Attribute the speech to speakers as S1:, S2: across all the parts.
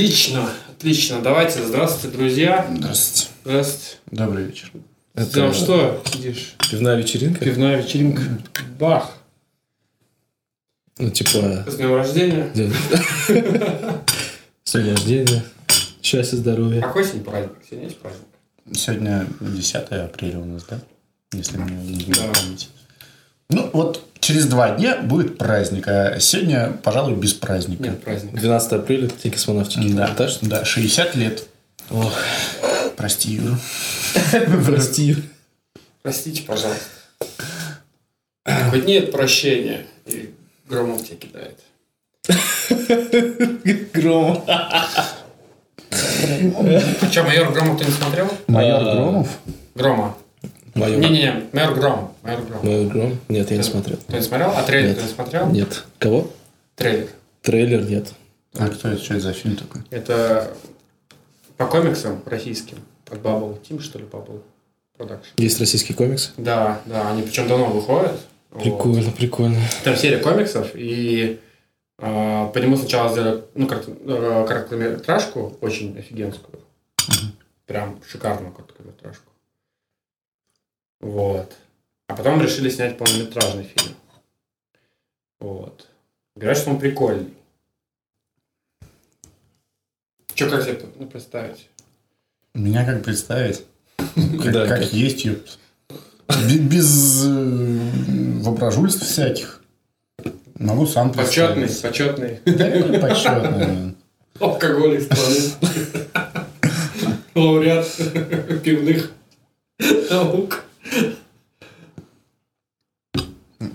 S1: Отлично, отлично. Давайте, здравствуйте, друзья.
S2: Здравствуйте.
S1: Здравствуйте.
S2: Добрый вечер.
S1: Это что сидишь?
S3: Пивная вечеринка?
S1: Пивная вечеринка. Бах.
S3: Ну, типа...
S1: С днем рождения.
S3: день- Сегодня рождения. Счастья, здоровья.
S1: Какой сегодня праздник? Сегодня есть праздник?
S2: Сегодня 10 апреля у нас, да? Если мне не память. Ну, вот через два дня будет праздник, а сегодня, пожалуй, без праздника.
S1: Нет, праздник.
S3: 12 апреля, День космонавтики.
S2: Да,
S3: что?
S2: да, 60 лет.
S3: Ох,
S2: Прости, Юра.
S3: прости.
S1: Простите, пожалуйста. Хоть нет прощения. И Громов тебя кидает.
S3: Гром.
S1: Че, майор Громов ты не смотрел?
S2: Майор. Громов?
S1: Грома.
S3: Майор.
S1: Не-не-не, майор Гром. Майор Гром.
S3: Майор Гром? Нет, я не смотрел.
S1: Ты не смотрел? А трейлер
S3: Нет.
S1: ты не смотрел?
S3: Нет. Кого?
S1: Трейлер.
S3: Трейлер нет.
S2: А кто это? Что это за фильм такой?
S1: Это по комиксам российским. От Bubble Team, что ли, Bubble Production.
S3: Есть российский комикс?
S1: Да, да, они причем давно выходят. Вот.
S3: Прикольно, прикольно.
S1: Там серия комиксов, и э, по нему сначала сделали ну, корот- э, короткометражку, очень офигенскую. Прям шикарную короткометражку. Вот. А потом решили снять полнометражный фильм. Вот. Говорят, что он прикольный. Че, как себе это, ну, представить?
S2: Меня как представить? Как,
S3: Да,
S2: как
S3: как-
S2: есть, ёпт. Бе- Без э, воображульств всяких. Могу сам
S1: Почетный, почетный
S2: Да какой почетный.
S1: алкоголик страны. Лауреат пивных наук.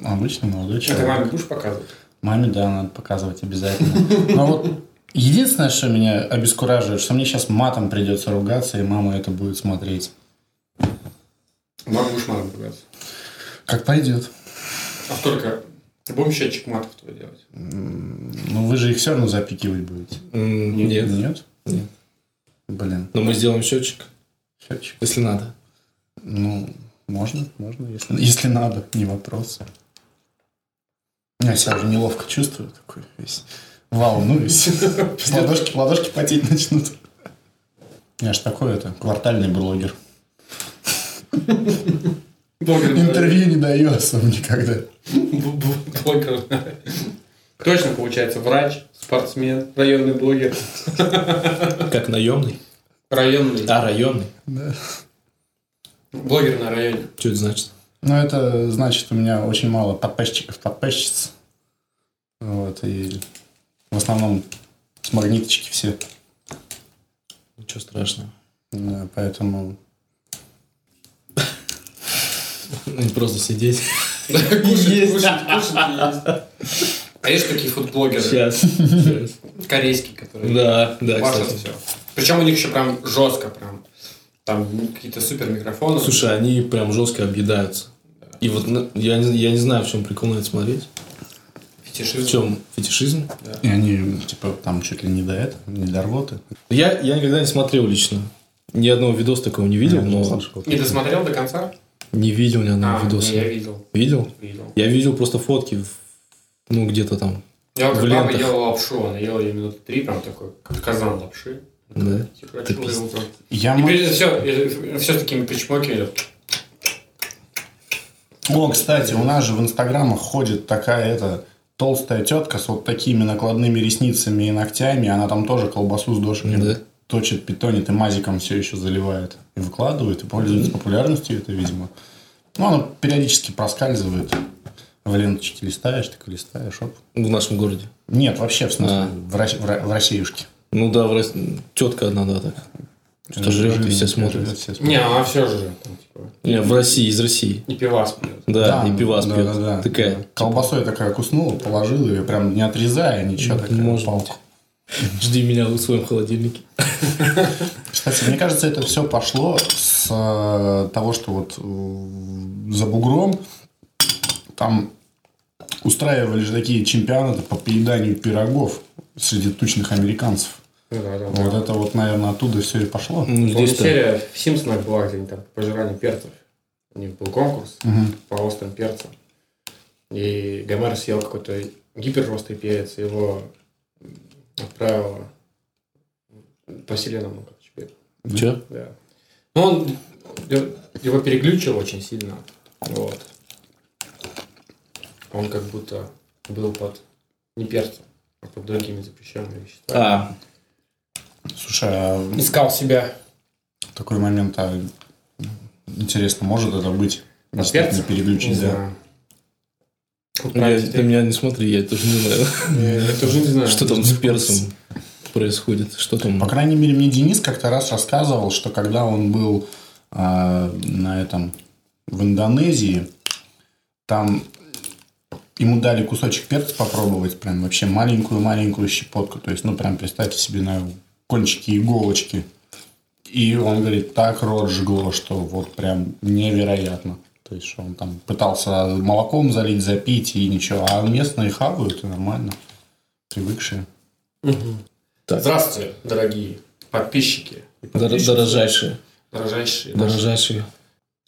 S2: Обычно молодой
S1: Это
S2: человек.
S1: маме будешь показывать?
S2: Маме, да, надо показывать обязательно. Но вот единственное, что меня обескураживает, что мне сейчас матом придется ругаться, и мама это будет смотреть.
S1: Мама будешь маму ругаться.
S2: Как пойдет.
S1: А сколько? Будем счетчик матов твой делать?
S2: Ну, вы же их все равно запикивать будете.
S3: Нет.
S2: Нет?
S3: Нет.
S2: Блин,
S3: Но мы сделаем счетчик,
S2: счетчик.
S3: если надо.
S2: Ну, можно, можно, если, если надо, не вопрос. Я себя уже неловко чувствую, такой весь волнуюсь. Ладошки, ладошки потеть начнут. Я ж такой это, квартальный блогер.
S1: Блогер.
S2: Интервью не даю особо никогда.
S1: Блогер. Точно получается врач, спортсмен, районный блогер.
S3: Как наемный?
S1: Районный.
S3: А, районный.
S2: Да.
S1: Блогер на районе.
S3: Что это значит?
S2: Ну, это значит, у меня очень мало подписчиков, подписчиц. Вот, и в основном с магниточки все.
S3: Ничего страшного.
S2: Да, поэтому
S3: Не просто сидеть.
S1: Кушать, кушать, кушать. А есть такие фудблогеры,
S3: Сейчас.
S1: Корейские, которые
S3: Да, да, кстати.
S1: все. Причем у них еще прям жестко, прям. Там какие-то супер микрофоны.
S3: Слушай, они прям жестко объедаются. И вот на- я не, я не знаю, в чем прикол на это смотреть.
S1: фетишизм.
S3: В чем фетишизм?
S2: И они, типа, там чуть ли не до этого, не до рвоты.
S3: Я, я никогда не смотрел лично. Ни одного видоса такого не видел,
S2: Я
S3: но
S2: слышал.
S1: Не досмотрел до конца?
S3: не видел ни одного
S1: А,
S3: видоса.
S1: не, я видел.
S3: Видел?
S1: Видел.
S3: Я видел просто фотки, в- ну, где-то там.
S1: Я
S3: В
S1: как баба
S3: лентах.
S1: ела лапшу, она ела ее минуты три, прям такой, как казан лапши.
S3: Да.
S1: Типа,
S3: пиздец.
S1: там.
S2: Я
S1: И
S2: мо-
S1: все, все такими причмоками.
S2: О, кстати, у нас же в инстаграмах ходит такая эта толстая тетка с вот такими накладными ресницами и ногтями. Она там тоже колбасу с дошками
S3: Да.
S2: точит, питонит и мазиком все еще заливает. И выкладывает, и пользуется популярностью это, видимо. Ну, она периодически проскальзывает. В ленточке листаешь, так и листаешь, оп.
S3: В нашем городе.
S2: Нет, вообще, в смысле,
S3: А.
S2: в, в в Россиюшке.
S3: Ну да, в Рос- тетка одна, да, так. Что жрет и все смотрят.
S2: Жрет, все смотрят.
S1: Не, она все же, там, типа,
S3: Не, в России, из России.
S1: и пивас пьет.
S3: Да, и пивас
S2: да,
S3: пьет.
S2: да, да.
S3: Такая.
S2: Колбасой такая куснула, положила ее, прям не отрезая, ничего, такая
S3: Может
S2: палка.
S3: Жди меня в своем холодильнике.
S2: Кстати, мне кажется, это все пошло с э, того, что вот э, за бугром там устраивали же такие чемпионаты по поеданию пирогов среди тучных американцев.
S1: Да, да.
S2: Вот это вот, наверное, оттуда все и пошло.
S3: Ну, здесь-то...
S1: серия в Симпсонах была, где они там по пожиранию перцев. У них был конкурс по острым перцам. И Гомер съел какой-то гиперлострый перец, его отправила по вселенному, короче.
S3: Че?
S1: Да. Ну, он его переключил очень сильно. Вот. Он как будто был под не перцем, а под другими запрещенными веществами.
S3: А,
S2: Слушай, а
S1: Искал себя.
S2: такой момент, а интересно, может это быть?
S1: Перцем?
S2: переключить, да.
S1: Вот
S3: я- ты меня не смотри, я тоже не знаю,
S1: Я тоже не знаю.
S3: что там с перцем происходит, что там.
S2: По крайней мере, мне Денис как-то раз рассказывал, что когда он был а, на этом в Индонезии, там ему дали кусочек перца попробовать, прям вообще маленькую-маленькую щепотку. То есть, ну, прям представьте себе на кончики иголочки. И он говорит, так рот жгло, что вот прям невероятно. То есть, что он там пытался молоком залить, запить и ничего. А местные хавают, и нормально. Привыкшие.
S3: Так.
S1: Здравствуйте, дорогие подписчики. и
S3: Дор-
S1: подписчицы.
S3: Дорожайшие,
S1: Дорожайшие.
S3: дорожайшие.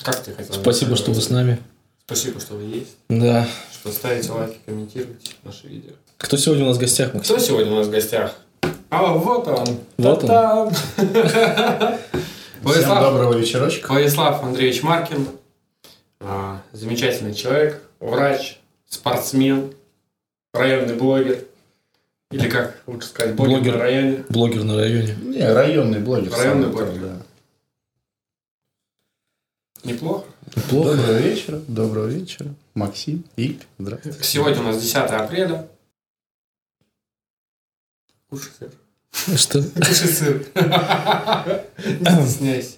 S1: Как ты хотел?
S3: Спасибо, что вы с нами.
S1: Спасибо, что вы есть.
S3: Да.
S1: Что ставите лайки, комментируете наши видео.
S3: Кто сегодня у нас в гостях, Максим?
S1: Кто сегодня у нас в гостях? А, вот он.
S3: Вот он.
S1: Та-дам.
S2: Всем доброго вечерочка.
S1: Владислав Андреевич Маркин. А, Замечательный человек, врач, спортсмен, районный блогер. Или как лучше сказать, блогер,
S3: Блогер.
S1: на районе.
S3: Блогер на районе.
S2: Не, районный блогер.
S1: Районный блогер.
S2: да.
S1: Неплохо.
S3: Неплохо.
S2: Доброго вечера. Доброго вечера. Максим. Игорь. Здравствуйте.
S1: Сегодня у нас 10 апреля. Кушай.
S3: Что?
S1: Кушай сыр. Не стесняйся.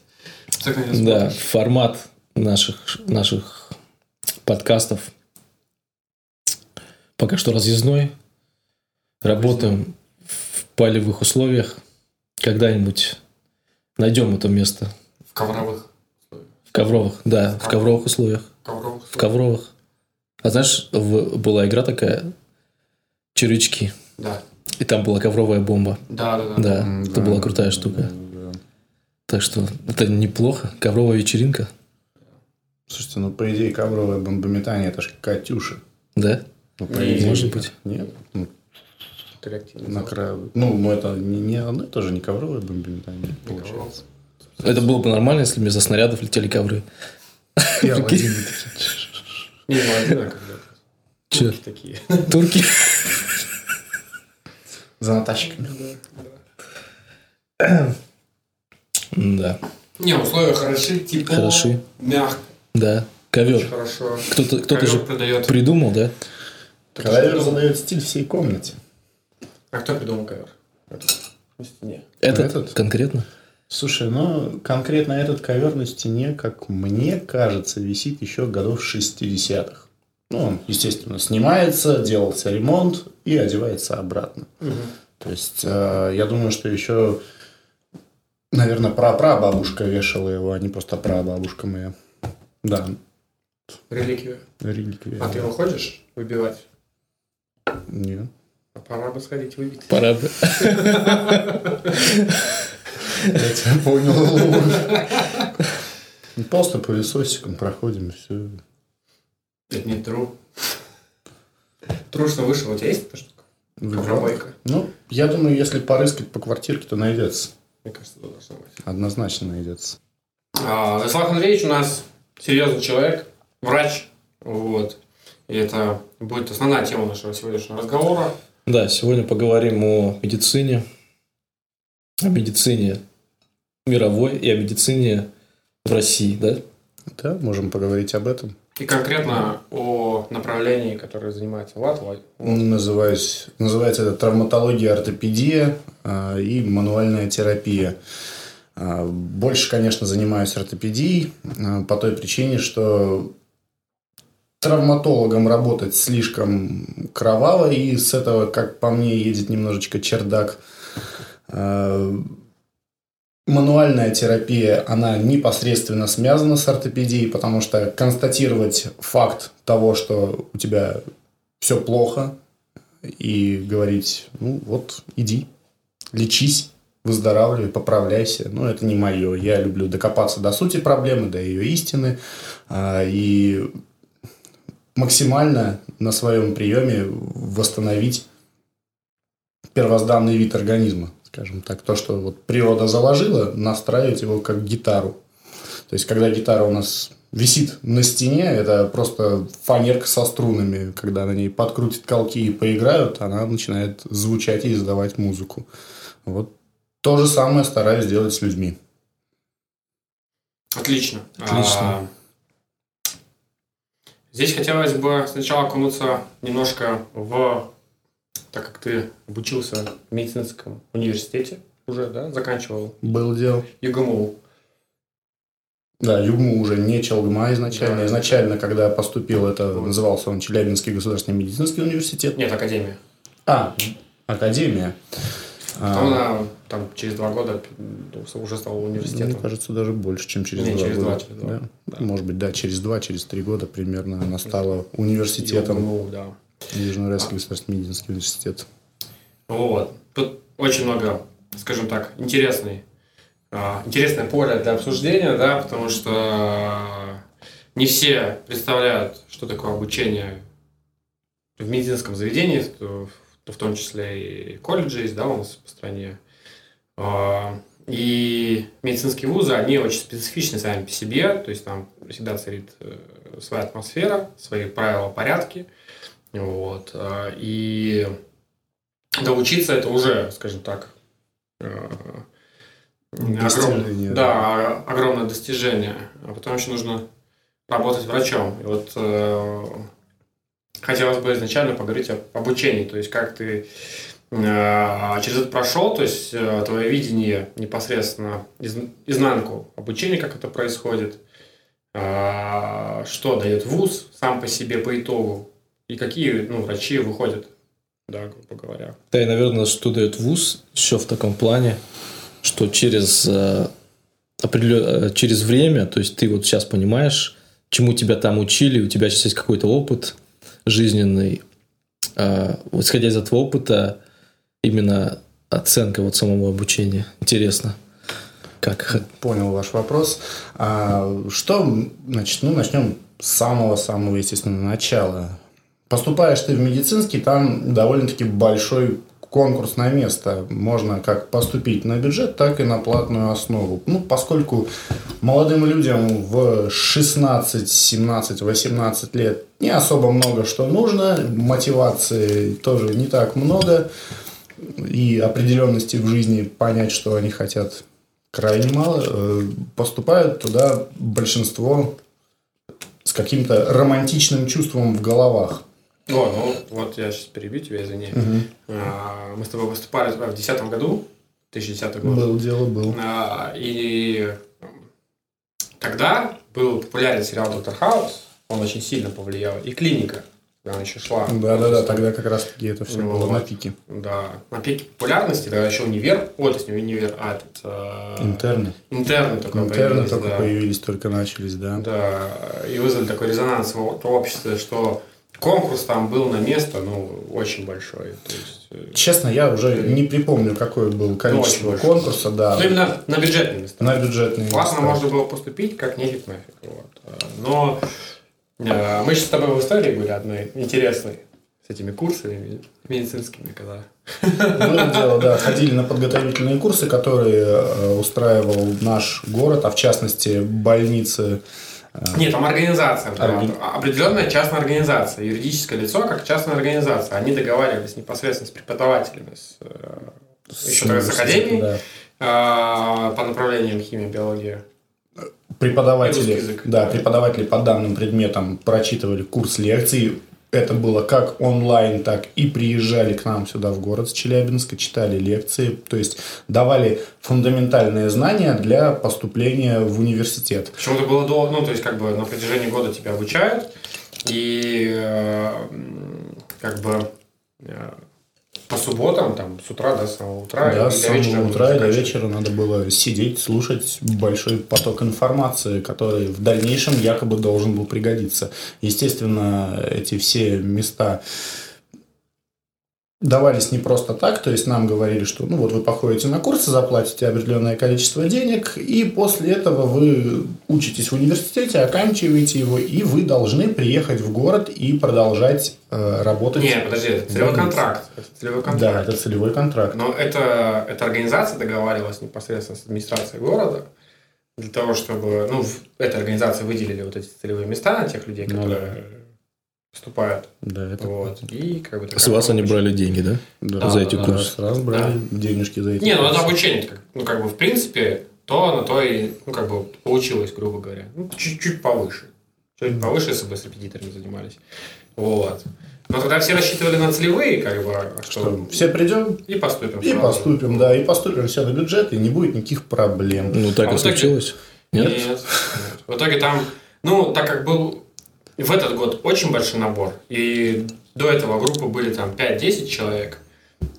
S3: Да, формат наших, наших подкастов пока что разъездной. Работаем в полевых условиях. Когда-нибудь найдем это место.
S1: В ковровых.
S3: В ковровых, да, в ковровых условиях. В ковровых. А знаешь, была игра такая «Червячки».
S1: Да.
S3: И там была ковровая бомба.
S1: Да, да, да.
S3: Да,
S2: М,
S3: это
S2: да,
S3: была крутая штука.
S2: да, да.
S3: Так что это неплохо. Ковровая вечеринка.
S2: Слушайте, ну по идее ковровое бомбометание это же Катюша.
S3: Да?
S2: Ну, по идее,
S3: может быть.
S2: Нет. Ну, на краю. Ну, ну, это не, не одно и то же, не ковровое бомбометание,
S1: Не
S2: получается.
S3: Это было бы нормально, если бы вместо снарядов летели ковры.
S2: И Аладдин
S1: Не, ну один, когда
S3: Че?
S1: такие.
S3: Турки.
S2: За Наташками.
S3: Да,
S1: Не, условия хороши, тепло,
S3: Хороши.
S1: мягко,
S3: да.
S1: очень
S3: Ковер.
S1: хорошо.
S3: Кто-то кто
S1: Ковер
S3: же
S1: продает.
S3: придумал, да?
S2: Ковер задает стиль всей комнате.
S1: А кто придумал ковер? Этот. На стене.
S3: Этот,
S2: Этот?
S3: конкретно?
S2: Слушай, ну, конкретно этот ковер на стене, как мне кажется, висит еще годов 60-х. Ну, он, естественно, снимается, делался ремонт и одевается обратно. То есть, э, я думаю, что еще, наверное, прапрабабушка вешала его, а не просто прабабушка моя. Да,
S1: Реликвия.
S2: реликвия.
S1: А ты его хочешь выбивать?
S2: Нет.
S1: А пора бы сходить выбить.
S3: Пора бы.
S2: Я тебя понял. Просто пылесосиком проходим, все.
S1: Это не тру. Тру, что вышел. У тебя есть эта штука? Ковровойка.
S2: Ну, я думаю, если порыскать по квартирке, то найдется.
S1: Мне кажется, это должно быть.
S2: Однозначно найдется.
S1: А, Владислав Андреевич у нас серьезный человек, врач. Вот. И это будет основная тема нашего сегодняшнего разговора.
S3: Да, сегодня поговорим о медицине. О медицине мировой и о медицине в России, да?
S2: Да, можем поговорить об этом.
S1: И конкретно о направлении, которое занимается. Влад.
S2: Называюсь, называется это травматология, ортопедия а, и мануальная терапия. А, Больше, конечно, занимаюсь ортопедией а, по той причине, что травматологом работать слишком кроваво, и с этого, как по мне, едет немножечко чердак. Мануальная терапия, она непосредственно связана с ортопедией, потому что констатировать факт того, что у тебя все плохо, и говорить, ну вот, иди, лечись, выздоравливай, поправляйся. Ну, это не мое. Я люблю докопаться до сути проблемы, до ее истины. а, И максимально на своем приеме восстановить первозданный вид организма, скажем так, то, что вот природа заложила, настраивать его как гитару. То есть, когда гитара у нас висит на стене, это просто фанерка со струнами. Когда на ней подкрутят колки и поиграют, она начинает звучать и издавать музыку. Вот то же самое стараюсь сделать с людьми.
S1: Отлично.
S3: Отлично.
S1: А, Здесь хотелось бы сначала окунуться немножко в, так как ты обучился в медицинском университете уже, да, заканчивал
S2: Был дело.
S1: ЮГМУ.
S2: Да, ЮГМУ уже не Челгма изначально.
S1: Да.
S2: Изначально, когда я поступил, это назывался он Челябинский государственный медицинский университет.
S1: Нет, Академия.
S2: А, Академия. А,
S1: Потом она там через два года ну, уже стала университетом.
S2: Мне кажется, даже больше, чем через
S1: Не,
S2: два
S1: через
S2: года.
S1: два, через два.
S2: Да?
S1: Да.
S2: Может быть, да, через два, через три года примерно она стала университетом.
S1: ЮГМУ, да.
S2: Южноуральский государственный медицинский университет.
S1: Вот. Тут очень много, скажем так, интересный, а, интересное поле для обсуждения, да, потому что не все представляют, что такое обучение в медицинском заведении, в том числе и колледжи есть, да, у нас по стране. А, И медицинские вузы, они очень специфичны сами по себе, то есть там всегда царит э, своя атмосфера, свои правила, порядки. Вот. а, И доучиться это уже, скажем так, э, огромное, да, огромное достижение. А потом еще нужно работать врачом. И вот э, хотелось бы изначально поговорить об обучении, то есть как ты э, через это прошел, то есть э, твое видение непосредственно из, изнанку обучения, как это происходит, э, что дает вуз сам по себе по итогу, и какие ну, врачи выходят, да, грубо говоря.
S3: Да, и, наверное, что дает ВУЗ еще в таком плане, что через, э, определен- э, через время, то есть ты вот сейчас понимаешь, чему тебя там учили, у тебя сейчас есть какой-то опыт жизненный. А, вот исходя из этого опыта, именно оценка вот самого обучения. Интересно. Как?
S2: Понял ваш вопрос. А, что, значит, ну, начнем с самого-самого, естественно, начала. Поступаешь ты в медицинский, там довольно-таки большой конкурс на место. Можно как поступить на бюджет, так и на платную основу. Ну, поскольку молодым людям в 16, 17, 18 лет не особо много что нужно, мотивации тоже не так много, и определенности в жизни понять, что они хотят крайне мало, э, поступают туда большинство с каким-то романтичным чувством в головах.
S1: О, ну вот я сейчас перебью тебя, извини. А, Мы с тобой выступали в 2010 году, 2010 год.
S2: Был дело, был.
S1: А, И тогда был популярен сериал «Доктор Хаус», он очень сильно повлиял, и «Клиника», когда она еще шла.
S2: Да-да-да, тогда как раз-таки это все
S1: Ну,
S2: было на пике.
S1: Да, на пике популярности, тогда еще универ, ой, то есть не универ, а этот... э,
S2: Интерны.
S1: Интерны только
S2: Интерны
S1: появились,
S2: только
S1: да.
S2: появились, только начались, да.
S1: Да, и вызвали такой резонанс в обществе, что конкурс там был на место, ну, очень большой. То есть, э,
S2: Честно, я уже не припомню, какое было количество
S1: очень
S2: конкурса, да,
S1: ну, именно на бюджетные места.
S2: на бюджетные
S1: Классно
S2: места.
S1: можно было поступить, как нефиг нафиг. Вот. А, Но э, мы сейчас с тобой в истории были одной интересной с этими курсами медицинскими, когда...
S2: Было дело, да, ходили на подготовительные курсы, которые э, устраивал наш город, а в частности больницы. Э,
S1: Нет, там организация. да.
S2: Орги-
S1: Определенная частная организация. Юридическое лицо, как частная организация. Они договаривались непосредственно с преподавателями, с, э, еще тогда с
S2: университета,
S1: академией,
S2: да.
S1: э, по направлениям химия, биология.
S2: Преподаватели, да, преподаватели по данным предметам прочитывали курс лекций. Это было как онлайн, так и приезжали к нам сюда в город с Челябинска, читали лекции, то есть давали фундаментальные знания для поступления в университет.
S1: Почему-то было долго, ну, то есть, как бы на протяжении года тебя обучают, и э, как бы э, по субботам, там, с утра до самого утра,
S2: Да, с самого утра и до вечера надо было сидеть, слушать большой поток информации, который в дальнейшем якобы должен был пригодиться. Естественно, эти все места давались не просто так, то есть нам говорили, что ну вот вы походите на курсы, заплатите определенное количество денег, и после этого вы учитесь в университете, оканчиваете его, и вы должны приехать в город и продолжать э, работать.
S1: Нет, подожди, это целевой
S2: за
S1: контракт. Это целевой контракт.
S2: Да, это целевой контракт.
S1: Но это, эта организация договаривалась непосредственно с администрацией города для того, чтобы ну, в этой организации выделили вот эти целевые места на тех людей,
S2: Ну
S1: которые поступают.
S2: Да, это
S1: Вот. И как бы
S3: С вас они брали деньги, да?
S2: да,
S3: за эти
S2: да,
S3: курсы.
S2: Сразу брали денежки за эти
S1: Не, ну это
S2: курсы.
S1: обучение. как- Ну, как бы, в принципе, то на то и, ну, как бы, получилось, грубо говоря. Ну, чуть-чуть повыше. Чуть повыше, если бы с репетиторами занимались. Вот. Но тогда все рассчитывали на целевые, как бы, а что,
S2: Что, все придем
S1: и поступим.
S2: и
S1: сразу.
S2: поступим, да, и поступим все на бюджет, и не будет никаких проблем.
S3: Ну, так
S1: А
S3: и
S1: итоге-
S3: случилось.
S1: Нет?
S3: нет.
S1: В итоге там, ну, так как был в этот год очень большой набор, и до этого группы были там 5-10 человек,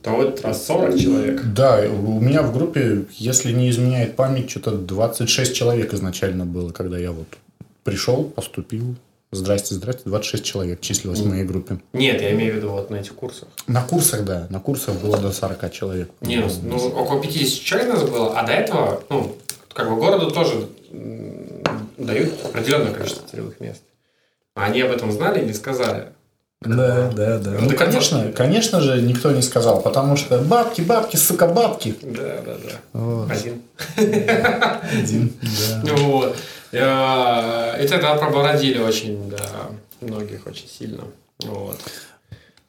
S1: то в этот раз 40 человек.
S2: Да, у меня в группе, если не изменяет память, что-то 26 человек изначально было, когда я вот пришел, поступил. Здрасте, здрасте, 26 человек числилось в моей группе.
S1: Нет, я имею в виду вот на этих курсах.
S2: На курсах, да, на курсах было до 40 человек.
S1: Не, ну, ну, около 50 человек нас было, а до этого, ну, как бы городу тоже дают определенное количество целевых мест. А они об этом знали и не сказали.
S2: Да, да, да.
S1: Ну,
S2: Ну,
S1: до конца.
S2: конечно, конечно же, никто не сказал, потому что бабки, бабки, сука, бабки.
S1: Да, да, да.
S2: Вот.
S1: Один.
S2: Один, да.
S1: Вот. Э, И тогда пробородили очень, да, многих очень сильно. Вот.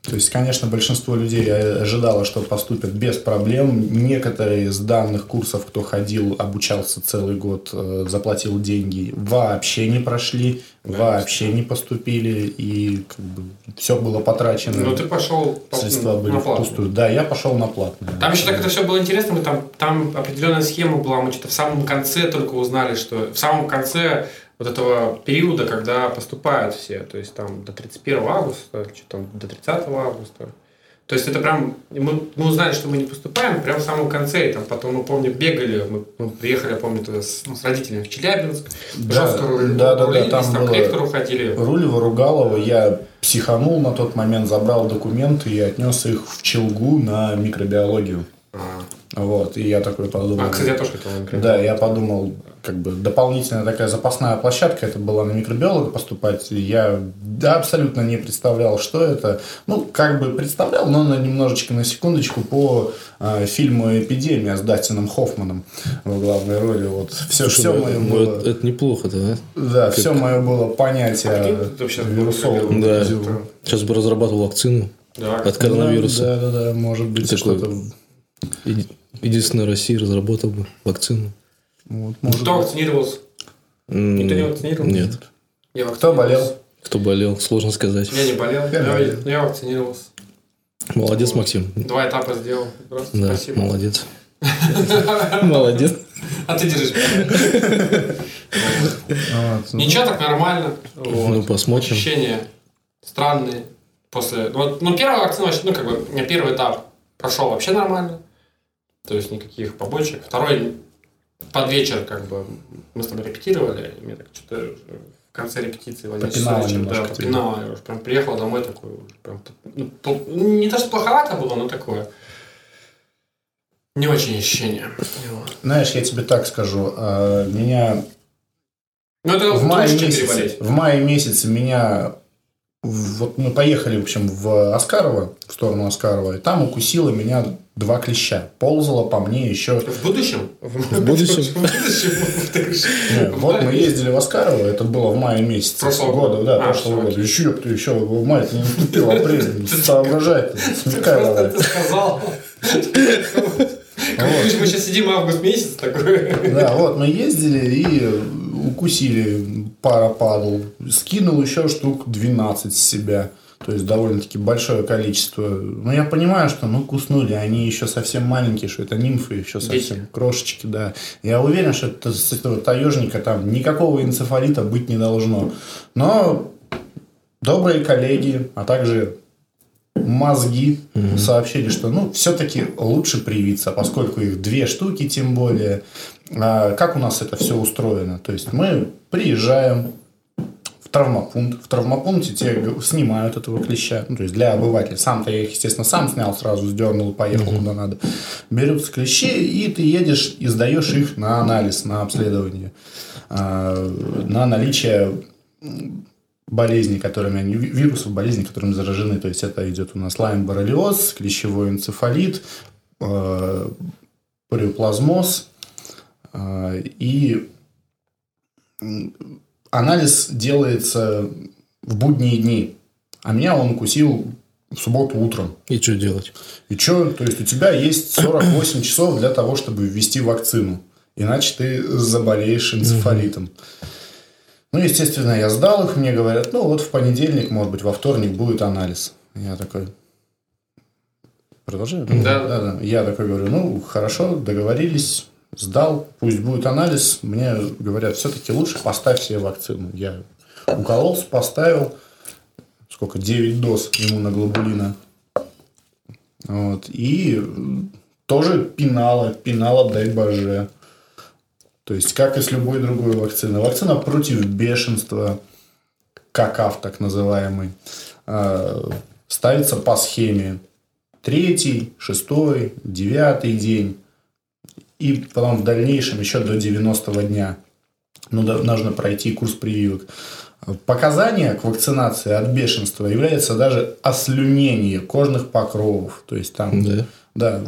S2: То есть, конечно, большинство людей ожидало, что поступят без проблем. Некоторые из данных курсов, кто ходил, обучался целый год, э, заплатил деньги, вообще не прошли, вообще не поступили, и как бы все было потрачено.
S1: Ну, ты пошел по-
S2: Средства были
S1: на
S2: впустую. Да, я пошел на платное.
S1: Там еще так это все было интересно, мы там, там определенная схема была, мы что-то в самом конце только узнали, что в самом конце вот этого периода, когда поступают все, то есть там до 31 августа, что там до 30 августа. То есть это прям, мы, мы узнали, что мы не поступаем, прям в самом конце, и там потом, мы помню, бегали, мы, мы приехали, я помню, тогда с, ну, с родителями в Челябинск,
S2: Да,
S1: жестко рулили,
S2: да, да, да,
S1: рулились,
S2: там
S1: там,
S2: было-
S1: к ректору ходили.
S2: Рулева, Ругалова, я психанул на тот момент, забрал документы и отнес их в Челгу на микробиологию.
S1: А,
S2: Вот, и я такой подумал...
S1: а, кстати, я тоже хотел
S2: Да, я подумал, как бы дополнительная такая запасная площадка, это была на микробиолога поступать. Я да, абсолютно не представлял, что это. Ну, как бы представлял, но на немножечко на секундочку по э, фильму «Эпидемия» с Дастином Хоффманом в главной роли. Вот все,
S3: Слушай,
S2: все
S3: ну,
S2: мое
S3: ну,
S2: было,
S3: это, это неплохо-то, да?
S2: да, все мое было понятие
S1: А
S2: вирусологов.
S3: Да. Сейчас бы разрабатывал вакцину
S1: Да,
S3: от коронавируса.
S2: Да, да, да, может быть, что-то...
S3: Еди- Единственная Россия разработал бы вакцину.
S2: Вот, может
S1: Кто
S2: быть.
S1: вакцинировался? Никто не вакцинировался?
S3: Нет.
S1: Я
S2: Кто болел?
S3: Кто болел, сложно сказать.
S1: Я не болел,
S2: Я
S1: я, я вакцинировался.
S3: Молодец, Максим.
S1: Два этапа сделал. Здравствуйте,
S3: Да,
S1: спасибо.
S3: молодец. Молодец.
S1: А ты держишь.
S2: Вот, ну,
S1: Ничего, так нормально. Вот.
S3: Ну, посмотрим.
S1: Ощущения странные. После... Вот, ну, первая вакцина, вообще, ну, как бы, у меня первый этап прошел вообще нормально. То есть, никаких побочек. Второй под вечер, как бы, мы с тобой репетировали. и Мне так что-то в конце репетиции в 11
S2: Попинало
S1: часов вечера,
S2: немножко
S1: да, попинало. Я уже прям приехал домой такой, прям, ну, пл- не то, что плоховато было, но такое. Не очень ощущение.
S2: Знаешь, я тебе так скажу. а, Меня
S1: Ну, это
S2: в мае, месяце, в мае месяце меня... Вот мы поехали, в общем, в Оскарово, в сторону Оскарова, и там укусило меня два клеща. Ползало по мне еще...
S1: В будущем? В
S3: будущем?
S1: В будущем.
S2: Вот мы ездили в Оскарово, это было в мае месяце.
S1: Прошлого
S2: года. Да,
S1: А,
S2: прошлого года. Еще, ты еще в мае не наступил, апрель. Соображай, смекай давай.
S1: ты сказал. Мы сейчас сидим август месяц такой.
S2: Да, вот мы ездили и укусили пара падал. Скинул еще штук 12 с себя. То есть довольно-таки большое количество. Но я понимаю, что ну куснули, они еще совсем маленькие, что это нимфы еще совсем
S1: Дети.
S2: крошечки, да. Я уверен, что это, с этого таежника там никакого энцефалита быть не должно. Но добрые коллеги, а также мозги сообщили, что ну все-таки лучше привиться, поскольку их две штуки, тем более. А, как у нас это все устроено? То есть мы приезжаем в травмопункт. В травмопункте тебе снимают этого клеща. Ну, то есть для обывателя. Сам-то я их, естественно, сам снял, сразу сдернул, поехал куда надо. Берутся клещи, и ты едешь и сдаешь их на анализ, на обследование. А, на наличие болезней, которыми они, вирусов, болезней, которыми заражены. То есть это идет у нас лайм боррелиоз, клещевой энцефалит, э, париоплазмоз э, и анализ делается в будние дни. А меня он укусил в субботу утром.
S3: И что делать?
S2: И что? То есть у тебя есть 48 часов для того, чтобы ввести вакцину. Иначе ты заболеешь энцефалитом. Угу. Ну, естественно, я сдал их, мне говорят, ну, вот в понедельник, может быть, во вторник будет анализ. Я такой, продолжаю?
S1: Да.
S2: да, да. Я такой говорю, ну, хорошо, договорились, сдал, пусть будет анализ. Мне говорят, все-таки лучше поставь себе вакцину. Я укололся, поставил, сколько, 9 доз иммуноглобулина. Вот. И тоже пинала, пинала, дай боже. То есть, как и с любой другой вакциной. Вакцина против бешенства, какав так называемый, а, ставится по схеме. Третий, шестой, девятый день. И потом в дальнейшем еще до 90 дня. Ну, нужно пройти курс прививок. Показания к вакцинации от бешенства является даже ослюнение кожных покровов. То есть там, да, да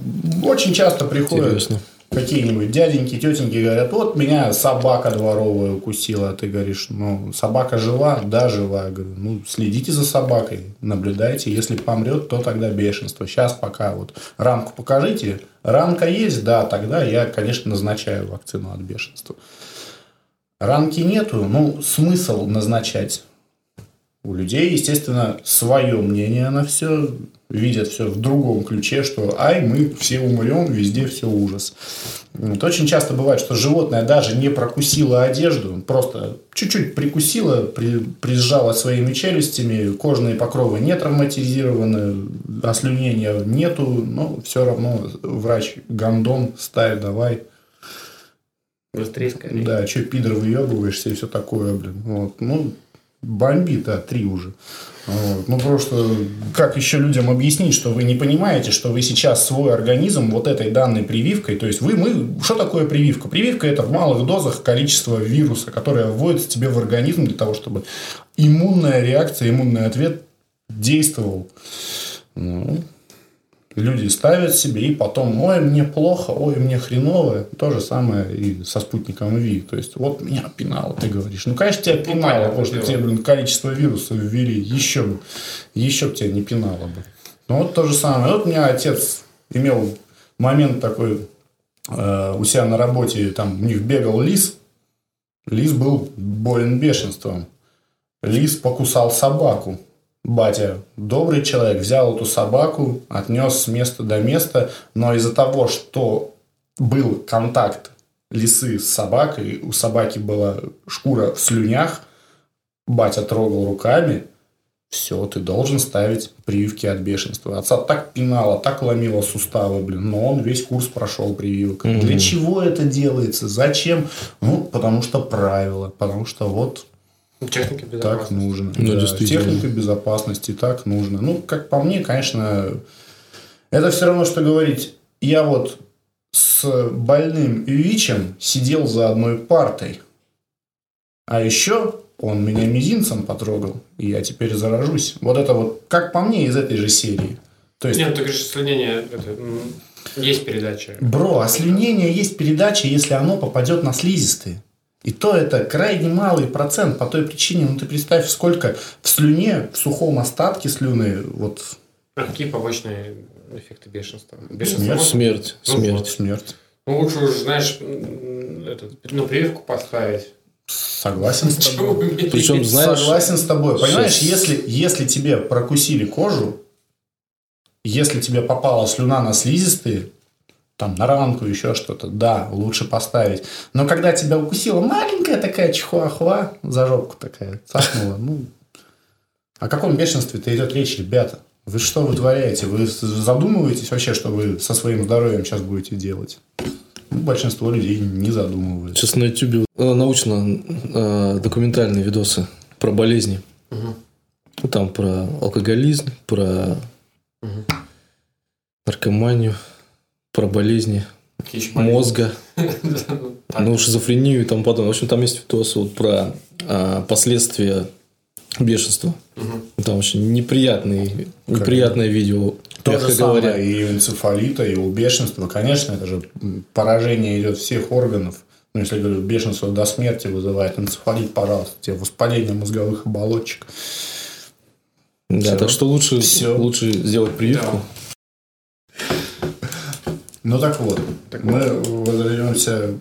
S2: очень часто приходят Интересно какие-нибудь дяденьки, тетеньки говорят, вот меня собака дворовая укусила, а ты говоришь, ну, собака жива? Да, жива. Я говорю, ну, следите за собакой, наблюдайте, если помрет, то тогда бешенство. Сейчас пока вот рамку покажите, ранка есть, да, тогда я, конечно, назначаю вакцину от бешенства. Ранки нету, ну, смысл назначать у людей, естественно, свое мнение на все, видят все в другом ключе, что ай, мы все умрем, везде все ужас. Вот. Очень часто бывает, что животное даже не прокусило одежду, просто чуть-чуть прикусило, при, прижало своими челюстями, кожные покровы не травматизированы, ослюнения нету, но все равно врач гандон, ставь, давай.
S1: Быстрее, скорее.
S2: Да, что, пидор, выебываешься и все такое, блин. Вот. Ну, бомбит, да, три уже. Вот. Ну, просто как еще людям объяснить, что вы не понимаете, что вы сейчас свой организм вот этой данной прививкой, то есть вы, мы, что такое прививка? Прививка – это в малых дозах количество вируса, которое вводится тебе в организм для того, чтобы иммунная реакция, иммунный ответ действовал. Ну, люди ставят себе и потом, ой, мне плохо, ой, мне хреново. То же самое и со спутником ВИ. То есть, вот меня пинало, ты говоришь. Ну, конечно, тебя ну, пинало, потому что тебе, блин, количество вирусов ввели. Еще бы, еще бы тебя не пинало бы. Ну, вот то же самое. Вот у меня отец имел момент такой э, у себя на работе, там у них бегал лис. Лис был болен бешенством. Лис покусал собаку. Батя добрый человек, взял эту собаку, отнес с места до места, но из-за того, что был контакт лисы с собакой, у собаки была шкура в слюнях, батя трогал руками, все, ты должен ставить прививки от бешенства. Отца так пинало, так ломило суставы, блин, но он весь курс прошел прививок. Mm-hmm. Для чего это делается? Зачем? Ну, потому что правило, потому что вот
S1: Техника безопасности.
S2: Так нужно. Ну, да, техника безопасности так нужно. Ну, как по мне, конечно, это все равно, что говорить, я вот с больным ВИЧем сидел за одной партой. А еще он меня мизинцем потрогал, и я теперь заражусь. Вот это вот, как по мне, из этой же серии.
S1: То есть... Нет, ты говоришь, слюнение это, есть передача.
S2: Бро, а слюнение есть передача, если оно попадет на слизистые. И то это крайне малый процент по той причине, ну ты представь, сколько в слюне, в сухом остатке слюны, вот...
S1: А какие побочные эффекты бешенства?
S3: бешенства смерть. Смерть. Ну, смерть. Вот.
S2: смерть.
S1: Ну, лучше уж, знаешь, этот, ну, прививку поставить.
S2: Согласен с тобой. Причем, знаешь... Согласен с тобой. Понимаешь, если, если тебе прокусили кожу, если тебе попала слюна на слизистые, там на ранку, еще что-то, да, лучше поставить. Но когда тебя укусила маленькая такая чихуахуа, за жопку такая, цапнула, ну, о каком бешенстве-то идет речь, ребята? Вы что вытворяете? Вы задумываетесь вообще, что вы со своим здоровьем сейчас будете делать? Ну, большинство людей не задумываются.
S3: Сейчас на YouTube э, научно-документальные э, видосы про болезни. Ну, там про алкоголизм, про
S1: Мгм.
S3: наркоманию, про болезни мозга, ну, шизофрению и тому подобное. В общем, там есть видосы вот про а, последствия бешенства. Там очень неприятные, неприятное видео,
S2: То же самое
S3: говоря.
S2: и у энцефалита, и у бешенства. Конечно, это же поражение идет всех органов. Ну, если говорю, бешенство до смерти вызывает энцефалит, пожалуйста, тебе воспаление мозговых оболочек.
S3: Да,
S2: Всё.
S3: так что лучше,
S2: Всё.
S3: лучше сделать прививку.
S2: Ну так вот,
S1: Так
S2: мы возвратимся,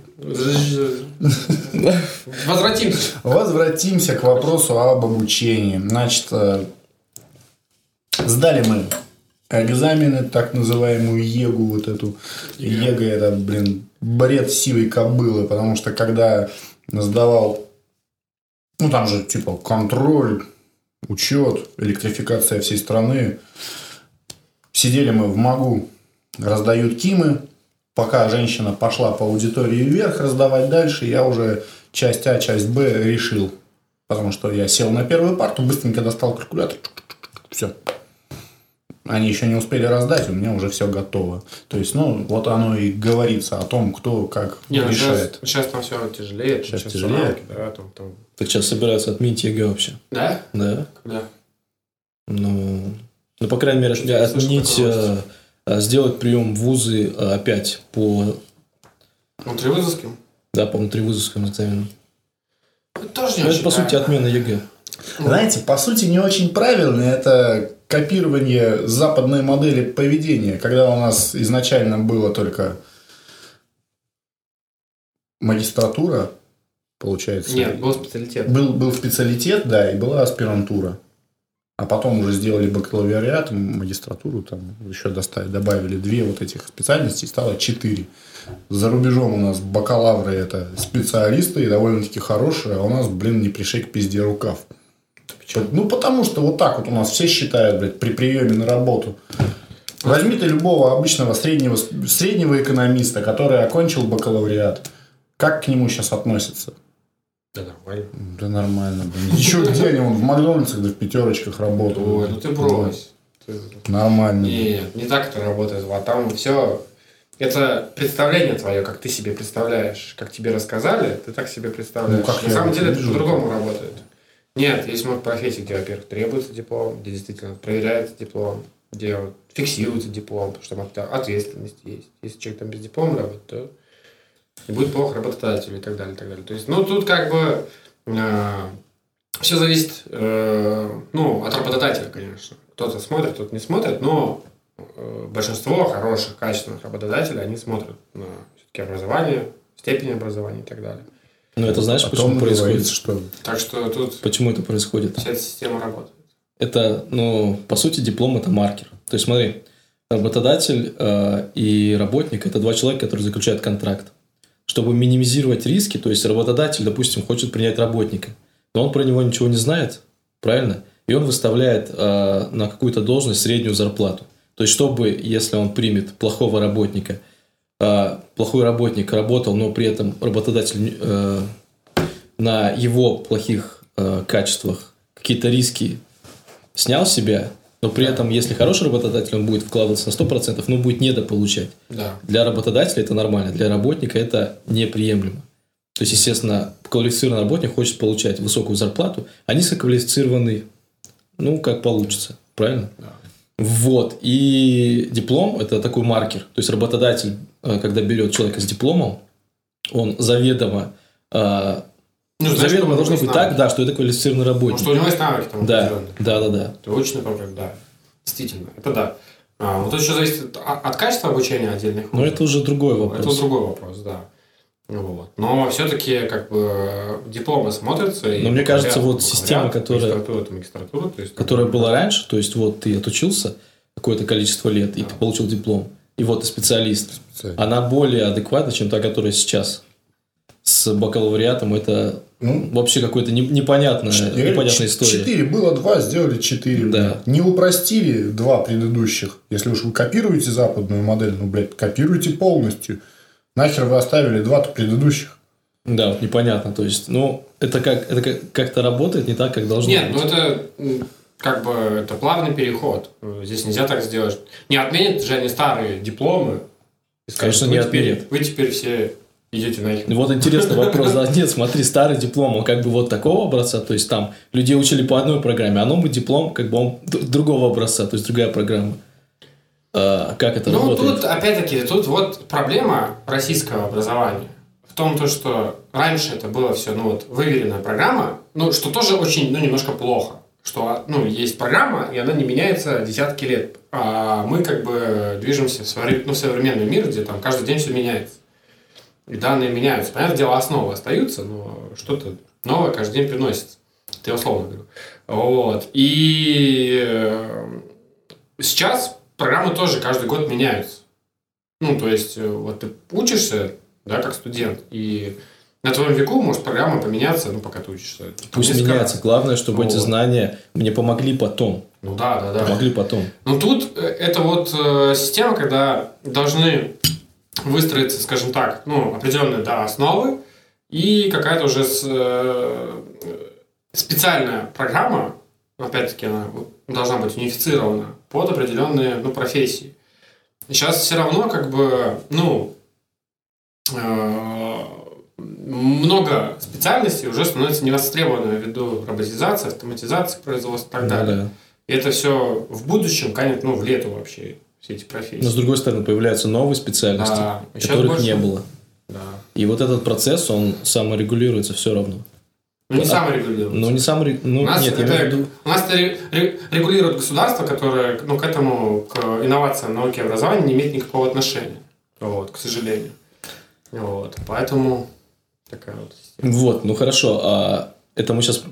S1: Возвратимся.
S2: возвратимся к вопросу об обучении. Значит, э, сдали мы экзамены, так называемую ЕГУ, вот эту. ЕГЭ это, блин, бред сивой кобылы, потому что когда сдавал, ну там же типа контроль, учет, электрификация всей страны, сидели мы в МАГУ, раздают кимы, пока женщина пошла по аудитории вверх раздавать дальше, я уже часть А, часть Б решил. Потому что я сел на первую парту, быстренько достал калькулятор, все. Они еще не успели раздать, у меня уже все готово. То есть, ну, вот оно и говорится о том, кто как
S1: Не, ну
S2: решает.
S1: сейчас, сейчас там все тяжелее.
S2: Щас
S1: Сейчас
S2: тяжелее?
S1: рамки, да, там, там.
S3: Так сейчас собираются отменить ЕГЭ вообще.
S1: Да?
S3: Да.
S1: Когда?
S3: Ну, ну по крайней мере,
S1: я слышал
S3: э, сделать прием в вузы э, опять по,
S1: Внутривузовским?
S3: да, по внутривузовским экзаменам.
S1: Это тоже не
S3: Ну, это,
S1: очень
S3: по сути, отмена ЕГЭ.
S2: Знаете, по сути, не очень правильно это копирование западной модели поведения, когда у нас изначально было только магистратура, получается.
S1: Нет, был специалитет.
S2: Был, был специалитет, да, и была аспирантура. А потом уже сделали бакалавриат, магистратуру, там еще доставили, добавили две вот этих специальности, и стало четыре. За рубежом у нас бакалавры это специалисты и довольно-таки хорошие, а у нас, блин, не пришей к пизде рукав. Ну, потому что вот так вот у нас все считают, блядь, при приеме на работу. Возьми ты любого обычного среднего, среднего экономиста, который окончил бакалавриат. Как к нему сейчас относятся?
S1: Да, нормально.
S2: Да нормально, блин. Еще где они? Он в Макдональдсах, да в пятерочках работают.
S1: Ой, ну ты брось.
S2: Нормально.
S1: Нет, не так это работает. А там все... Это представление твое, как ты себе представляешь, как тебе рассказали, ты так себе представляешь.
S2: Ну, как
S1: На самом деле это по-другому работает. Нет, есть много профессий, где, во-первых, требуется диплом, где действительно проверяется диплом, где фиксируется диплом, потому что там от- ответственность есть. Если человек там без диплома работает, то и будет плохо работодателю и так далее, и так далее. То есть, ну, тут как бы все зависит, э, ну, от работодателя, конечно. Кто-то смотрит, кто-то не смотрит, но э, большинство хороших, качественных работодателей, они смотрят на все-таки образование, степень образования и так далее.
S3: Но это знаешь,
S2: Потом
S3: почему происходит?
S2: что
S1: Так что тут
S3: Почему это происходит?
S1: вся эта система работает.
S3: Это, ну, по сути, диплом это маркер. То есть, смотри, работодатель э, и работник это два человека, которые заключают контракт. Чтобы минимизировать риски, то есть работодатель, допустим, хочет принять работника, но он про него ничего не знает, правильно? И он выставляет э, на какую-то должность среднюю зарплату. То есть, чтобы, если он примет плохого работника, э, плохой работник работал, но при этом работодатель э, на его плохих э, качествах какие-то риски снял себя, но при этом, если хороший работодатель, он будет вкладываться на 100%, но будет недополучать.
S1: Да.
S3: Для работодателя это нормально, для работника это неприемлемо. То есть, естественно, квалифицированный работник хочет получать высокую зарплату, а низкоквалифицированный, ну, как получится, правильно? Вот. И диплом – это такой маркер. То есть, работодатель, э, когда берет человека с дипломом, он заведомо, э,
S1: Ну,
S3: заведомо должно быть
S1: есть
S3: так, да, что это квалифицированный
S1: Ну,
S3: работник.
S1: что у него есть навыки там
S3: Да,
S1: определенные.
S3: да, да, да.
S1: Ты очень например, да. Действительно, это да. А, вот это еще зависит от, от качества обучения отдельных.
S3: Но это уже другой
S1: Это
S3: вопрос.
S1: другой вопрос, да. Вот. Но все-таки как бы дипломы смотрятся. и
S3: Но мне кажется, вот система, которая-
S1: Магистратура, это магистратура. То есть,
S3: которая была раньше, то есть вот ты отучился какое-то количество лет, и
S1: Да.
S3: ты получил диплом, и вот ты специалист.
S2: специально.
S3: Она более адекватна, чем та, которая сейчас. С бакалавриатом это
S2: Ну,
S3: вообще какая-то не- непонятная,
S2: я говорю,
S3: непонятная
S2: ч-
S3: история.
S2: Четыре было два, сделали четыре.
S3: Да.
S2: Не упростили два предыдущих. Если уж вы копируете западную модель, ну, блядь, копируйте полностью. Нахер вы оставили два предыдущих.
S3: Да, вот непонятно. То есть, ну, это как это как- как-то работает не так, как должно
S1: Нет,
S3: быть.
S1: ну это как бы это плавный переход. Здесь нельзя так сделать. Не отменят же они старые дипломы. И скажут,
S3: Конечно,
S1: вы
S3: не
S1: теперь,
S3: отменят.
S1: Вы теперь все идете нахер.
S3: Вот интересный вопрос. Да, нет, смотри, старый диплом, он как бы вот такого образца, то есть там людей учили по одной программе, а новый диплом, как бы он другого образца, то есть другая программа. А, как это
S1: Ну,
S3: работает?
S1: тут, опять-таки, тут вот проблема российского образования в том, то, что раньше это было все, ну, вот, выверенная программа, ну, что тоже очень, ну, немножко плохо, что, ну, есть программа, и она не меняется десятки лет, а мы, как бы, движемся в ну, в современный мир, где там каждый день все меняется. И данные меняются. Понятное дело, основы остаются, но что-то новое каждый день приносится. Это я условно говорю. Вот. И э, сейчас программы тоже каждый год меняются. Ну, то есть, э, вот ты учишься, да, как студент, и на твоем веку может программа поменяться, ну, пока ты учишься.
S3: Пусть
S1: Несколько
S3: меняется. Главное, чтобы эти
S1: Вот.
S3: знания мне помогли потом.
S1: Ну, да, да, да.
S3: Помогли потом.
S1: Ну, тут э, это вот э, система, когда должны выстроиться, скажем так, ну, определенные, да, основы и какая-то уже с, э, специальная программа, опять-таки, она должна быть унифицирована под определенные, ну, профессии. Сейчас все равно, как бы, ну, э, много специальностей уже становится невостребованными ввиду роботизации, автоматизации производства и так
S3: Ну
S1: далее.
S3: да.
S1: И это все в будущем канет, ну, в лету вообще, все эти профессии.
S3: Но с другой стороны, появляются новые специальности,
S1: Да,
S3: которых
S1: больше-
S3: не было.
S1: Да.
S3: И вот этот процесс, он саморегулируется все равно.
S1: Ну, не
S3: А-
S1: саморегулируется.
S3: Ну, не сам... Ну,
S1: у нас,
S3: нет, я
S1: это-
S3: имею в виду...
S1: у нас это ре- ре- регулирует государство, которое ну, к этому, к инновациям науки и образования не имеет никакого отношения. Вот, к сожалению. Вот, поэтому такая вот система.
S3: Вот, ну хорошо, а это мы сейчас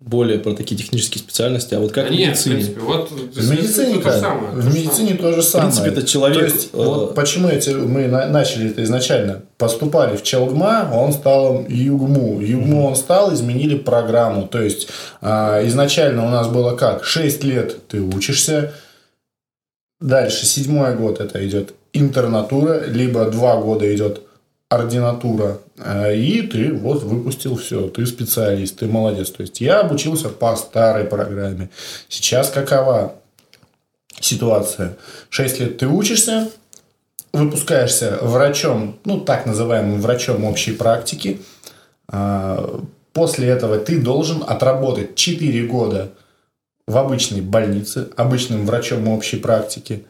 S3: более про такие технические специальности, а вот как
S1: Да
S3: в
S1: нет, в
S3: медицине?
S1: принципе, вот
S2: В медицине
S1: то же
S2: как?
S1: самое, то
S2: В
S1: же
S2: медицине то же
S3: В
S2: самое.
S3: принципе, это человек...
S2: То есть,
S3: э,
S2: вот почему эти, мы на- начали это изначально? Поступали в Челгма, он стал ЮГМУ. ЮГМУ он стал, изменили программу. То есть, а, изначально у нас было как? 6 лет ты учишься, дальше седьмой год это идет интернатура, либо два года идет ординатура, а, и ты вот выпустил все, ты специалист, ты молодец. То есть, я обучился по старой программе. Сейчас какова ситуация? 6 лет ты учишься, выпускаешься врачом, ну, так называемым врачом общей практики. А, После этого ты должен отработать 4 года в обычной больнице, обычным врачом общей практики.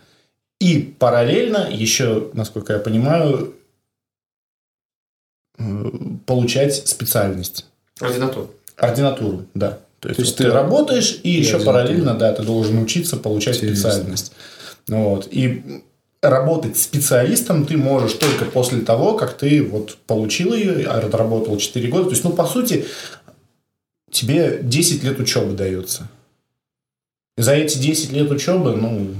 S2: И параллельно еще, насколько я понимаю, э, получать специальность.
S1: Ординатура.
S2: Ординатуру, да. То есть,
S3: То есть
S2: ты,
S3: ты-
S2: работаешь, и, еще
S3: ординатура.
S2: параллельно, да, ты должен учиться, получать
S3: Интересно.
S2: специальность. Ну Вот. И работать специалистом ты можешь только после того, как ты вот получил ее, отработал 4 года. То есть, ну, по сути, тебе 10 лет учебы дается. За эти 10 лет учебы, ну,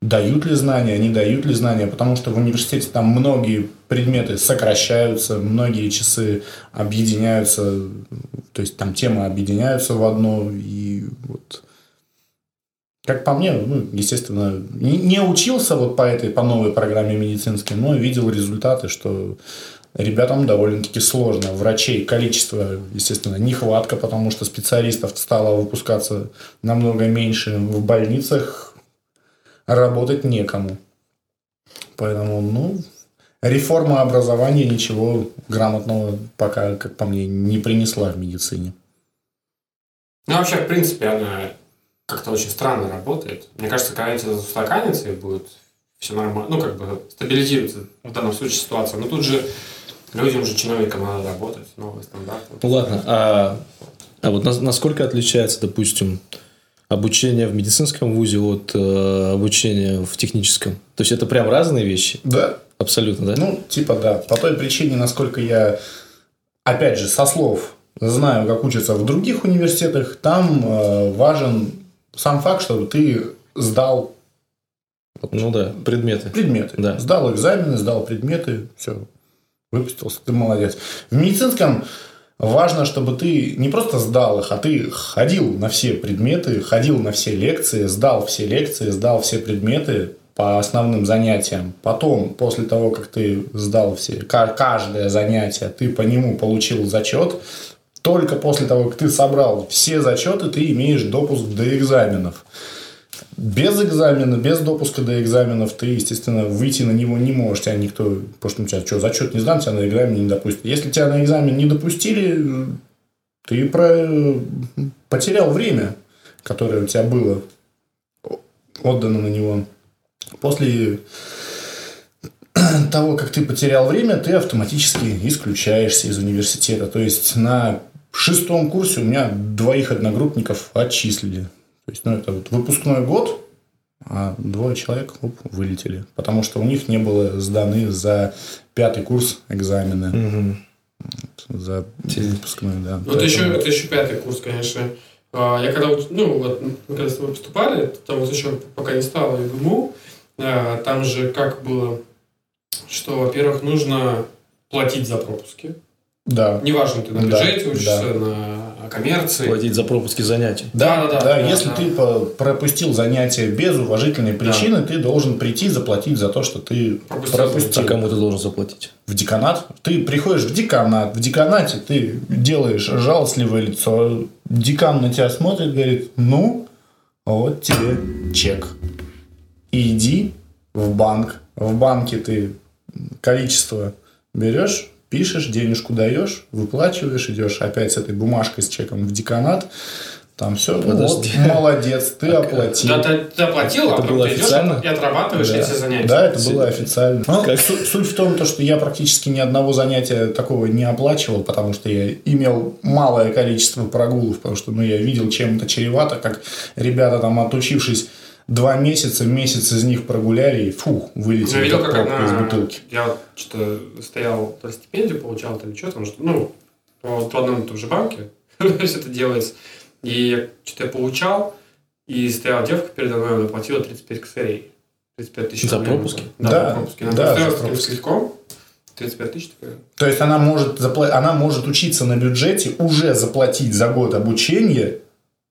S2: дают ли знания, не дают ли знания, потому что в университете там многие предметы сокращаются, многие часы объединяются, то есть там темы объединяются в одно, и вот как по мне, ну, естественно, не, учился вот по этой, по новой программе медицинской, но видел результаты, что ребятам довольно-таки сложно. Врачей количество, естественно, нехватка, потому что специалистов стало выпускаться намного меньше. В больницах работать некому. Поэтому, ну, реформа образования ничего грамотного пока, как по мне, не принесла в медицине.
S1: Ну, вообще, в принципе, она как-то очень странно работает. Мне кажется, когда эти устаканятся и будет все нормально, ну, как бы стабилизируется в данном случае ситуация. Но тут же людям же, чиновникам надо работать, новые стандарты.
S3: Ну ладно, а, а вот нас- насколько отличается, допустим, обучение в медицинском вузе от э, обучения в техническом? То есть это прям разные вещи?
S2: Да,
S3: Абсолютно, да?
S2: Ну, типа да. По той причине, насколько я, опять же, со слов знаю, как учатся в других университетах, там э, важен сам факт, чтобы ты сдал
S3: Ну да, предметы.
S2: предметы.
S3: Да.
S2: Сдал экзамены, сдал предметы, все, выпустился, ты молодец. В медицинском важно, чтобы ты не просто сдал их, а ты ходил на все предметы, ходил на все лекции, сдал все лекции, сдал все предметы, по основным занятиям. Потом, после того, как ты сдал все, каждое занятие, ты по нему получил зачет. Только после того, как ты собрал все зачеты, ты имеешь допуск до экзаменов. Без экзамена, без допуска до экзаменов ты, естественно, выйти на него не можешь. Тебя никто, потому что у тебя что, зачет не сдан, тебя на экзамен не допустят. Если тебя на экзамен не допустили, ты про... потерял время, которое у тебя было отдано на него. После того, как ты потерял время, ты автоматически исключаешься из университета. То есть на шестом курсе у меня двоих одногруппников отчислили. То есть, ну, это вот выпускной год, а двое человек оп, вылетели. Потому что у них не было сданы за пятый курс экзамены.
S3: Угу.
S2: Вот, за выпускной, да.
S1: Ну, это, еще, это еще пятый курс, конечно. А, я когда, ну, вот, мы когда с тобой поступали, там вот еще пока не стало ИГМУ, а, там же как было, что, во-первых, нужно платить за пропуски.
S2: Да.
S1: Неважно, ты на бюджете да, учишься, да. на коммерции.
S3: Платить за пропуски занятий.
S2: Да, да, да. да, да если да. ты пропустил занятие без уважительной причины, да. ты должен прийти заплатить за то, что ты пропустил. пропустил.
S3: А кому ты должен заплатить?
S2: В деканат. Ты приходишь в деканат. В деканате ты делаешь жалостливое лицо. Декан на тебя смотрит, говорит, ну, вот тебе чек. иди в банк. В банке ты количество берешь, пишешь, денежку даешь, выплачиваешь, идешь опять с этой бумажкой с чеком в деканат. Там все, Подожди. вот, молодец, ты так, оплатил.
S1: Да, ты, ты оплатил, это а было ты официально? идешь и отрабатываешь да. эти занятия.
S2: Да, это было официально. Ну, суть, суть в том, то, что я практически ни одного занятия такого не оплачивал, потому что я имел малое количество прогулов, потому что ну, я видел, чем это чревато, как ребята там отучившись два месяца, месяц из них прогуляли и фух, вылетели
S1: я видел, как одна... из бутылки. Я что-то стоял, то стипендию получал, там что там, что, ну, по, по одному и тому же банке все это делается. И что-то я получал, и стояла девка передо мной, она платила 35 косарей. 35 тысяч
S3: За пропуски?
S2: Да, да, за пропуски. Она да,
S1: за пропуски. Легко, 35 тысяч такая.
S2: То есть она может, запла... она может учиться на бюджете, уже заплатить за год обучения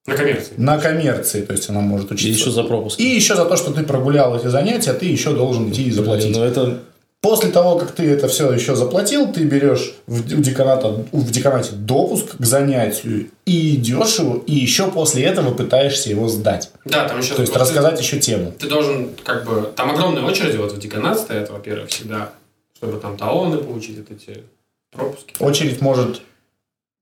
S1: на коммерции.
S2: На коммерции, то есть она может учиться.
S3: И еще за пропуск.
S2: И еще за то, что ты прогулял эти занятия, ты еще должен идти и заплатить.
S3: Блин, ну это...
S2: После того, как ты это все еще заплатил, ты берешь в, у деканата, в деканате допуск к занятию и идешь его, и еще после этого пытаешься его сдать.
S1: Да, там еще...
S2: То есть вот рассказать ты, еще тему.
S1: Ты должен, как бы, там огромные очереди вот в деканат стоят, во-первых, всегда, чтобы там талоны получить, вот эти пропуски.
S2: Очередь может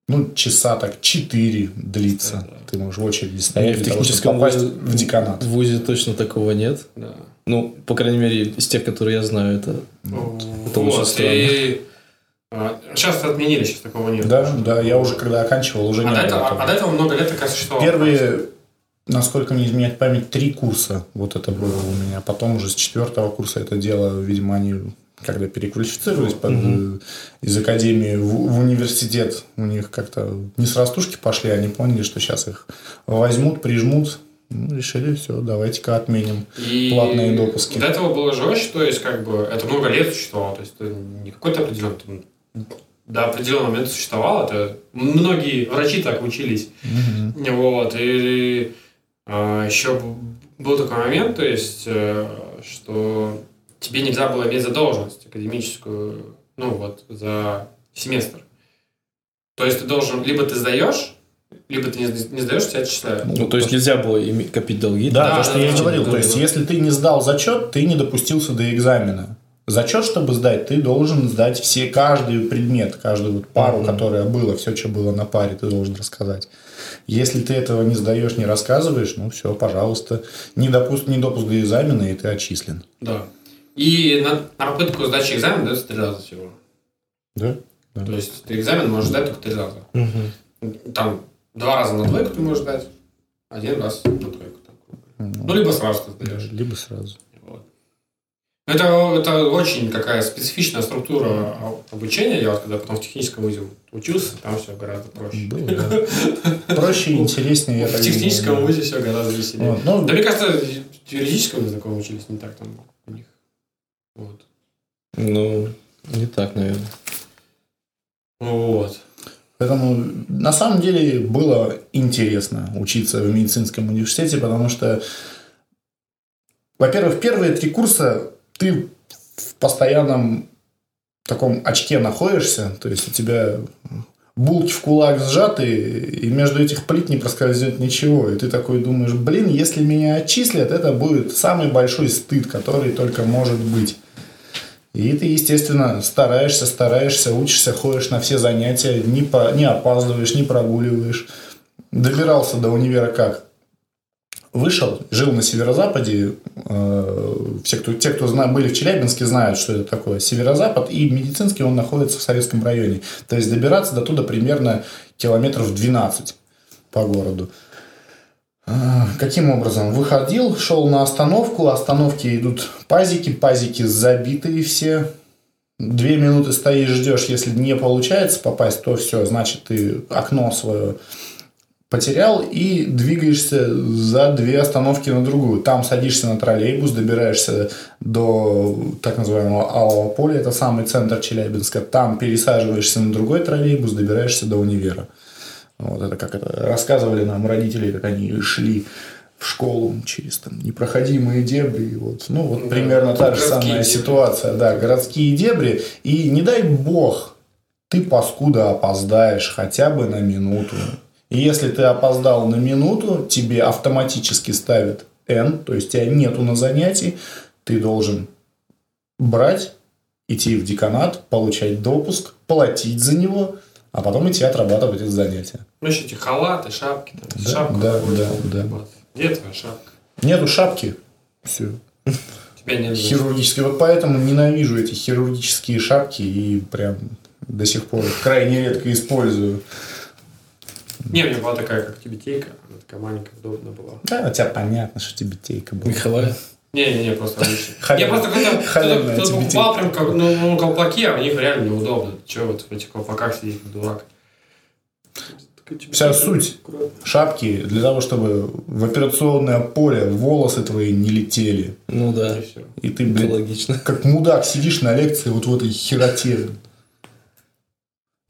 S2: ну, часа так 4 длится. Да, да. Ты можешь в очереди стоять.
S3: Ну, в техническом
S2: того, вузе, в деканат.
S3: В ВУЗе точно такого нет.
S1: Да.
S3: Ну, по крайней мере, из тех, которые я знаю, это,
S1: вот. это вот. очень странно. И... А, сейчас отменили, сейчас такого нет.
S2: Да, да, я уже когда оканчивал, уже
S1: а
S2: не
S1: до этого, А до этого много лет такая
S2: существовала. Первые, насколько не изменяет память, три курса вот это было у меня. Потом уже с четвертого курса это дело, видимо, они когда переквалифицировались под, угу. из академии в, в университет, у них как-то не с растушки пошли, они поняли, что сейчас их возьмут, прижмут, ну, решили, все, давайте-ка отменим и платные допуски.
S1: До этого было жестче, то есть, как бы, это много лет существовало, то есть, это не какой-то определенный, до определенного момента существовало, это многие врачи так учились,
S2: угу.
S1: вот, и а, еще был такой момент, то есть, э, что тебе нельзя было иметь задолженность академическую, ну вот, за семестр. То есть ты должен, либо ты сдаешь, либо ты не, не сдаешь, тебя отчисляют.
S3: Ну, то есть нельзя было иметь, копить долги?
S2: Да, да то, что да, я да, говорил. То есть, если ты не сдал зачет, ты не допустился до экзамена. Зачет, чтобы сдать, ты должен сдать все, каждый предмет, каждую вот пару, mm-hmm. которая была, все, что было на паре, ты должен рассказать. Если ты этого не сдаешь, не рассказываешь, ну все, пожалуйста, не, допуск, не допуск до экзамена, и ты отчислен.
S1: Да. И на, на попытку сдачи экзамена дается три раза всего.
S2: Да? да.
S1: То есть ты экзамен можешь сдать только три раза.
S2: Угу.
S1: Там два раза на двойку ты можешь сдать, один раз на тройку. Угу. Ну, либо сразу ты сдаешь.
S2: Либо сразу.
S1: Вот. Это, это очень какая специфичная структура обучения. Я вот когда потом в техническом вузе учился, там все гораздо проще.
S2: Было, да. Проще и интереснее.
S1: В техническом вузе все гораздо веселее. Ну, да мне кажется, в юридическом языком учились не так там у них. Вот.
S3: Ну, не так, наверное.
S1: Вот.
S2: Поэтому на самом деле было интересно учиться в медицинском университете, потому что во-первых, первые три курса ты в постоянном таком очке находишься, то есть у тебя булки в кулак сжаты, и между этих плит не проскользнет ничего. И ты такой думаешь, блин, если меня отчислят, это будет самый большой стыд, который только может быть. И ты, естественно, стараешься, стараешься, учишься, ходишь на все занятия, не, по, не опаздываешь, не прогуливаешь. Добирался до универа как? Вышел, жил на северо-западе. Э, все, кто, те, кто зна, были в Челябинске, знают, что это такое северо-запад. И медицинский он находится в Советском районе. То есть добираться до туда примерно километров 12 по городу. Каким образом? Выходил, шел на остановку, остановки идут пазики, пазики забитые все. Две минуты стоишь, ждешь, если не получается попасть, то все, значит, ты окно свое потерял и двигаешься за две остановки на другую. Там садишься на троллейбус, добираешься до так называемого Алого поля, это самый центр Челябинска. Там пересаживаешься на другой троллейбус, добираешься до универа. Вот это как это рассказывали нам родители, как они шли в школу через там непроходимые дебри. Вот. Ну, вот да, примерно та же самая дебри. ситуация. Да, городские дебри. И не дай бог, ты паскуда опоздаешь хотя бы на минуту. И если ты опоздал на минуту, тебе автоматически ставят N, то есть тебя нету на занятии, ты должен брать, идти в деканат, получать допуск, платить за него, а потом идти отрабатывать это занятие.
S1: Ну, еще эти халаты, шапки. Там,
S2: да, шапку да, да, да.
S1: Где твоя шапка?
S2: Нету шапки. Все. Тебя не Хирургические. Вот поэтому ненавижу эти хирургические шапки и прям до сих пор крайне редко использую.
S1: Не, у меня была такая, как тибетейка. Она такая маленькая, удобная была.
S2: Да, у тебя понятно, что тибетейка была.
S3: Михалая?
S1: Не-не-не, просто обычно. Я просто когда кто-то покупал прям как, ну, ну, колпаки, а у них реально неудобно. Че вот в этих колпаках сидеть, дурак.
S2: Вся суть шапки для того, чтобы в операционное поле волосы твои не летели.
S3: Ну да.
S2: И ты, блин,
S3: логично.
S2: как мудак сидишь на лекции вот в этой хероте.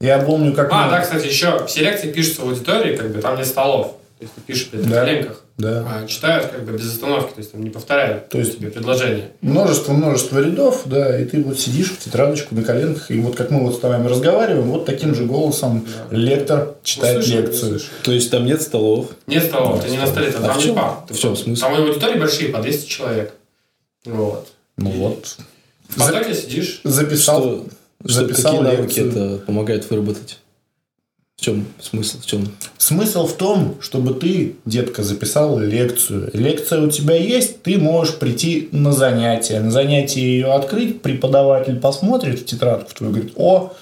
S2: Я помню, как...
S1: А, мы... да, кстати, еще все лекции пишутся в аудитории, как бы там нет столов. То есть ты пишешь на да. коленках.
S2: Да.
S1: А читают как бы без остановки, то есть там не повторяют то есть тебе предложение.
S2: Множество-множество рядов, да, и ты вот сидишь в тетрадочку на коленках, и вот как мы вот с вами разговариваем, вот таким же голосом да. лектор читает услышал, лекцию. Услышал.
S3: То есть там нет столов?
S1: Нет столов, ты не на столе, там а
S3: в чем,
S1: в
S3: чем смысл?
S1: Там аудитории большие, по 200 человек. Вот.
S2: Ну вот.
S1: В потоке сидишь.
S2: Записал.
S3: Что, что, какие навыки это помогает выработать? В чем смысл? В чем?
S2: Смысл в том, чтобы ты, детка, записал лекцию. Лекция у тебя есть, ты можешь прийти на занятие. На занятие ее открыть, преподаватель посмотрит в тетрадку твою говорит, о,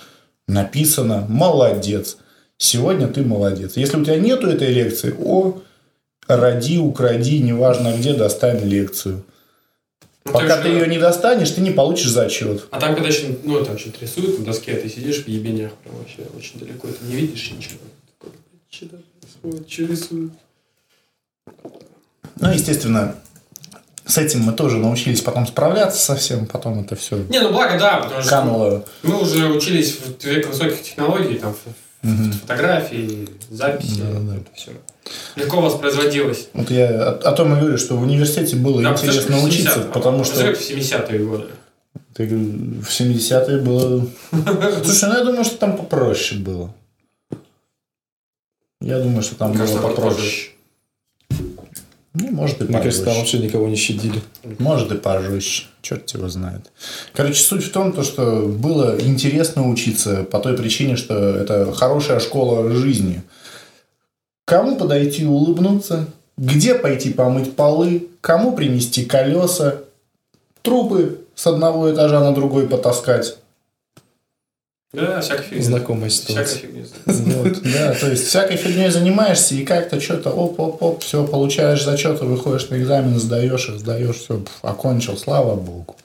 S2: написано, молодец. Сегодня ты молодец. Если у тебя нету этой лекции, о, роди, укради, неважно где, достань лекцию. Ну, Пока ты, ее не достанешь, ты не получишь зачет.
S1: А там, когда еще, ну, там еще рисуют на доске, ты сидишь в ебенях прям вообще очень далеко, ты не видишь ничего. Что рисуют, что рисуют.
S2: Ну, естественно, с этим мы тоже научились потом справляться совсем, потом это все.
S1: Не, ну благо да, потому
S2: что кануло.
S1: мы уже учились в век высоких технологий, там угу. фотографии, записи, да, да. это все легко воспроизводилось.
S2: Вот я о, о том и говорю, что в университете было да, интересно учиться, потому что...
S1: в 70-е годы.
S2: Ты, в 70-е было... Слушай, ну я думаю, что там попроще было. Я думаю, что там было попроще. Ну, может и
S3: Мне кажется, там вообще никого не щадили.
S2: Может и пожестче. Черт его знает. Короче, суть в том, то, что было интересно учиться по той причине, что это хорошая школа жизни. Кому подойти и улыбнуться? Где пойти помыть полы? Кому принести колеса? Трупы с одного этажа на другой потаскать?
S1: Да, всякой фигней.
S3: Знакомая ситуация.
S1: Всякой фигней.
S2: Вот, да, то есть всякой фигней занимаешься и как-то что-то оп-оп-оп, все, получаешь зачеты, выходишь на экзамен, сдаешь их, сдаешь, все, окончил, слава богу.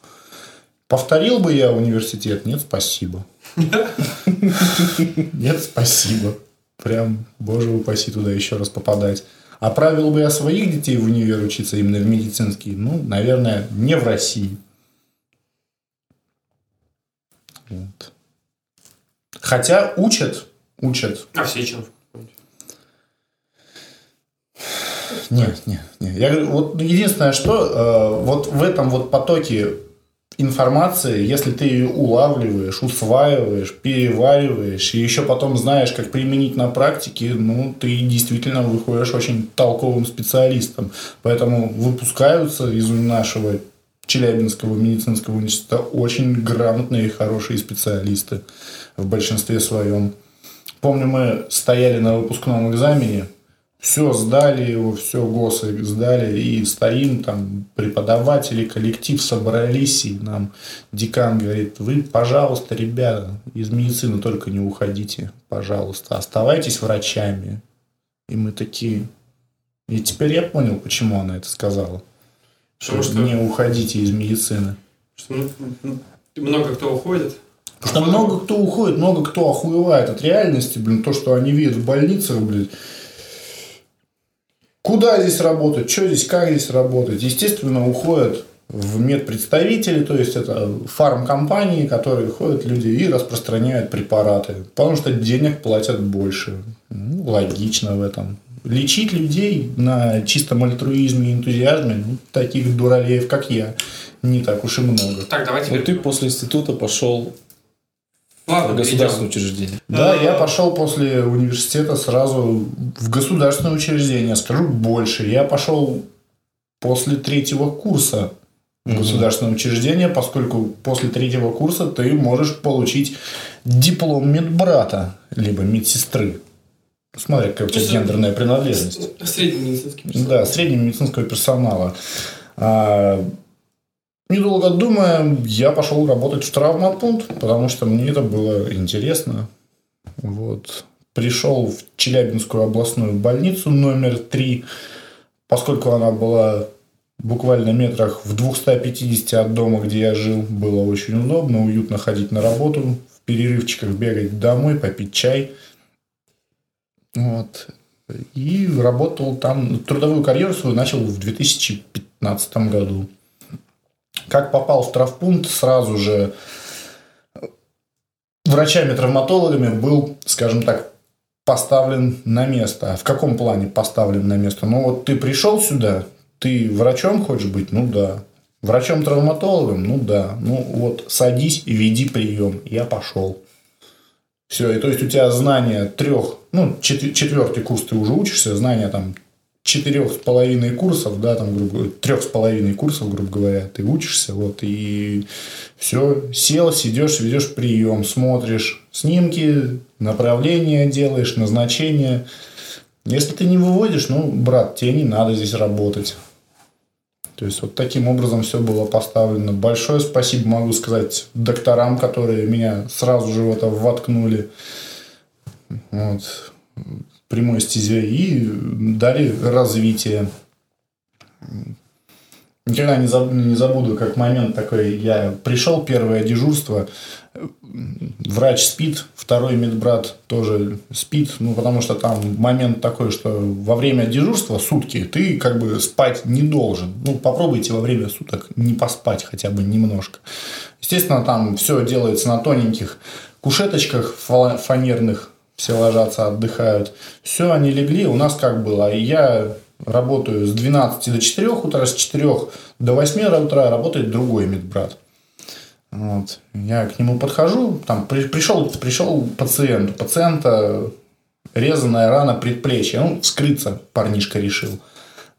S2: Повторил бы я университет? Нет, спасибо. Нет, спасибо. Прям, боже упаси, туда еще раз попадать. Отправил бы я своих детей в универ учиться именно в медицинский? Ну, наверное, не в России. Вот. Хотя учат, учат.
S1: А в Сеченов?
S2: Нет, нет, нет. Я говорю, вот единственное, что э, вот в этом вот потоке информации, если ты ее улавливаешь, усваиваешь, перевариваешь, и еще потом знаешь, как применить на практике, ну, ты действительно выходишь очень толковым специалистом. Поэтому выпускаются из нашего Челябинского медицинского университета очень грамотные и хорошие специалисты в большинстве своем. Помню, мы стояли на выпускном экзамене, все сдали его, все ГОСы сдали, и стоим там, преподаватели, коллектив собрались, и нам декан говорит, вы, пожалуйста, ребята, из медицины только не уходите, пожалуйста, оставайтесь врачами. И мы такие... И теперь я понял, почему она это сказала. Что, что не уходите из медицины.
S1: Что ну, много кто уходит,
S2: Потому что много кто уходит, много кто охуевает от реальности, блин, то, что они видят в больницах, блин. Куда здесь работать, что здесь, как здесь работать. Естественно, уходят в медпредставители, то есть это фармкомпании, которые ходят люди и распространяют препараты, потому что денег платят больше. Ну, логично в этом. Лечить людей на чистом альтруизме и энтузиазме, ну, таких дуралеев, как я, не так уж и много.
S1: Так, давайте.
S3: Вот ты после института пошел
S1: Ладно,
S3: государственное учреждение.
S2: Да,
S1: А.
S2: я пошел после университета сразу в государственное учреждение. Скажу больше. Я пошел после третьего курса в государственное учреждение, поскольку после третьего курса ты можешь получить диплом медбрата, либо медсестры. Смотри, какая у тебя гендерная принадлежность.
S1: Средний медицинский персонал.
S2: Да, среднего медицинского персонала. Недолго думая, я пошел работать в травмопункт, потому что мне это было интересно. Вот. Пришел в Челябинскую областную больницу номер 3, поскольку она была буквально метрах в 250 от дома, где я жил, было очень удобно, уютно ходить на работу, в перерывчиках бегать домой, попить чай. Вот. И работал там, трудовую карьеру свою начал в 2015 году. Как попал в травпункт, сразу же врачами-травматологами был, скажем так, поставлен на место. А в каком плане поставлен на место? Ну, вот ты пришел сюда, ты врачом хочешь быть? Ну, да. Врачом-травматологом? Ну, да. Ну, вот садись и веди прием. Я пошел. Все, и то есть у тебя знания трех, ну, чет- четвертый курс ты уже учишься, знания там четырех с половиной курсов, да, там, грубо трех с половиной курсов, грубо говоря, ты учишься, вот, и все, сел, сидешь, ведешь прием, смотришь снимки, направления делаешь, назначение. Если ты не выводишь, ну, брат, тебе не надо здесь работать. То есть, вот таким образом все было поставлено. Большое спасибо могу сказать докторам, которые меня сразу же в это воткнули. Вот. Прямой стезе. И дали развитие. Никогда не забуду, не забуду, как момент такой. Я пришел, первое дежурство. Врач спит, второй медбрат тоже спит. Ну, потому что там момент такой, что во время дежурства сутки ты как бы спать не должен. Ну, попробуйте во время суток не поспать хотя бы немножко. Естественно, там все делается на тоненьких кушеточках фа- фанерных. Все ложатся, отдыхают. Все, они легли. У нас как было. И я работаю с 12 до 4 утра, с 4 до 8 утра работает другой медбрат. Вот. Я к нему подхожу, там при- пришел, пришел пациент, у пациента резаная рана предплечья, ну, вскрыться парнишка решил.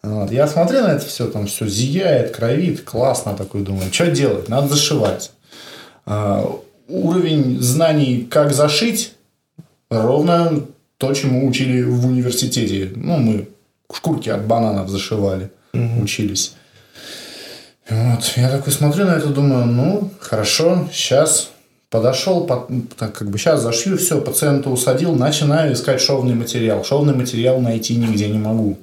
S2: Вот. Я смотрю на это все, там все зияет, кровит, классно такой, думаю, что делать, надо зашивать. А, уровень знаний, как зашить, ровно то, чему учили в университете. Ну, мы шкурки от бананов зашивали, учились. Вот, я такой смотрю на это, думаю, ну, хорошо, сейчас подошел, по- так как бы сейчас зашью, все, пациента усадил, начинаю искать шовный материал. Шовный материал найти нигде не могу.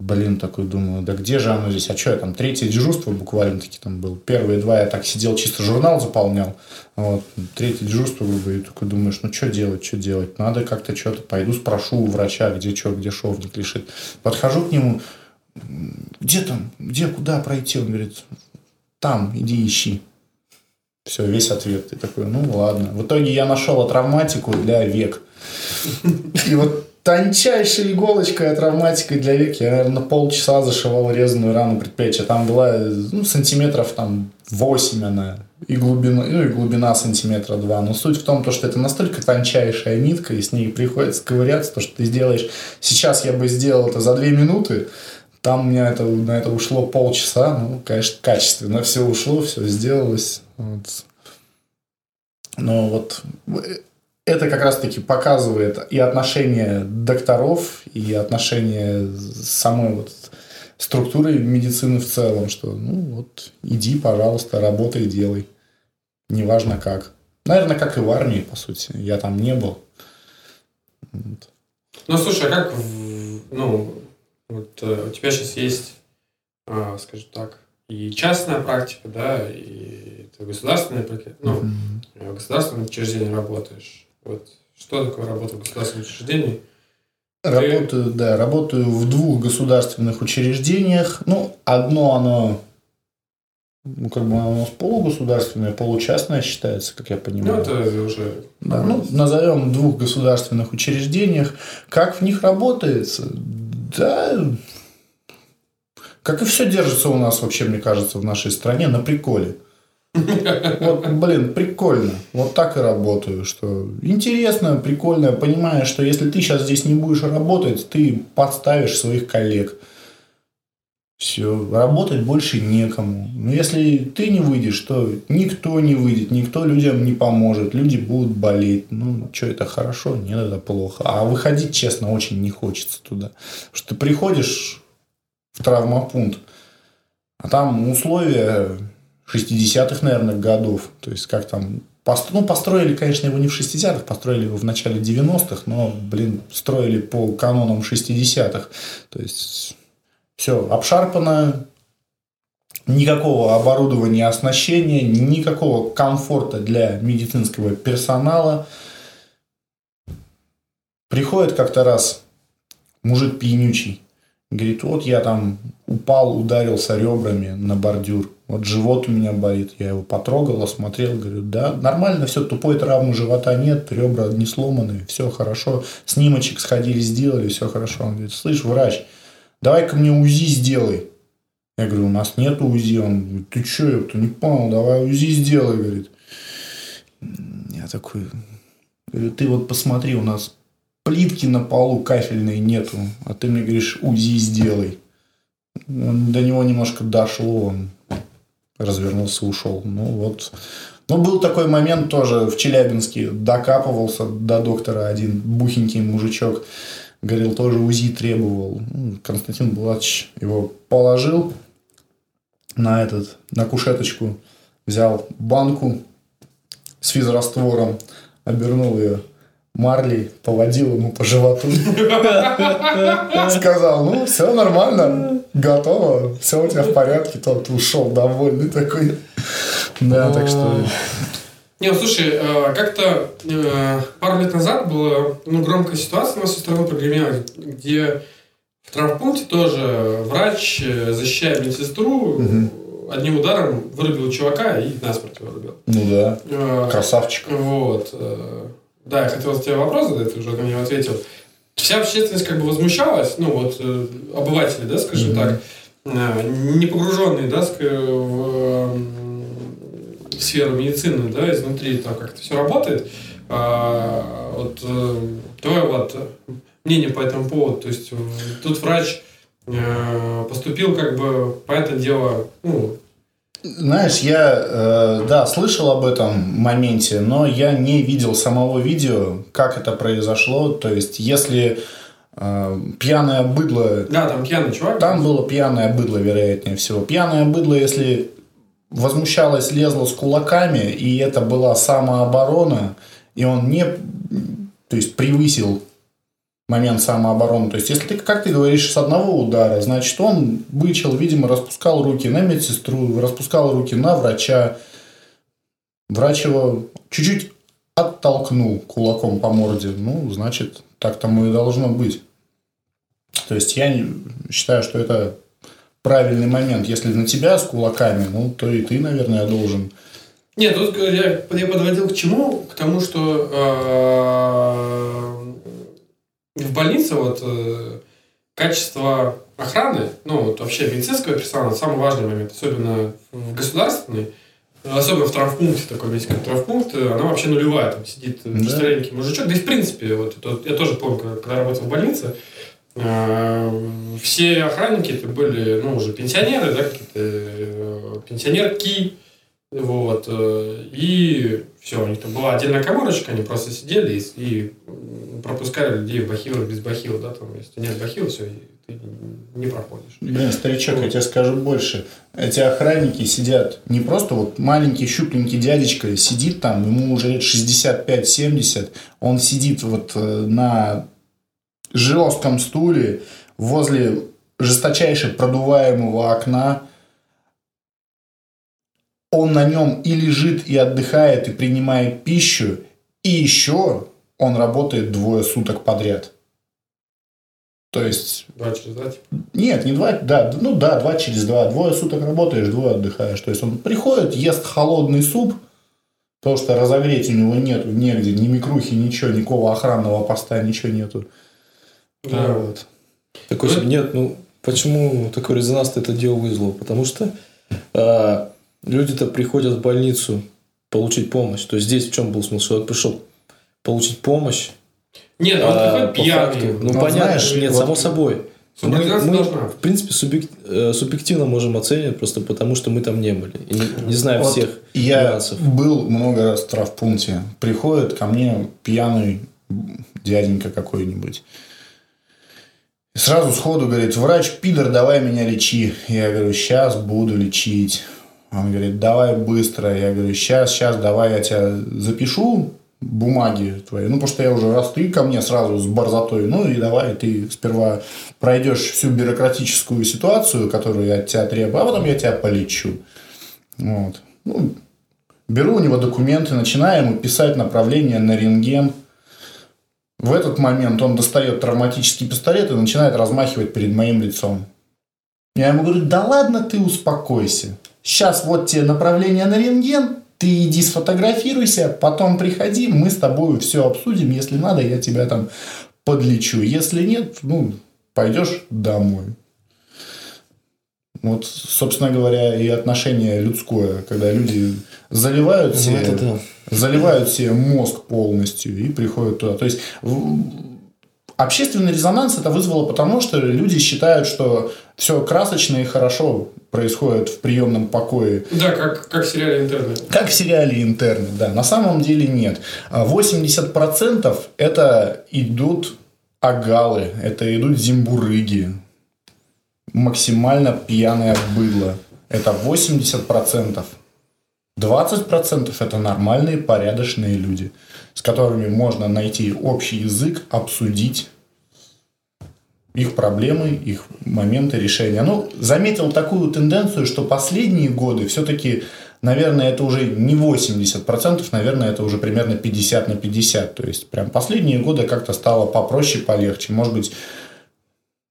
S2: Блин, такой думаю, да где же оно здесь? А что я там, третье дежурство буквально таки там был. Первые два я так сидел, чисто журнал заполнял. Вот. Третье дежурство, грубо и такой думаешь, ну что делать, что делать? Надо как-то что-то, пойду спрошу у врача, где что, где шовник лежит. Подхожу к нему, где там, где, куда пройти? Он говорит, там, иди ищи. Все, весь ответ. Ты такой, ну ладно. В итоге я нашел травматику для век. И вот тончайшей иголочкой, травматикой для веки. Я, наверное, полчаса зашивал резаную рану предплечья. Там была ну, сантиметров там 8 она. И глубина, ну, и глубина сантиметра 2. Но суть в том, то, что это настолько тончайшая нитка, и с ней приходится ковыряться, то, что ты сделаешь. Сейчас я бы сделал это за 2 минуты, там у меня это, на это ушло полчаса. Ну, конечно, качественно все ушло, все сделалось. Вот. Но вот это как раз-таки показывает и отношение докторов, и отношение самой вот структуры медицины в целом, что ну вот иди, пожалуйста, работай, делай. Неважно как. Наверное, как и в армии, по сути. Я там не был.
S1: Вот. Ну, слушай, а как, ну, вот э, у тебя сейчас есть, э, скажем так, и частная практика, да, и ты государственная практика, ну, mm-hmm. в государственном учреждении работаешь. Вот что такое работа в государственном учреждении?
S2: Работаю, да, работаю в двух государственных учреждениях. Ну, одно оно, ну, как бы оно полугосударственное, получастное считается, как я понимаю.
S1: Ну, это уже...
S2: Да, ну, назовем двух государственных учреждениях. Как в них работается? Да, как и все держится у нас вообще, мне кажется, в нашей стране на приколе. Вот, блин, прикольно. Вот так и работаю. Что интересно, прикольно, понимая, что если ты сейчас здесь не будешь работать, ты подставишь своих коллег. Все, работать больше некому. Но если ты не выйдешь, то никто не выйдет, никто людям не поможет, люди будут болеть. Ну, что это хорошо, нет, это плохо. А выходить, честно, очень не хочется туда. Потому что ты приходишь в травмопункт, а там условия 60-х, наверное, годов. То есть, как там... Ну, построили, конечно, его не в 60-х, построили его в начале 90-х, но, блин, строили по канонам 60-х. То есть, все обшарпано, никакого оборудования, оснащения, никакого комфорта для медицинского персонала. Приходит как-то раз мужик пьянючий, говорит, вот я там упал, ударился ребрами на бордюр. Вот живот у меня болит. Я его потрогал, осмотрел, говорю, да, нормально, все, тупой травмы живота нет, ребра не сломаны, все хорошо. Снимочек сходили, сделали, все хорошо. Он говорит, слышь, врач, давай-ка мне УЗИ сделай. Я говорю, у нас нет УЗИ. Он говорит, ты что, я то не понял, давай УЗИ сделай, говорит. Я такой, говорю, ты вот посмотри, у нас плитки на полу кафельной нету, а ты мне говоришь, УЗИ сделай. До него немножко дошло, он развернулся, ушел. Ну вот. Ну, был такой момент тоже в Челябинске. Докапывался до доктора один бухенький мужичок. Говорил, тоже УЗИ требовал. Ну, Константин Булатович его положил на этот, на кушеточку. Взял банку с физраствором, обернул ее Марли поводил ему по животу. Сказал, ну, все нормально, готово, все у тебя в порядке. Тот ушел довольный такой. Да, так что...
S1: Не, ну, слушай, э, как-то э, пару лет назад была ну, громкая ситуация на всю страну прогремела, где в травмпункте тоже врач, э, защищая медсестру, угу. одним ударом вырубил чувака и насмерть вырубил.
S2: Ну да, красавчик.
S1: Вот. Да, я хотел тебе вопрос задать, ты уже на него ответил. Вся общественность как бы возмущалась, ну вот э, обыватели, да, скажем mm-hmm. так, э, не погруженные, да, в, в сферу медицины, да, изнутри, там как это все работает. А, вот э, твое вот мнение по этому поводу, то есть тут врач поступил как бы по это дело, ну,
S2: знаешь, я, э, да, слышал об этом моменте, но я не видел самого видео, как это произошло. То есть, если э, пьяное быдло...
S1: Да, там пьяный чувак.
S2: Там было пьяное быдло, вероятнее всего. Пьяное быдло, если возмущалось, лезло с кулаками, и это была самооборона, и он не... То есть, превысил момент самообороны. То есть, если ты, как ты говоришь, с одного удара, значит, он бычил, видимо, распускал руки на медсестру, распускал руки на врача. Врач его чуть-чуть оттолкнул кулаком по морде. Ну, значит, так тому и должно быть. То есть, я считаю, что это правильный момент. Если на тебя с кулаками, ну, то и ты, наверное, должен...
S1: Нет, тут я, я подводил к чему? К тому, что э, в больнице вот э, качество охраны, ну, вот вообще медицинского персонала, самый важный момент, особенно в государственной, особенно в травмпункте, такой есть как травмпункт, она вообще нулевая, там сидит да. старенький мужичок, да и в принципе, вот это, я тоже помню, когда, когда работал в больнице, э, все охранники это были, ну, уже пенсионеры, да, какие-то э, пенсионерки, вот, э, и все, у них там была отдельная коморочка, они просто сидели и, и пропускали людей в бахилы без бахил, да, там, если нет бахил, все, ты не проходишь.
S2: Блин, старичок, вот. я тебе скажу больше. Эти охранники сидят не просто вот маленький щупленький дядечка сидит там, ему уже лет 65-70, он сидит вот э, на жестком стуле возле жесточайше продуваемого окна, он на нем и лежит, и отдыхает, и принимает пищу, и еще он работает двое суток подряд. То есть...
S1: Два через два? Типа?
S2: Нет, не два, да, ну да, два через два. Двое суток работаешь, двое отдыхаешь. То есть он приходит, ест холодный суп, потому что разогреть у него нету негде, ни микрухи, ничего, никакого охранного поста, ничего нету.
S3: Да. Вот. Такой, ну, нет, ну почему такой резонанс это дело вызвало? Потому что э, люди-то приходят в больницу получить помощь. То есть здесь в чем был смысл? Человек пришел получить помощь.
S1: Нет, он а, по пьяный.
S3: Факту. Ну, ну понятно, знаешь, нет, вот само собой. Мы, мы в принципе, субъект, э, субъективно можем оценивать, просто потому что мы там не были. И не, не знаем вот всех
S2: я нюансов. был много раз в травпункте. Приходит ко мне пьяный дяденька какой-нибудь. Сразу сходу говорит, врач, пидор, давай меня лечи. Я говорю, сейчас буду лечить. Он говорит, давай быстро. Я говорю, сейчас, сейчас, давай я тебя запишу, бумаги твои. Ну, потому что я уже раз ты ко мне сразу с борзотой, ну и давай ты сперва пройдешь всю бюрократическую ситуацию, которую я от тебя требую, а потом я тебя полечу. Вот. Ну, беру у него документы, начинаю ему писать направление на рентген. В этот момент он достает травматический пистолет и начинает размахивать перед моим лицом. Я ему говорю, да ладно ты успокойся. Сейчас вот тебе направление на рентген, ты иди сфотографируйся, потом приходи, мы с тобой все обсудим. Если надо, я тебя там подлечу. Если нет, ну, пойдешь домой. Вот, собственно говоря, и отношение людское, когда люди заливают себе, да. заливают себе мозг полностью и приходят туда. То есть Общественный резонанс это вызвало потому, что люди считают, что все красочно и хорошо происходит в приемном покое.
S1: Да, как, как в сериале «Интерны».
S2: Как в сериале «Интерны», да. На самом деле нет. 80% это идут агалы, это идут зимбурыги. Максимально пьяное быдло. Это 80%. 20% это нормальные, порядочные люди с которыми можно найти общий язык, обсудить их проблемы, их моменты решения. Ну, заметил такую тенденцию, что последние годы все-таки, наверное, это уже не 80%, наверное, это уже примерно 50 на 50. То есть, прям последние годы как-то стало попроще, полегче. Может быть,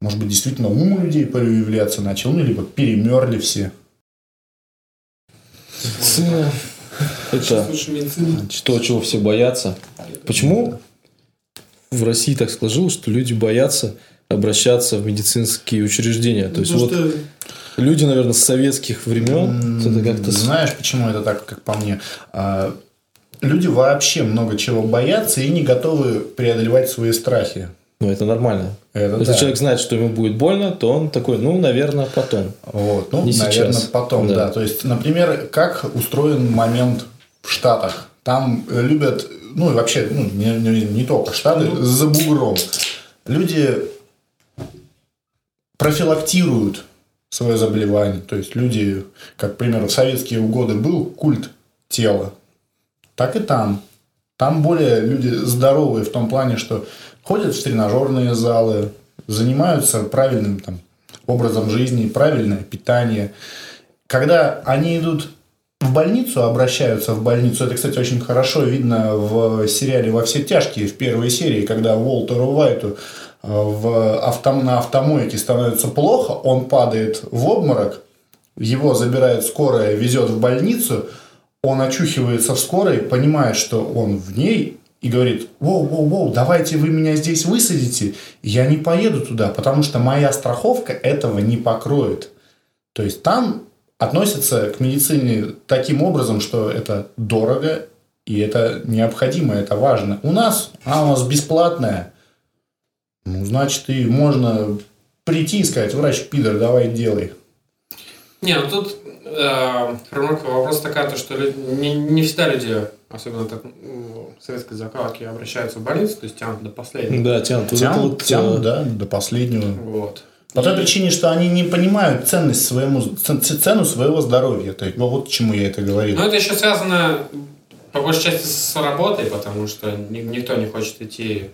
S2: может быть, действительно ум у людей появляться начал, ну, либо перемерли все.
S3: Это то, чего все боятся. Почему в России так сложилось, что люди боятся обращаться в медицинские учреждения? То есть, вот люди, наверное, с советских времен
S2: это как-то... Знаешь, почему это так, как по мне? А, люди вообще много чего боятся и не готовы преодолевать свои страхи.
S3: Ну, это нормально. Это Если да. человек знает, что ему будет больно, то он такой, ну, наверное, потом.
S2: Вот, ну, не наверное, сейчас. потом, да. да. То есть, например, как устроен момент в Штатах. Там э, любят, ну, вообще, ну, не, не, не только Штаты, ну. за бугром. Люди профилактируют свое заболевание. То есть, люди, как, к примеру, в советские годы был культ тела, так и там. Там более люди здоровые в том плане, что ходят в тренажерные залы, занимаются правильным там, образом жизни, правильное питание. Когда они идут в больницу, обращаются в больницу. Это, кстати, очень хорошо видно в сериале «Во все тяжкие» в первой серии, когда Уолтеру Уайту э, в авто, на автомойке становится плохо, он падает в обморок, его забирает скорая, везет в больницу, он очухивается в скорой, понимает, что он в ней, и говорит, воу-воу-воу, давайте вы меня здесь высадите, я не поеду туда, потому что моя страховка этого не покроет. То есть там относятся к медицине таким образом, что это дорого и это необходимо, это важно. У нас, а у нас бесплатная, ну, значит, и можно прийти и сказать, врач, пидор, давай делай.
S1: Не, ну тут э, вопрос такая, то, что не, не всегда люди, особенно так, ну, советской закладки, обращаются в больницу, то есть тянут до последнего.
S3: Да, тянут.
S2: Тянут, вот, тянут, э, да, до последнего.
S1: Вот.
S2: По той причине, что они не понимают ценность своему, цену своего здоровья. То есть, ну, вот к чему я это говорил.
S1: Ну, это еще связано по большей части с работой, потому что никто не хочет идти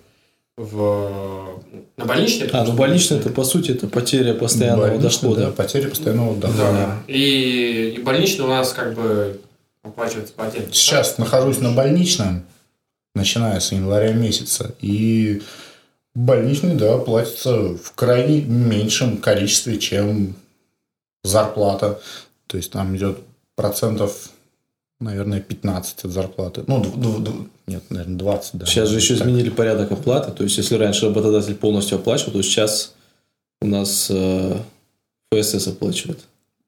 S1: в, на больничный.
S3: А, ну больничный это по сути это потеря постоянного больничный, дохода.
S2: Да, потеря постоянного дохода.
S1: Да. И, и больничный у нас как бы оплачивается по отдельно.
S2: Сейчас нахожусь на больничном, начиная с января месяца. И больничный, да, платится в крайне меньшем количестве, чем зарплата. То есть там идет процентов наверное, 15 от зарплаты. Ну, д- д- д- нет, наверное, 20, да.
S3: Сейчас же еще так. изменили порядок оплаты. То есть, если раньше работодатель полностью оплачивал, то сейчас у нас э, ФСС оплачивает.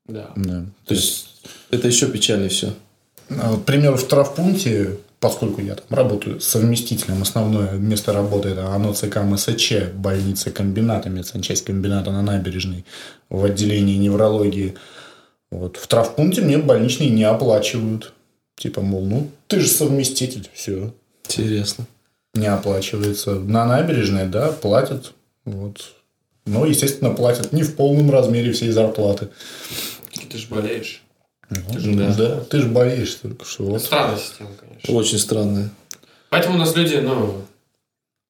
S1: Да.
S2: да.
S3: То есть, это еще печальнее все.
S2: А, к примеру, в травпункте, поскольку я там работаю совместителем, основное место работы это АНО ЦК МСЧ, больница комбината, медсанчасть комбината на набережной в отделении неврологии. Вот. В травпункте мне больничные не оплачивают. Типа, мол, ну, ты же совместитель, все.
S3: Интересно.
S2: Не оплачивается. На набережной, да, платят. Вот. Но, естественно, платят не в полном размере всей зарплаты.
S1: Ты же болеешь.
S2: Ну, ты же, да. да, ты же болеешь только что. Вот.
S1: Странная система, конечно.
S3: Очень странная.
S1: Поэтому у нас люди, ну,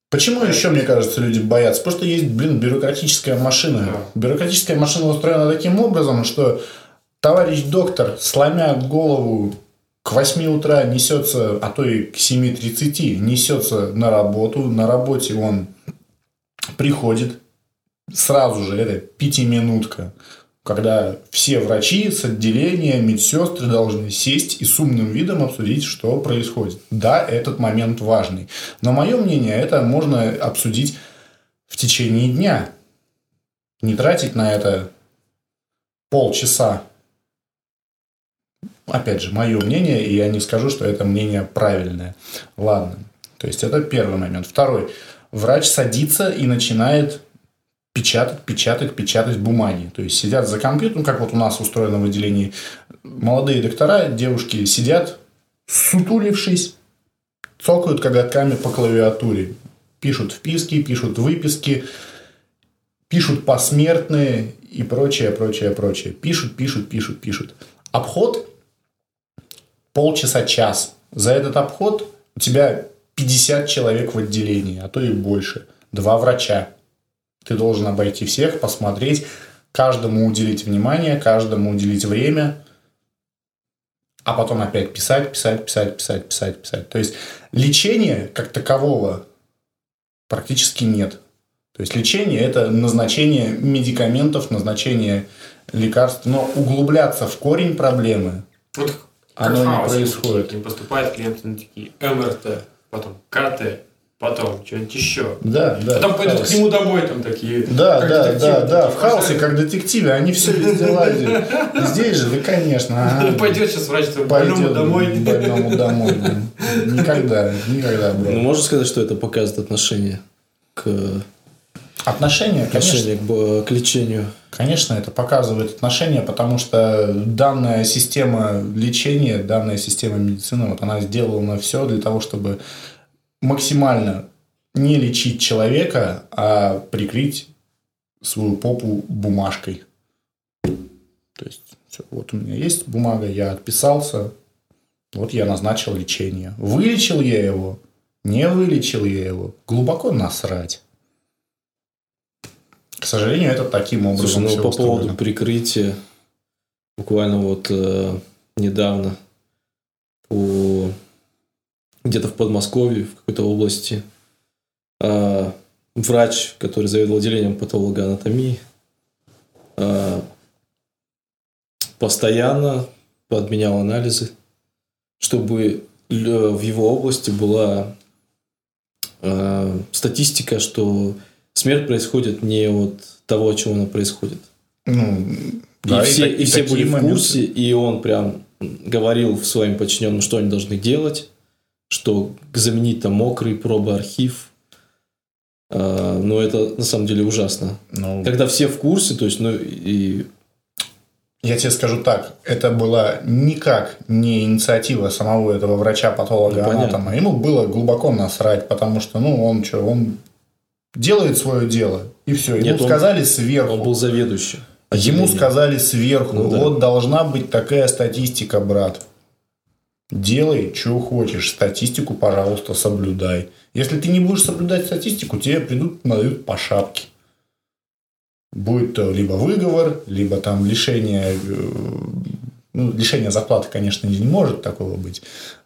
S2: Почему еще, мне кажется, люди боятся? Потому что есть, блин, бюрократическая машина. Да. Бюрократическая машина устроена таким образом, что товарищ доктор, сломя голову к 8 утра несется, а то и к 7.30 несется на работу. На работе он приходит сразу же, это пятиминутка, когда все врачи с отделения, медсестры должны сесть и с умным видом обсудить, что происходит. Да, этот момент важный. Но мое мнение, это можно обсудить в течение дня. Не тратить на это полчаса Опять же, мое мнение, и я не скажу, что это мнение правильное. Ладно. То есть, это первый момент. Второй. Врач садится и начинает печатать, печатать, печатать бумаги. То есть, сидят за компьютером, как вот у нас устроено в отделении. Молодые доктора, девушки сидят, сутулившись, цокают коготками по клавиатуре. Пишут вписки, пишут выписки, пишут посмертные и прочее, прочее, прочее. Пишут, пишут, пишут, пишут. Обход полчаса-час. За этот обход у тебя 50 человек в отделении, а то и больше. Два врача. Ты должен обойти всех, посмотреть, каждому уделить внимание, каждому уделить время, а потом опять писать, писать, писать, писать, писать, писать. То есть лечения как такового практически нет. То есть лечение – это назначение медикаментов, назначение лекарств, но углубляться в корень проблемы
S1: вот оно не происходит. Не поступает клиент на такие МРТ, потом КТ, потом что-нибудь еще.
S2: Да, да.
S1: Потом пойдут к нему домой там такие.
S2: Да, да, да, да. В хаосе, как детективы, они все везде лазят. Здесь же, да, конечно.
S1: Пойдет сейчас врач больному домой.
S2: Больному домой. Никогда, никогда.
S3: Ну, можно сказать, что это показывает отношение к
S2: Отношение,
S3: отношение
S2: конечно.
S3: К, к лечению.
S2: Конечно, это показывает отношение, потому что данная система лечения, данная система медицины, вот она сделана все для того, чтобы максимально не лечить человека, а прикрыть свою попу бумажкой. То есть, все, вот у меня есть бумага, я отписался, вот я назначил лечение. Вылечил я его, не вылечил я его, глубоко насрать. К сожалению, это таким образом
S3: Слушай, ну, по устроено. поводу прикрытия, буквально вот э, недавно по где-то в Подмосковье, в какой-то области, э, врач, который заведовал отделением патологоанатомии, э, постоянно подменял анализы, чтобы в его области была э, статистика, что смерть происходит не от того, от чего она происходит.
S2: Ну,
S3: И
S2: да,
S3: все,
S2: та-
S3: и все были в
S2: моменты.
S3: курсе, и он прям говорил своим подчиненным, что они должны делать, что заменить там мокрые пробы, архив. А, но это на самом деле ужасно.
S2: Ну,
S3: Когда все в курсе, то есть, ну и
S2: Я тебе скажу так, это была никак не инициатива самого этого
S3: Ну,
S2: врача-патолога-анатома. Ему было глубоко насрать, потому что, ну, он что, он делает свое дело, и все. Ему
S3: Нет, он-
S2: сказали сверху.
S3: он был заведующим.
S2: Ему
S3: отделением.
S2: сказали сверху,
S3: Ну да.
S2: вот должна быть такая статистика, брат. Делай, что хочешь. Статистику, пожалуйста, соблюдай. Если ты не будешь соблюдать статистику, тебе придут, надают по шапке. Будет то либо выговор, либо там лишение... э, Ну, лишение зарплаты, конечно, не может такого быть.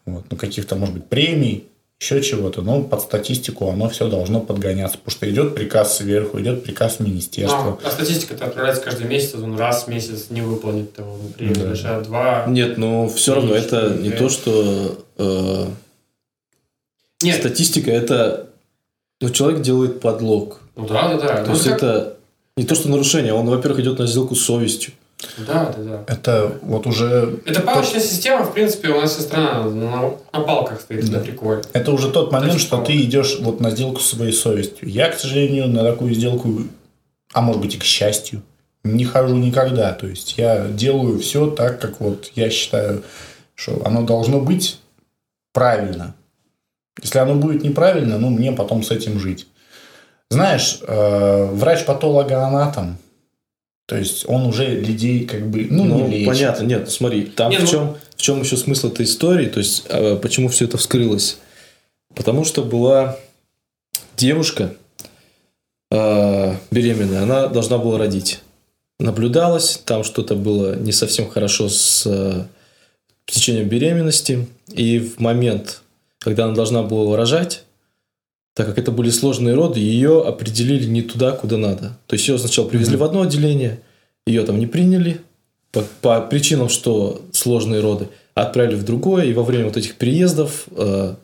S2: Вот, ну, каких-то, может быть, премий, еще чего-то. Но под статистику оно все должно подгоняться. Потому что идет приказ сверху, идет приказ министерства.
S1: Ну, а статистика-то отправляется каждый месяц, он раз в месяц не выполнит того, например,
S2: Да.
S1: решает два.
S3: Нет, но все равно это не то, что э,
S1: Нет,
S3: статистика, это ну, человек делает подлог.
S1: ну да, да, да.
S3: То
S1: Ну,
S3: есть
S1: как-
S3: это не то, что нарушение, он, во-первых, идет на сделку с совестью.
S1: Да, да, да.
S2: Это вот уже
S1: Это палочная система, в принципе, у нас вся страна на, на палках стоит,
S2: Да.
S1: на приколе.
S2: Это уже тот момент,
S1: Это
S2: что
S1: что?
S2: ты идешь вот на сделку со своей совестью. Я, к сожалению, на такую сделку, а может быть и к счастью, не хожу никогда. То есть я делаю все так, как вот я считаю, что оно должно быть правильно. Если оно будет неправильно, ну, мне потом с этим жить. Знаешь, э, врач-патологоанатом, то есть он уже людей как бы, ну,
S3: Ну,
S2: не лечит.
S3: понятно, нет, смотри, там
S1: Не,
S3: в,
S1: ну-
S3: чем, в чем еще смысл этой истории, то есть э, почему все это вскрылось? Потому что была девушка э, беременная, она должна была родить. Наблюдалось, там что-то было не совсем хорошо с э, течением беременности, и в момент, когда она должна была рожать, так как это были сложные роды, ее определили не туда, куда надо. То есть ее сначала привезли в одно отделение, ее там не приняли по, по причинам, что сложные роды, отправили в другое, и во время вот этих переездов э,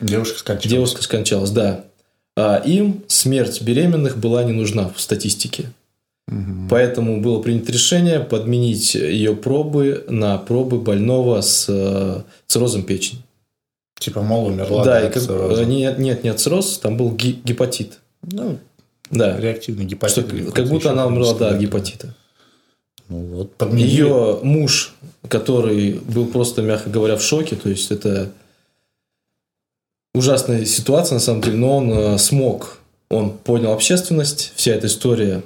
S2: Девушка скачала.
S3: девушка скончалась, да. А им смерть беременных была не нужна в статистике.
S2: Мгм.
S3: Поэтому было принято решение подменить ее пробы на пробы больного с э, циррозом печени.
S2: Типа, мол, умерла.
S3: да,
S2: да,
S3: и как, э, нет, нет, нет, цирроз, там был ги- гепатит.
S2: Ну,
S3: Да,
S2: реактивный
S3: что,
S2: гепатит. или
S3: как будто она умерла, да,
S2: хронический,
S3: гепатита.
S2: Ну вот, подменили.
S3: Ее муж, который был просто, мягко говоря, в шоке, то есть это ужасная ситуация на самом деле, но он э, смог, он поднял общественность, вся эта история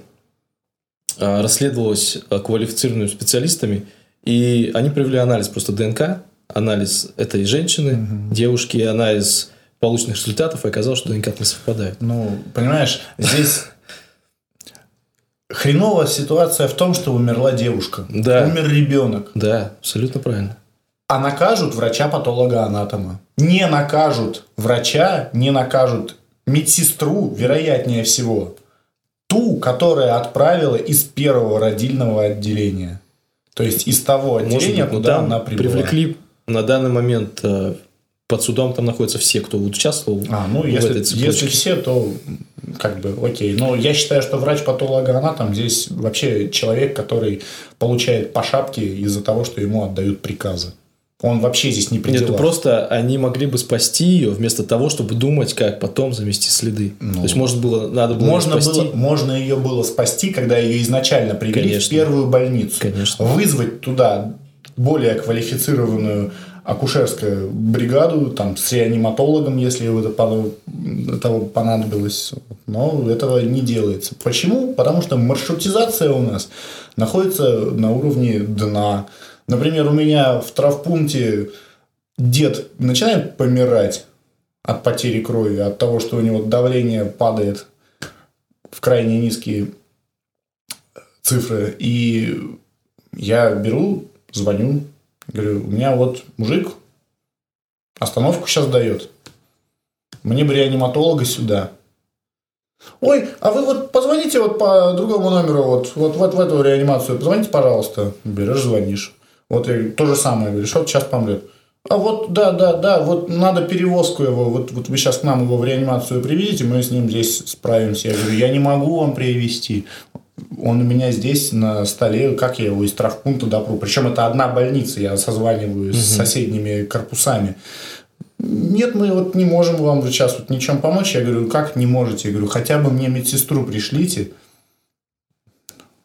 S3: э, расследовалась э, квалифицированными специалистами, и они провели анализ просто ДНК, анализ этой женщины,
S2: Мгм.
S3: девушки, и анализ полученных результатов, и оказалось, что ДНК не совпадает.
S2: Ну, понимаешь, здесь хреновая ситуация в том, что умерла девушка.
S3: Да.
S2: Умер ребенок.
S3: Да, абсолютно правильно.
S2: А накажут врача-патолога-анатома. Не накажут врача, не накажут медсестру, вероятнее всего. Ту, которая отправила из первого родильного отделения. То есть из того отделения,
S3: быть, но
S2: куда она прибыла.
S3: привлекли на данный момент э, под судом там находятся все, кто участвовал.
S2: А, ну,
S3: в
S2: если,
S3: этой цепочке.
S2: если все, то как бы окей. Но я считаю, что врач-патологоанатом здесь вообще человек, который получает по шапке из-за того, что ему отдают приказы. Он вообще здесь не при
S3: Нет, просто они могли бы спасти ее вместо того, чтобы думать, как потом замести следы.
S2: Ну,
S3: То есть, может было, надо было
S2: Можно,
S3: спасти.
S2: было, можно ее было спасти, когда ее изначально привели
S3: Конечно.
S2: в первую больницу.
S3: Конечно.
S2: Вызвать туда более квалифицированную акушерскую бригаду, там, с реаниматологом, если это того понадобилось. Но этого не делается. Почему? Потому что маршрутизация у нас находится на уровне дна. Например, у меня в травпункте дед начинает помирать от потери крови, от того, что у него давление падает в крайне низкие цифры. И я беру, звоню, говорю, у меня вот мужик остановку сейчас дает. Мне бы реаниматолога сюда. Ой, а вы вот позвоните вот по другому номеру, вот, вот, вот в эту реанимацию, позвоните, пожалуйста. Берешь, звонишь. Вот я то же самое, говоришь, вот сейчас помрет. А вот, да, да, да, вот надо перевозку его, вот, вот вы сейчас к нам его в реанимацию приведите, мы с ним здесь справимся. Я говорю, я не могу вам привезти. Он у меня здесь на столе, как я его из травпункта допру. Причем это одна больница, я созваниваюсь угу. с соседними корпусами. Нет, мы вот не можем вам сейчас вот ничем помочь. Я говорю, как не можете? Я говорю, хотя бы мне медсестру пришлите.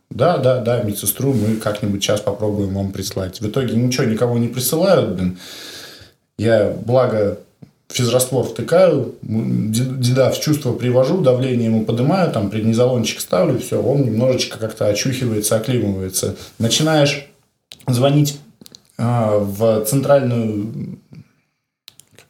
S2: Да, да, да, медсестру мы как-нибудь сейчас попробуем вам прислать. В итоге ничего, никого не присылают, блин. Я, благо, физраствор втыкаю, деда в чувство привожу, давление ему поднимаю, там преднизолончик ставлю, все, он немножечко как-то очухивается, оклимывается. Начинаешь звонить а, в центральную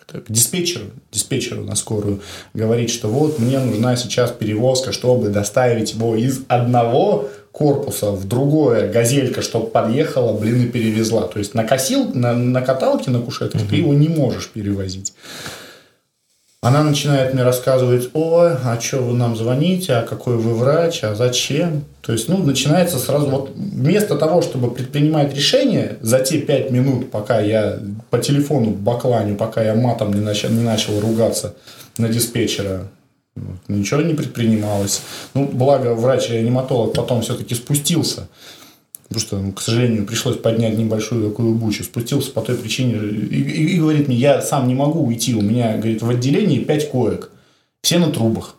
S2: к диспетчеру, диспетчеру на скорую, говорить, что вот мне нужна сейчас перевозка, чтобы доставить его из одного корпуса в другое газелька, чтобы подъехала, блин, и перевезла. То есть на косил, на, на каталке, на кушетке угу. ты его не можешь перевозить. Она начинает мне рассказывать, ой, а что вы нам звоните, а какой вы врач, а зачем? То есть, ну, начинается сразу, вот вместо того, чтобы предпринимать решение за те пять минут, пока я по телефону бакланю, пока я матом не начал, не начал ругаться на диспетчера, Ничего не предпринималось. Ну, благо, врач-реаниматолог потом все-таки спустился. Потому что, ну, к сожалению, пришлось поднять небольшую такую бучу. Спустился по той причине. И, и, и говорит мне, я сам не могу уйти. У меня, говорит, в отделении 5 коек. Все на трубах.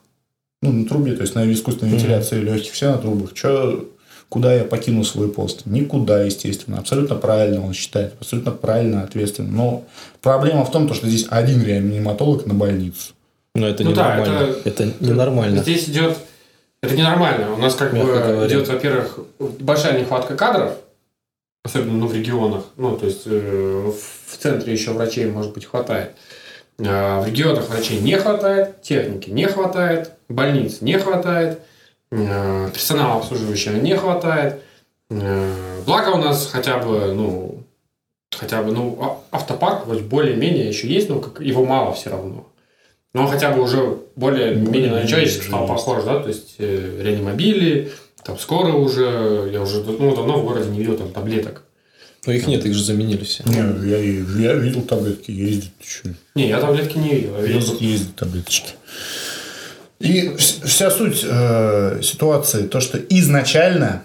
S2: Ну, на трубе, то есть на искусственной вентиляции mm-hmm. легких. Все на трубах. Че, куда я покину свой пост? Никуда, естественно. Абсолютно правильно он считает. Абсолютно правильно, ответственно. Но проблема в том, что здесь один реаниматолог на больницу.
S3: Но это ну, ненормально. Да, это, это ненормально.
S1: Здесь идет... Это ненормально. У нас как Мягко бы говоря. идет, во-первых, большая нехватка кадров, особенно ну, в регионах. Ну, то есть э, в центре еще врачей, может быть, хватает. А в регионах врачей не хватает, техники не хватает, больниц не хватает, э, персонала обслуживающего не хватает. Э, благо у нас хотя бы, ну, хотя бы, ну, а, автопарк вот более-менее еще есть, но как его мало все равно. Но он хотя бы уже более-менее на человеческий стал похож, да, то есть э, реанимобили, там скоро уже, я уже ну, давно в городе не видел там таблеток.
S3: Но их нет, их же заменили все.
S2: Не, я, я видел таблетки, ездят еще.
S1: Не, я таблетки не видел.
S2: Я ездят, ездят таблеточки. И вся суть э, ситуации, то, что изначально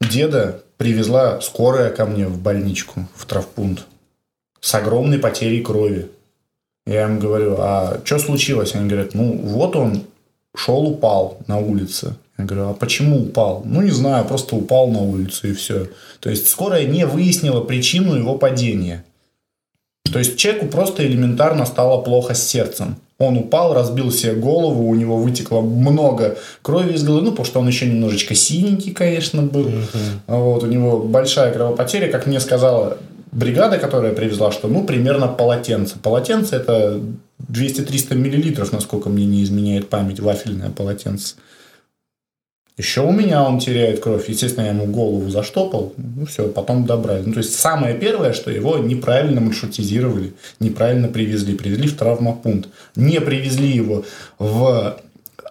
S2: деда привезла скорая ко мне в больничку, в травпункт, с огромной потерей крови. Я им говорю, а что случилось? Они говорят, ну вот он шел, упал на улице. Я говорю, а почему упал? Ну, не знаю, просто упал на улицу и все. То есть, скорая не выяснила причину его падения. То есть, человеку просто элементарно стало плохо с сердцем. Он упал, разбил себе голову, у него вытекло много крови из головы, ну, потому что он еще немножечко синенький, конечно, был. Uh-huh. Вот, у него большая кровопотеря, как мне сказала бригада, которая привезла, что ну примерно полотенце. Полотенце это 200-300 миллилитров, насколько мне не изменяет память, вафельное полотенце. Еще у меня он теряет кровь. Естественно, я ему голову заштопал. Ну, все, потом добрали. Ну, то есть, самое первое, что его неправильно маршрутизировали, неправильно привезли. Привезли в травмопункт. Не привезли его в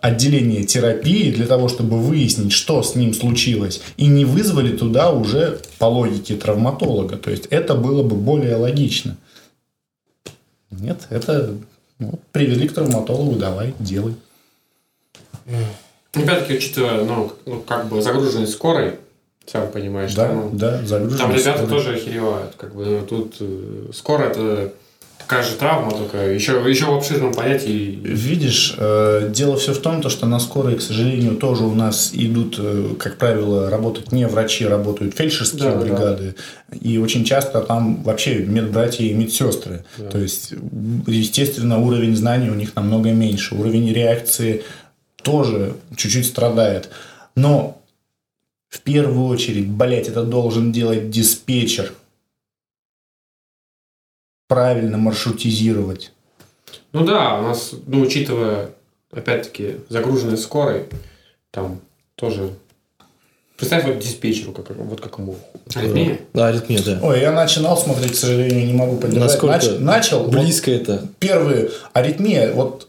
S2: отделение терапии для того, чтобы выяснить, что с ним случилось, и не вызвали туда уже по логике травматолога. То есть это было бы более логично. Нет, это ну, привели к травматологу, давай, делай.
S1: Опять-таки, учитывая, ну, ну, как бы загруженность скорой, сам понимаешь,
S2: да, ну, да, загруженность.
S1: Там ребята скорой. тоже охеревают, как бы, ну, тут э, скоро это такая же травма, только еще, еще в обширном понятии.
S2: Видишь, э, дело все в том, то, что на скорой, к сожалению, тоже у нас идут, э, как правило, работать не врачи, работают фельдшерские да, бригады. Да. И очень часто там вообще медбратья и медсестры. Да. То есть, естественно, уровень знаний у них намного меньше. Уровень реакции тоже чуть-чуть страдает. Но в первую очередь, блять, это должен делать диспетчер – правильно маршрутизировать.
S1: Ну да, у нас, ну, учитывая, опять-таки, загруженность скорой, там тоже Представь вот диспетчеру, как, вот как ему.
S3: Аритмия? Да, аритмия, да.
S2: Ой, я начинал смотреть, к сожалению, не могу поддержать.
S3: Насколько Нач, начал.
S2: Близко
S3: вот это.
S2: Первые аритмия, вот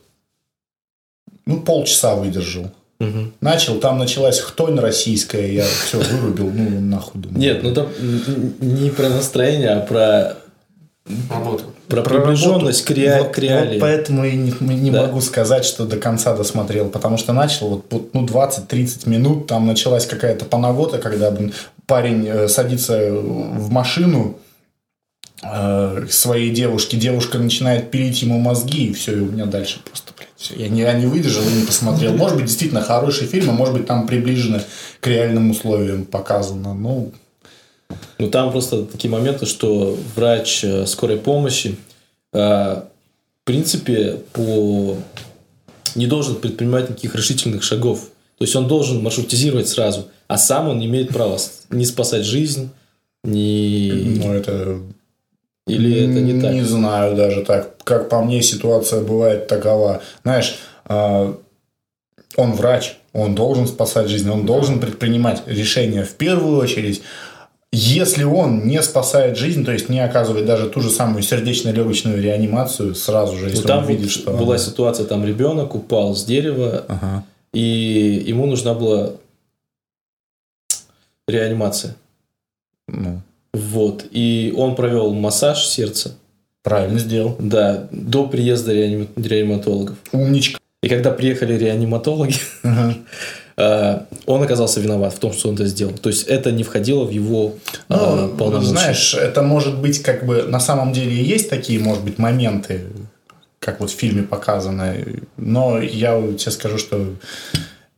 S2: ну, полчаса выдержал. Угу. Начал, там началась хтонь российская, я все вырубил, ну нахуй думаю.
S3: Нет, ну там не про настроение, а про
S1: работу.
S3: Про,
S2: Про
S3: приближенность к,
S2: работу. Вот-
S3: к реалии.
S2: вот поэтому и не, не
S3: Да.
S2: могу сказать, что до конца досмотрел, потому что начал вот, ну 20-30 минут, там началась какая-то панагота, когда блин, парень э, садится в машину э, своей девушке, девушка начинает пилить ему мозги, и все, и у меня дальше просто, блядь, все. Я не, я не выдержал и не посмотрел. Может быть, действительно хороший фильм, а может быть, там приближено к реальным условиям показано. Ну,
S3: Ну, там просто такие моменты, что врач э, скорой помощи, э, в принципе, по... не должен предпринимать никаких решительных шагов. То есть он должен маршрутизировать сразу, а сам он не имеет права не спасать жизнь, ни...
S2: ну это
S3: Или это не так?
S2: Не знаю даже так. Как по мне, ситуация бывает такова. Знаешь, а, он врач, он должен спасать жизнь, он должен предпринимать решения в первую очередь. Если он не спасает жизнь, то есть не оказывает даже ту же самую сердечно-легочную реанимацию, сразу же,
S3: Ну,
S2: если
S3: там
S2: он видит,
S3: вот
S2: что...
S3: была
S2: она-
S3: ситуация, там ребенок упал с дерева,
S2: Ага.
S3: и ему нужна была реанимация.
S2: Ну,
S3: Вот. И он провел массаж сердца,
S2: правильно сделал.
S3: да, до приезда реаним- реаниматологов.
S2: Умничка.
S3: И когда приехали реаниматологи,
S2: Ага.
S3: э, он оказался виноват в том, что он это сделал. То есть это не входило в его э,
S2: Ну,
S3: полномочия.
S2: знаешь, это может быть как бы на самом деле есть такие, может быть, моменты, как вот в фильме показано. Но я тебе скажу, что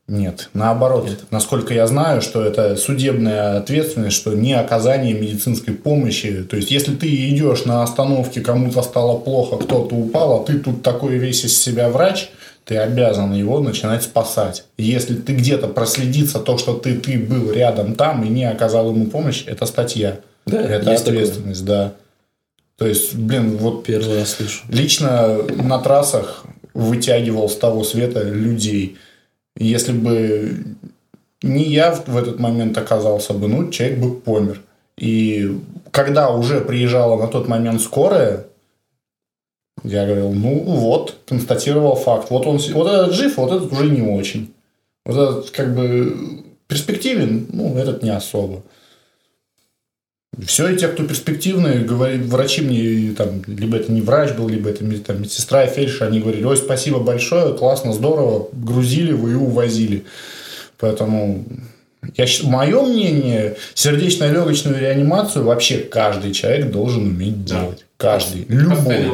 S2: нет. Наоборот, насколько я знаю, что это судебная ответственность, что не оказание медицинской помощи. То есть, если ты идешь на остановке, кому-то стало плохо, кто-то упал, а ты тут такой весь из себя врач, ты обязан его начинать спасать. Если ты где-то проследится то, что ты, ты был рядом там и не оказал ему помощь, это статья.
S3: Да,
S2: это
S3: есть такое.
S2: ответственность, да. То есть, блин, вот
S3: Первый раз слышу.
S2: лично на трассах вытягивал с того света людей. Если бы не я в этот момент оказался бы, ну, человек бы помер. И когда уже приезжала на тот момент скорая, я говорил, ну вот, констатировал факт. Вот он, вот этот жив, вот этот уже не очень. Вот этот как бы перспективен, ну, этот не особо. Все, и те, кто перспективные, говорит, врачи мне, там, либо это не врач был, либо это там, медсестра и фельдшер, они говорили, ой, спасибо большое, классно, здорово, грузили вы и увозили. Поэтому, я, мое мнение, сердечно-легочную реанимацию вообще каждый человек должен уметь
S1: Да.
S2: делать. Каждый.
S1: Последний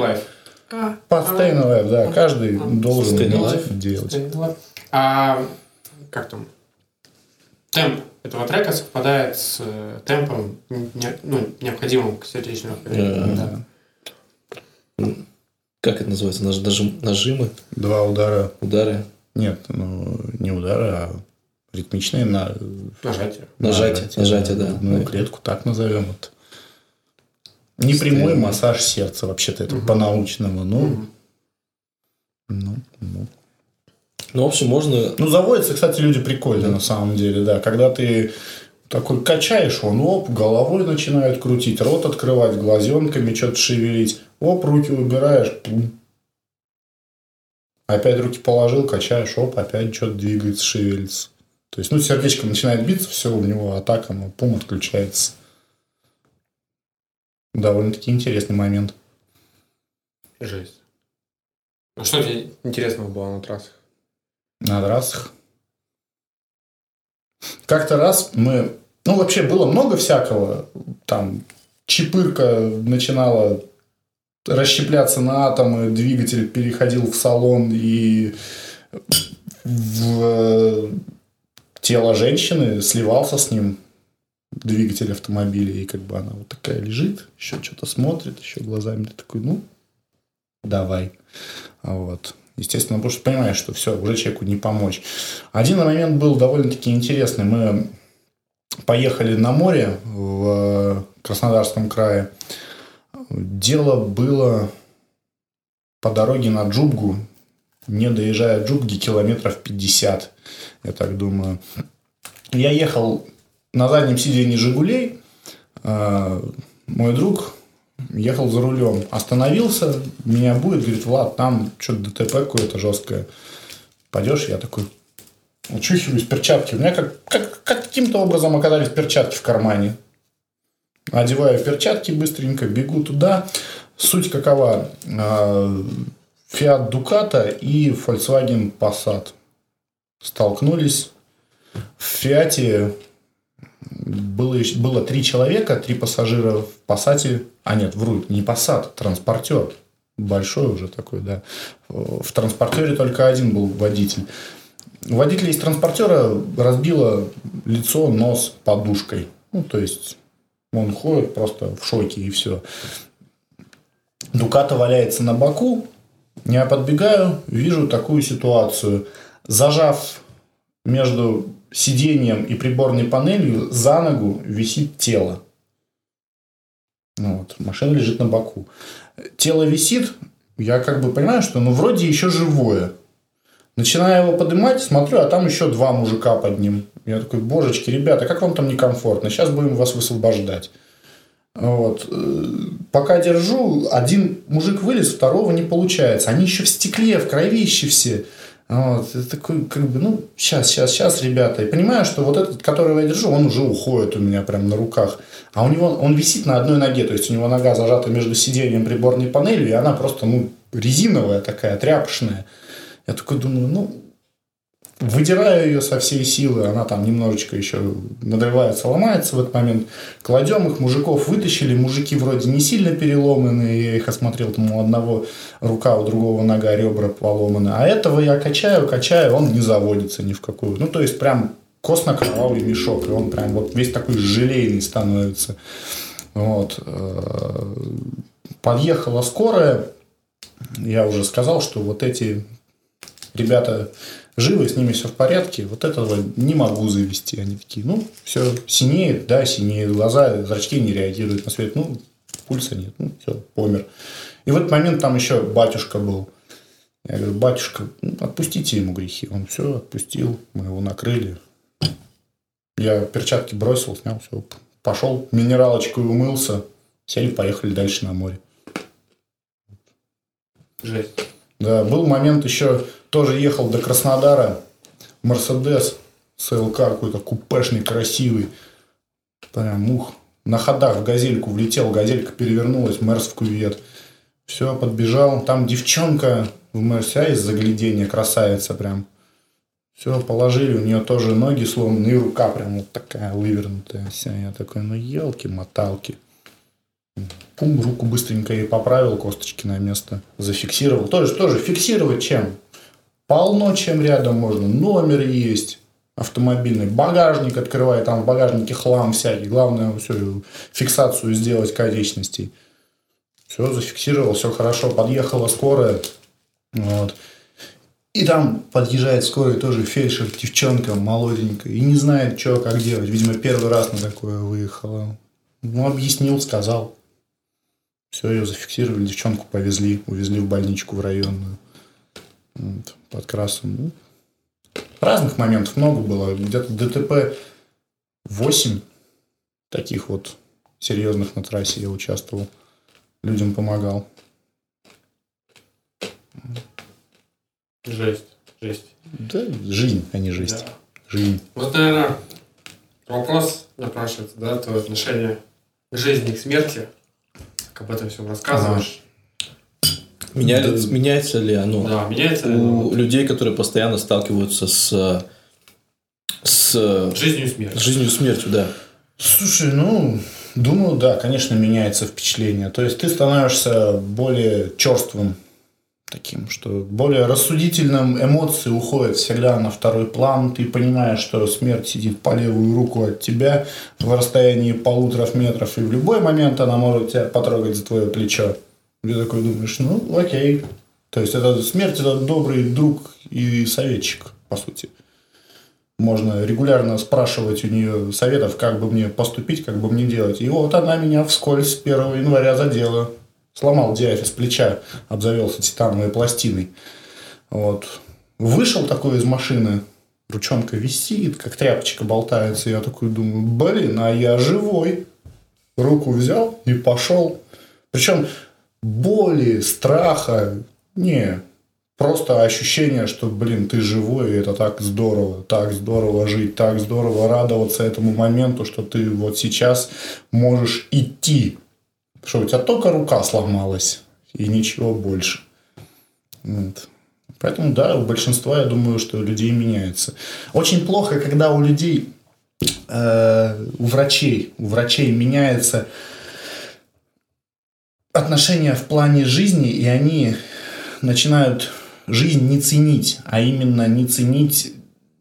S2: Любой.
S1: лайф.
S2: Post-stay life, да, каждый должен
S3: Stay
S2: уметь
S3: alive.
S2: делать.
S1: А как там? Темп этого трека совпадает с э, темпом, не- ну, необходимым к сердечному
S3: Э,
S1: Да.
S3: Как это называется? Наж- нажим- нажимы,
S2: Два удара.
S3: удары,
S2: Нет, ну, не удара, а ритмичные на...
S1: Нажатие.
S3: нажатие, нажатие, да.
S2: Ну, клетку так назовем это. Не прямой массаж сердца, вообще-то это по-научному. Ну, ну, ну.
S3: Ну, в общем, можно...
S2: Ну, заводятся, кстати, люди прикольно на самом деле, да. Когда ты такой качаешь, он оп, головой начинает крутить, рот открывать, глазенками что-то шевелить. Оп, руки убираешь, пум. Опять руки положил, качаешь, оп, опять что-то двигается, шевелится. То есть, ну, сердечко начинает биться, все, у него атака, ну, пум, отключается. Довольно-таки интересный момент.
S1: Жесть. Ну что тебе интересного было на трассах?
S2: На трассах. Как-то раз мы... Ну, вообще было много всякого. Там чепырка начинала расщепляться на атомы, двигатель переходил в салон и в э, тело женщины сливался с ним двигатель автомобиля. И как бы она вот такая лежит, еще что-то смотрит, еще глазами ты такой, ну, давай. А Вот. Естественно, потому что понимаешь, что все, уже человеку не помочь. Один момент был довольно-таки интересный. Мы поехали на море в Краснодарском крае. Дело было по дороге на Джубгу, не доезжая Джубги, километров 50, я так думаю. Я ехал на заднем сиденье «Жигулей». А, Мой друг ехал за рулем, остановился, меня будет, говорит, Влад, там что-то ДТП какое-то жесткое. Пойдешь? Я такой, учухиваюсь, перчатки. У меня как, как, как каким-то образом оказались перчатки в кармане. Одеваю перчатки быстренько, бегу туда, Суть какова? А, Fiat Ducato и Volkswagen Passat столкнулись. В Фиате было, было три человека, три пассажира в Passat. А нет, вру, не Passat, транспортер. Большой уже такой, да. В транспортере только один был водитель. У водителя из транспортера разбило лицо, нос подушкой. Ну, то есть, он ходит просто в шоке и все. Дуката валяется на боку. Я подбегаю, вижу такую ситуацию. Зажав между сиденьем и приборной панелью, за ногу висит тело. Ну вот, машина лежит на боку. Тело висит, я как бы понимаю, что ну вроде еще живое. Начинаю его поднимать, смотрю, а там еще два мужика под ним. Я такой, божечки, ребята, как вам там некомфортно? Сейчас будем вас высвобождать. Вот. Пока держу, один мужик вылез, второго не получается. Они еще в стекле, в кровище все. Вот. Это такой, как бы, ну, сейчас, сейчас, сейчас, ребята. И понимаю, что вот этот, которого я держу, он уже уходит у меня прям на руках. А у него, он висит на одной ноге, то есть у него нога зажата между сиденьем приборной панелью, и она просто, ну, резиновая такая, тряпочная. Я такой думаю, ну, выдираю ее со всей силы, она там немножечко еще надрывается, ломается в этот момент. Кладем их, мужиков вытащили, мужики вроде не сильно переломанные, я их осмотрел, там у одного рука, у другого нога, ребра поломаны. А этого я качаю, качаю, он не заводится ни в какую. Ну, то есть, прям косно-кровавый мешок, и он прям вот весь такой желейный становится. Вот. Э, подъехала скорая, я уже сказал, что вот эти ребята живы, с ними все в порядке, вот этого не могу завести. Они такие, ну, все, синеет, да, синеет, глаза, зрачки не реагируют на свет, ну, пульса нет, ну, все, помер. И в этот момент там еще батюшка был. Я говорю, батюшка, ну, отпустите ему грехи. Он все отпустил, мы его накрыли. Я перчатки бросил, снял, все, пошел, минералочкой умылся, сели, поехали дальше на море.
S1: Жесть.
S2: Да, был момент еще, тоже ехал до Краснодара, Мерседес, СЛК какой-то купешный, красивый. Прям мух. На ходах в газельку влетел, газелька перевернулась, Мерс в кювет. Все, подбежал. Там девчонка в Мерсе, а из заглядения красавица прям. Все, положили, у нее тоже ноги сломаны, и рука прям вот такая вывернутая вся. Я такой, ну елки-моталки. Пум, руку быстренько ей поправил, косточки на место зафиксировал. Тоже, тоже фиксировать чем? Полно чем рядом можно. Номер есть автомобильный, багажник открывай, там в багажнике хлам всякий. Главное все, фиксацию сделать конечностей. Все, зафиксировал, все хорошо. Подъехала скорая. Вот. И там подъезжает скорая тоже фельдшер, девчонка молоденькая. И не знает, что, как делать. Видимо, первый раз на такое выехала. Ну, объяснил, сказал. Все, ее зафиксировали, девчонку повезли, увезли в больничку в районную. Вот, под Красом. Ну, разных моментов много было. Где-то ДТП 8 таких вот серьезных на трассе я участвовал. Людям помогал.
S1: Жесть. Жесть.
S2: Да, жизнь, а не жесть. Да. Жизнь.
S1: Вот, наверное, вопрос напрашивается, да, твое отношение к жизни к смерти. Как об этом всем рассказываешь.
S3: Меняется, да. меняется ли оно?
S1: Да, меняется ли
S3: оно? У людей, которые постоянно сталкиваются с с
S1: жизнью и смертью.
S3: С жизнью и смертью, да.
S2: Слушай, ну, думаю, да, конечно, меняется впечатление. То есть ты становишься более черствым таким, что более рассудительным эмоции уходят всегда на второй план. Ты понимаешь, что смерть сидит по левую руку от тебя в расстоянии полутора метров, и в любой момент она может тебя потрогать за твое плечо. Ты такой думаешь, ну, окей. То есть, это смерть – это добрый друг и советчик, по сути. Можно регулярно спрашивать у нее советов, как бы мне поступить, как бы мне делать. И вот она меня вскользь 1 января задела. Сломал диафиз плеча, обзавелся титановой пластиной. Вот. Вышел такой из машины, ручонка висит, как тряпочка болтается. Я такой думаю, блин, а я живой. Руку взял и пошел. Причем боли, страха, не, просто ощущение, что, блин, ты живой, и это так здорово, так здорово жить, так здорово радоваться этому моменту, что ты вот сейчас можешь идти Что, у тебя только рука сломалась, и ничего больше. Вот. Поэтому, да, у большинства, я думаю, что людей меняется. Очень плохо, когда у людей, э, у врачей, у врачей меняется отношение в плане жизни, и они начинают жизнь не ценить, а именно не ценить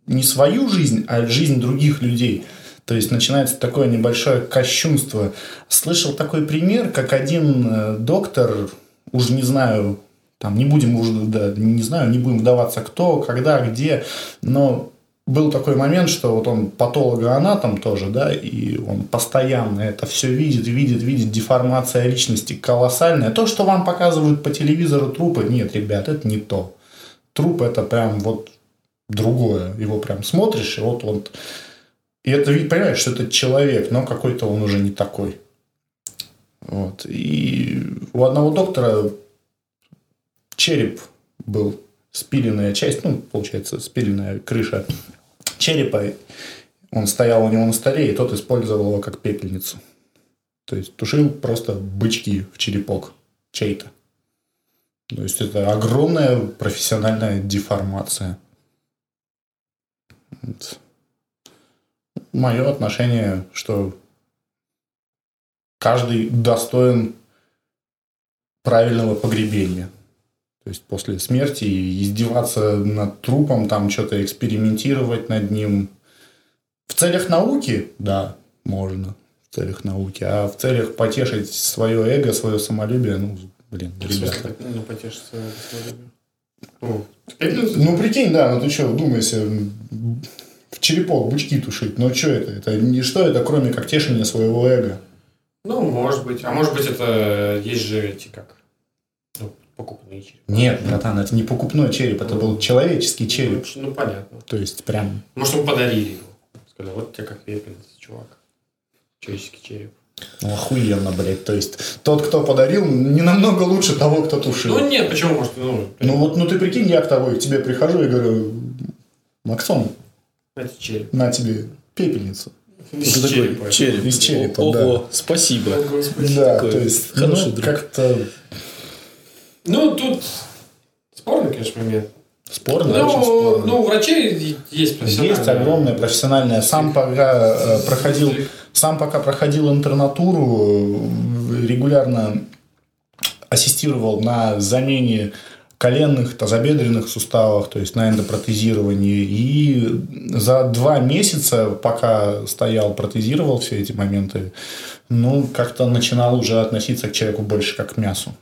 S2: не свою жизнь, а жизнь других людей. То есть начинается такое небольшое кощунство. Слышал такой пример, как один э, доктор, уже не знаю, там не будем уже, да, не знаю, не будем вдаваться кто, когда, где, но был такой момент, что вот он патологоанатом тоже, да, и он постоянно это все видит, видит, видит, деформация личности колоссальная. То, что вам показывают по телевизору трупы, нет, ребят, это не то. Труп это прям вот другое. Его прям смотришь, и вот он... И это, понимаешь, что это человек, но какой-то он уже не такой. Вот. И у одного доктора череп был спиленная часть, ну, получается, спиленная крыша черепа. Он стоял у него на столе, и тот использовал его как пепельницу. То есть тушил просто бычки в черепок чей-то. То есть это огромная профессиональная деформация. Вот. Мое отношение, что каждый достоин правильного погребения. То есть после смерти издеваться над трупом, там что-то экспериментировать над ним. В целях науки, да, можно. В целях науки. А в целях потешить свое эго, свое самолюбие, ну, блин, ребята.
S1: Ну, потешить свое самолюбие.
S2: Ну, ну, прикинь, да, ну ты что, думайся, в черепок бычки тушить. Ну, что это? Это не что это, кроме как тешение своего эго.
S1: Ну, может быть. А может быть, это есть же эти как ну, покупные черепа.
S2: Нет, братан, это не покупной череп, это был человеческий череп.
S1: Ну, понятно.
S2: То есть, прям...
S1: Может, ему подарили его. Сказали, вот тебе как пепельница, чувак. Человеческий череп.
S2: Ну, охуенно, блядь. То есть, тот, кто подарил, не намного лучше того, кто тушил.
S1: Ну, нет, почему, может, ну...
S2: Ну, вот, ну, ты прикинь, я к тобой, к тебе прихожу и говорю, Максон,
S1: череп.
S2: на тебе пепельницу.
S1: Из
S3: такой,
S1: черепа.
S3: череп.
S2: Из черепа,
S3: Ого,
S2: да.
S3: спасибо.
S1: О, Господи.
S2: Да,
S3: Такой
S2: то есть,
S3: хороший
S2: ну,
S3: друг.
S2: как-то
S1: Ну, тут спорный, конечно, момент.
S2: спорно, очень
S1: Ну,
S2: спорно.
S1: ну, у врачей есть профессиональные.
S2: Есть огромное профессиональное. Сам пока э, проходил, сам пока проходил интернатуру, э, регулярно ассистировал на замене коленных, тазобедренных суставов, то есть на эндопротезировании. И за два месяца, пока стоял, протезировал все эти моменты, ну, как-то начинал уже относиться к человеку больше как к мясу.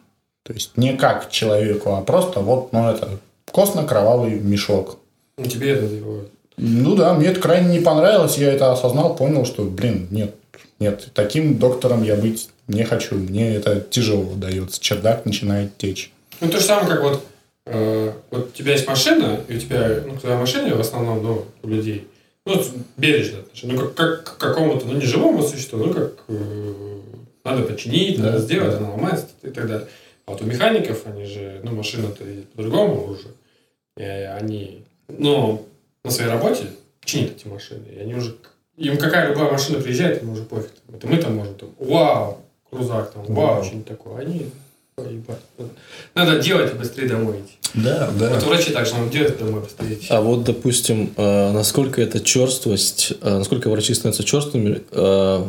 S2: То есть не как к человеку, а просто вот, ну, это костно-кровавый мешок.
S1: Ну, тебе это его...
S2: Ну да, мне это крайне не понравилось, я это осознал, понял, что, блин, нет, нет, таким доктором я быть не хочу, мне это тяжело дается, чердак начинает течь.
S1: Ну, то же самое, как вот, э, вот у тебя есть машина, и у тебя, ну, к твоей машине в основном, ну, у людей, ну, бережно ну, как, как к какому-то, ну, не живому существу, ну, как э, надо починить,
S2: Да,
S1: надо сделать,
S2: да.
S1: она ломается и так далее. А вот у механиков, они же, ну, машина-то по-другому уже. И они, ну, на своей работе чинят эти машины. И они уже, им какая любая машина приезжает, им уже пофиг. Это мы там можем, там, вау, крузак, там, вау, что-нибудь такое. Они, надо- делать и быстрее домой идти.
S2: Да, да.
S1: Вот врачи так же надо делать домой быстрее идти.
S3: А вот, допустим, э, насколько эта черствость, э, насколько врачи становятся черствыми э,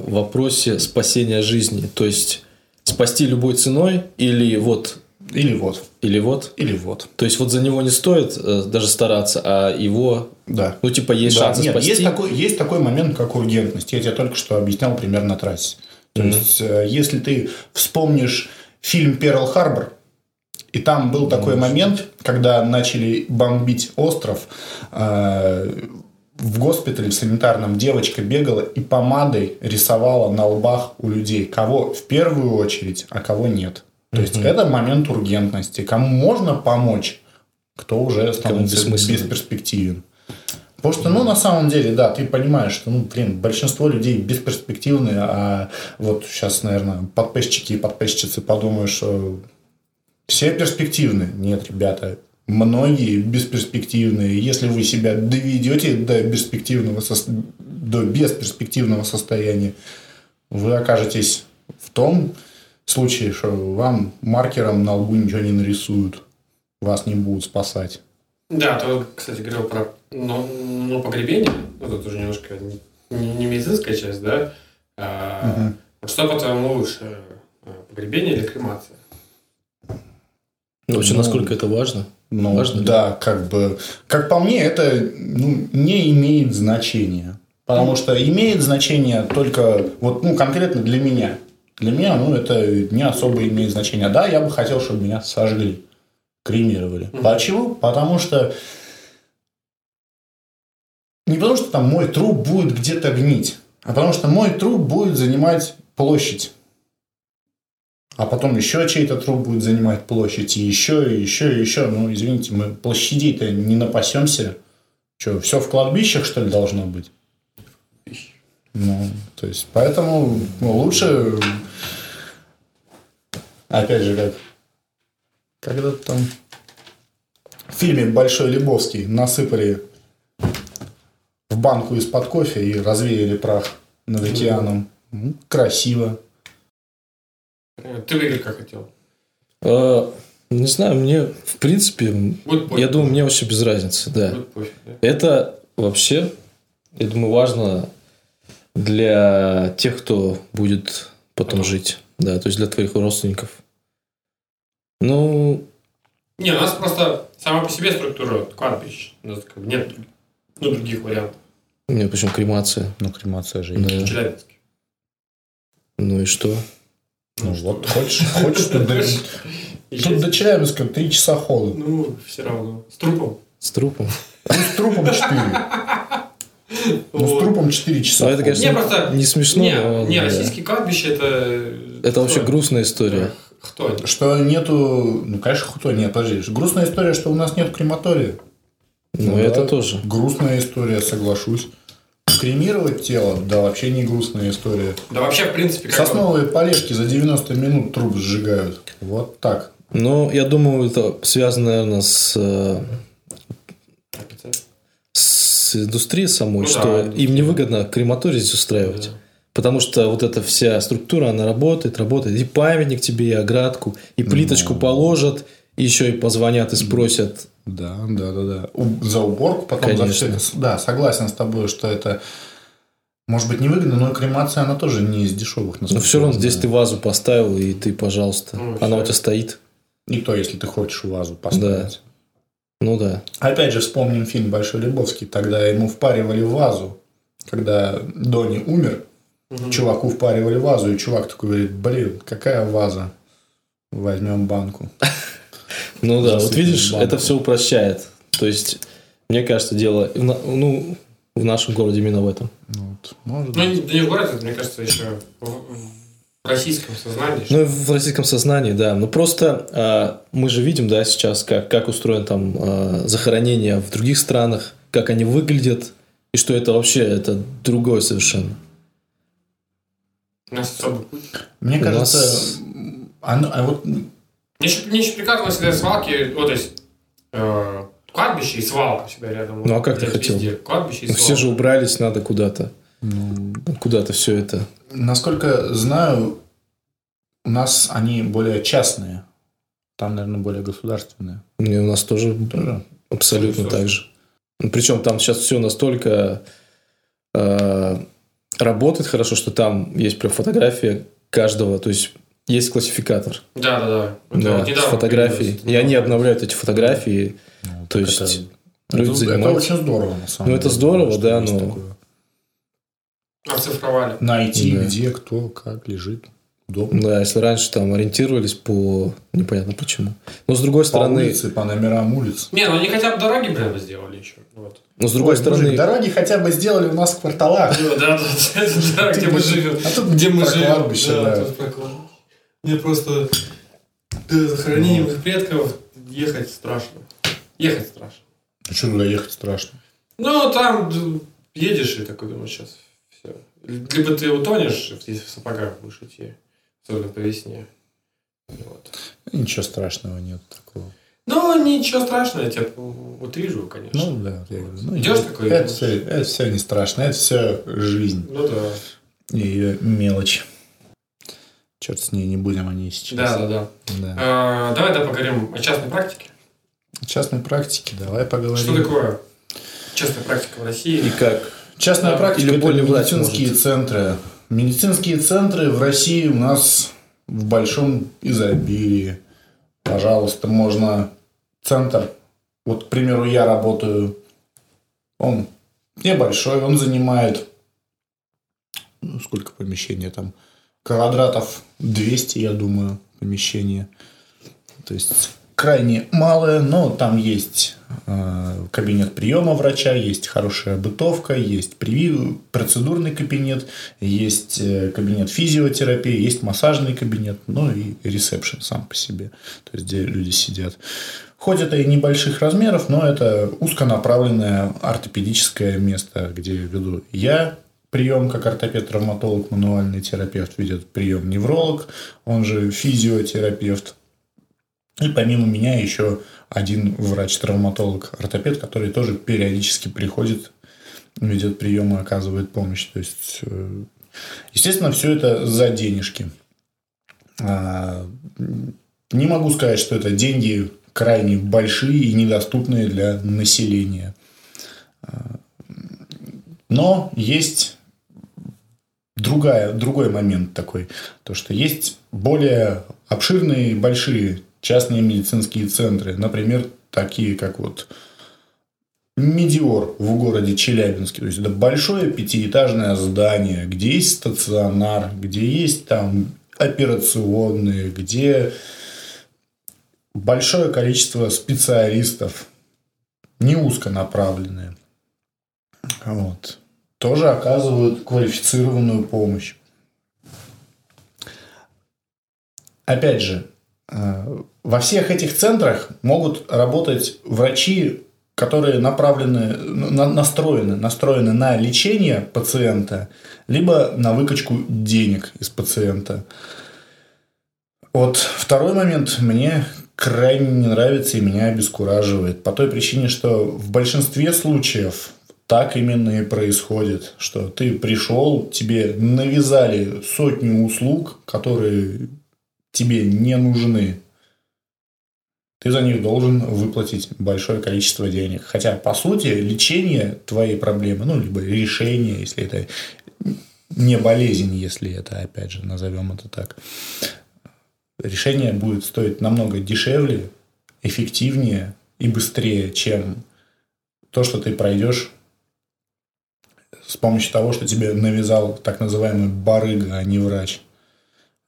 S3: в вопросе спасения жизни, то есть спасти любой ценой или вот,
S2: Или вот,
S3: или вот,
S2: или вот.
S3: то есть вот за него не стоит э, даже стараться, а его,
S2: Да.
S3: ну типа есть
S2: Да,
S3: шансы
S2: нет,
S3: спасти.
S2: есть такой, есть такой момент, как ургентность. Я тебе только что объяснял примерно на трассе. То
S3: Мгм.
S2: есть, э, если ты вспомнишь фильм «Перл Харбор», и там был такой момент, когда начали бомбить остров, э, в госпитале в санитарном девочка бегала и помадой рисовала на лбах у людей, кого в первую очередь, а кого нет. То есть это момент ургентности. Кому можно помочь, кто уже становится бесперспективен. Потому что, ну, на самом деле, да, ты понимаешь, что, ну, блин, большинство людей бесперспективные, а вот сейчас, наверное, подписчики и подписчицы подумают, что все перспективны. Нет, ребята, многие бесперспективные. Если вы себя доведете до перспективного, сос- до бесперспективного состояния, вы окажетесь в том случае, что вам маркером на лбу ничего не нарисуют, вас не будут спасать.
S1: Да, ты, вот, кстати, говорил про но, но погребение. Ну, тут уже немножко не, не- медицинская часть, да? А, вот Что, по-твоему, лучше? э, Погребение или кремация?
S3: Ну, вообще,
S2: Ну,
S3: насколько это важно?
S2: Ну,
S3: Важно,
S2: да, как бы, как по мне, это ну, не имеет значения. Потому что имеет значение только, вот, ну, конкретно для меня. Для меня, ну, это не особо имеет значение. Да, я бы хотел, чтобы меня сожгли, кремировали.
S1: Мгм.
S2: Почему? Потому что не потому, что там мой труп будет где-то гнить, а потому что мой труп будет занимать площадь. А потом еще чей-то труп будет занимать площадь, и еще, и еще, и еще. Ну, извините, мы площадей-то не напасемся. Что, все в кладбищах, что ли, должно быть? Ну, то есть, поэтому лучше, опять же, как когда там в фильме «Большой Лебовский» насыпали в банку из-под кофе и развеяли прах над океаном. Ну, красиво.
S1: Ты, Игорь, как хотел?
S3: А, не знаю, мне, в принципе,
S1: пофиг.
S3: я думаю, мне вообще без разницы, да.
S1: Пофиг, да?
S3: Это вообще, я думаю, важно для тех, кто будет потом
S1: Потом.
S3: жить. Да, то есть для твоих родственников. Ну,
S1: Не, у нас просто сама по себе структура кладбищ. У нас как бы нет ну, других вариантов.
S3: у меня почему кремация.
S2: Ну, кремация же
S3: Да.
S1: В Челябинске.
S3: Ну и что?
S2: Ну, вот, хочешь, хочешь тут, до, тут
S1: есть-
S2: до Челябинска три часа хода.
S1: Ну, все равно. С трупом.
S3: С трупом?
S2: Ну, с трупом 4. Ну, с трупом 4 часа
S3: Ну, это, конечно,
S1: Не, просто-
S3: не смешно.
S1: Не,
S3: но,
S1: не,
S3: да.
S1: российские кладбища это...
S3: Это вообще грустная история.
S1: Кто?
S2: Что нету... Ну, конечно, хуто нет, подожди. Грустная история, что у нас нет крематория.
S3: Ну,
S2: Ну,
S3: это
S2: да.
S3: тоже.
S2: Грустная история, соглашусь. Кремировать тело, да, вообще не грустная история.
S1: Да вообще, в принципе, как...
S2: Сосновые полежки за 90 минут труп сжигают. Вот так.
S3: Ну, я думаю, это связано, наверное, с, э, с индустрией самой,
S1: Ну да,
S3: что
S1: индустрия.
S3: им невыгодно крематорий здесь устраивать.
S1: Да.
S3: Потому что вот эта вся структура, она работает, работает. И памятник тебе, и оградку, и плиточку
S2: Ну.
S3: положат, и еще и позвонят и спросят.
S2: Да, да, да, да. За уборку, потом за
S3: Конечно.
S2: все это. Да, согласен с тобой, что это может быть невыгодно, но кремация, она тоже не из дешевых.
S3: Но все равно здесь ты вазу поставил, и ты, пожалуйста,
S1: Ну,
S3: она у тебя стоит.
S2: И то, если ты хочешь вазу поставить.
S3: Ну да.
S2: Опять же, вспомним фильм «Большой Лебовский». Тогда ему впаривали вазу. Когда Дони умер,
S1: Мгм.
S2: чуваку впаривали вазу, и чувак такой говорит, блин, какая ваза? Возьмем банку.
S3: Ну да, вот видишь, это все упрощает. То есть, мне кажется, дело ну, в нашем городе именно в этом.
S2: Ну, вот, может
S1: Ну,
S2: быть.
S1: не, да не в городе, мне кажется, еще в, российском сознании. что-
S3: Ну, в российском сознании, да. Ну, просто а, мы же видим, да, сейчас, как, как устроено там а, захоронение в других странах, как они выглядят, и что это вообще, это другое совершенно.
S1: У нас особый путь.
S2: Мне кажется,
S3: нас-
S2: оно- а вот
S1: Мне еще, мне еще приказывалось всегда свалки, вот, то есть, э, кладбище и свалка всегда рядом.
S3: Ну, а как ты хотел?
S1: везде. Кладбище и
S3: Ну,
S1: свалка.
S3: Все же убрались, надо куда-то.
S2: ну,
S3: Куда-то все это.
S2: насколько знаю, у нас они более частные. Там, наверное, более государственные.
S3: И у нас тоже
S2: Тоже.
S3: абсолютно
S1: Тоже.
S3: так же. Ну, Причем там сейчас все настолько э, работает хорошо, что там есть прям фотография каждого, то есть есть классификатор.
S1: Да, да, да. Это
S3: Да,
S1: вот
S3: с фотографией. И они обновляют эти фотографии.
S2: Ну,
S3: То есть
S2: это,
S3: люди
S2: это- это
S3: занимаются.
S2: очень здорово, на самом
S3: Ну, это
S2: деле,
S3: здорово, да, но-
S2: такое.
S1: Оцифровали.
S2: Найти,
S3: Да.
S2: где, кто, как лежит. Удобно.
S3: Да, если раньше там ориентировались по непонятно почему. Но с другой
S2: По
S3: стороны,
S2: улице, по номерам улиц.
S1: Не, ну они хотя бы дороги, блин, сделали еще. Вот.
S3: Но с другой
S2: Ой,
S3: стороны,
S2: мужик, дороги хотя бы сделали у нас в кварталах.
S1: Да, да, да, где мы живем.
S2: А тут
S1: Где мы живем.
S2: да.
S1: тут про. Мне просто до захоронения
S2: Ну.
S1: моих предков ехать страшно. Ехать страшно.
S2: А что туда ехать страшно?
S1: Ну, там едешь и такой думаешь, сейчас все. Либо ты утонешь, если в сапогах будешь идти, особенно по весне. Вот.
S2: Ничего страшного нет такого.
S1: Ну, ничего страшного, я тебя утрижу, конечно.
S2: Ну, да, я говорю. Ну,
S1: Идешь
S2: это-
S1: такой,
S2: Это все, это все не страшно, это все жизнь
S1: Ну да.
S2: и ее мелочь. черт с ней, не будем о ней сейчас.
S1: Да, да, да.
S2: Да.
S1: А, давай, да, поговорим о частной практике.
S2: Частной практике, давай поговорим.
S1: Что такое частная практика в России?
S3: И как?
S2: Частная
S1: Да,
S2: практика
S3: или более
S2: медицинские
S3: может.
S2: центры. Медицинские центры в России у нас в большом изобилии. Пожалуйста, можно центр. Вот, к примеру, я работаю. Он небольшой, он занимает ну, сколько помещения там? Квадратов 200, я думаю, помещение. То есть крайне малое, но там есть э, кабинет приема врача, есть хорошая бытовка, есть приви- процедурный кабинет, есть э, кабинет физиотерапии, есть массажный кабинет, ну и ресепшн сам по себе, то есть где люди сидят. Хоть это и небольших размеров, но это узконаправленное ортопедическое место, где веду я прием как ортопед-травматолог, мануальный терапевт ведет прием невролог, он же физиотерапевт, и помимо меня еще один врач-травматолог, ортопед, который тоже периодически приходит, ведет приемы, оказывает помощь. То есть, э, естественно, все это за денежки. А, Не могу сказать, что это деньги крайне большие и недоступные для населения. Но есть другая, другой момент такой, то что есть более обширные, большие частные медицинские центры, например, такие как вот Медиор в городе Челябинске. То есть это большое пятиэтажное здание, где есть стационар, где есть там операционные, где большое количество специалистов, не узконаправленные. Вот. Тоже оказывают квалифицированную помощь. Опять же, э, во всех этих центрах могут работать врачи, которые направлены, на- настроены, настроены на лечение пациента, либо на выкачку денег из пациента. Вот второй момент мне крайне не нравится и меня обескураживает. По той причине, что в большинстве случаев так именно и происходит, что ты пришел, тебе навязали сотню услуг, которые тебе не нужны. Ты за них должен выплатить большое количество денег. Хотя, по сути, лечение твоей проблемы, ну, либо решение, если это не болезнь, если это, опять же, назовем это так, решение будет стоить намного дешевле, эффективнее и быстрее, чем то, что ты пройдешь с помощью того, что тебе навязал так называемый барыга, а не врач.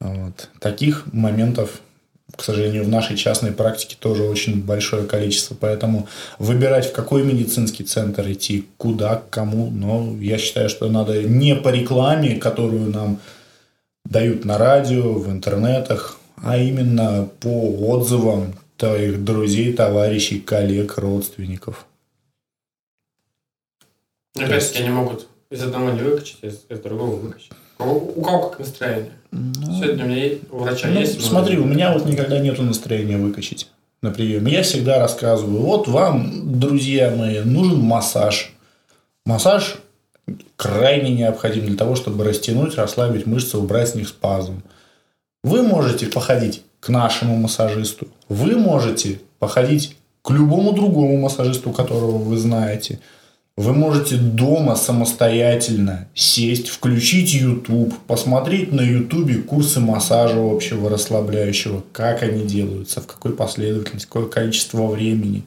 S2: Вот. Таких моментов, к сожалению, в нашей частной практике тоже очень большое количество. Поэтому выбирать, в какой медицинский центр идти, куда, к кому, но я считаю, что надо не по рекламе, которую нам дают на радио, в интернетах, а именно по отзывам твоих друзей, товарищей, коллег, родственников.
S1: Опять-таки они могут из одного не выкачать, а из, из другого выкачать. У, у кого как настроение? Сегодня у меня у врача
S2: Ну,
S1: есть...
S2: смотри, у меня вот никогда нету настроения выкачать на приеме. Я всегда рассказываю, вот вам, друзья мои, нужен массаж. Массаж крайне необходим для того, чтобы растянуть, расслабить мышцы, убрать с них спазм. Вы можете походить к нашему массажисту. Вы можете походить к любому другому массажисту, которого вы знаете. Вы можете дома самостоятельно сесть, включить YouTube, посмотреть на YouTube курсы массажа общего расслабляющего, как они делаются, в какой последовательности, какое количество времени.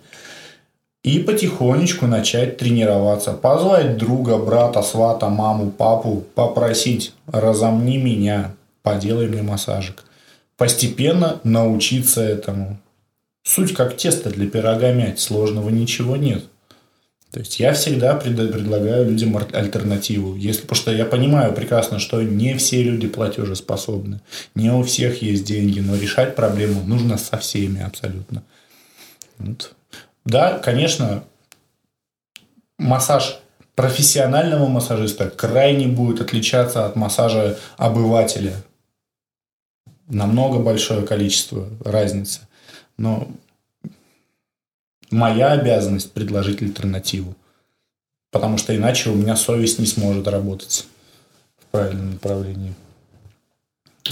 S2: И потихонечку начать тренироваться. Позвать друга, брата, свата, маму, папу, попросить, разомни меня, поделай мне массажик. Постепенно научиться этому. Суть как тесто для пирога мять, сложного ничего нет. То есть я всегда пред- предлагаю людям альтернативу. Если, потому что я понимаю прекрасно, что не все люди платежеспособны. Не у всех есть деньги, но решать проблему нужно со всеми абсолютно. Вот. Да, конечно, массаж профессионального массажиста крайне будет отличаться от массажа обывателя. Намного большое количество разницы. Но моя обязанность предложить альтернативу. Потому что иначе у меня совесть не сможет работать в правильном направлении.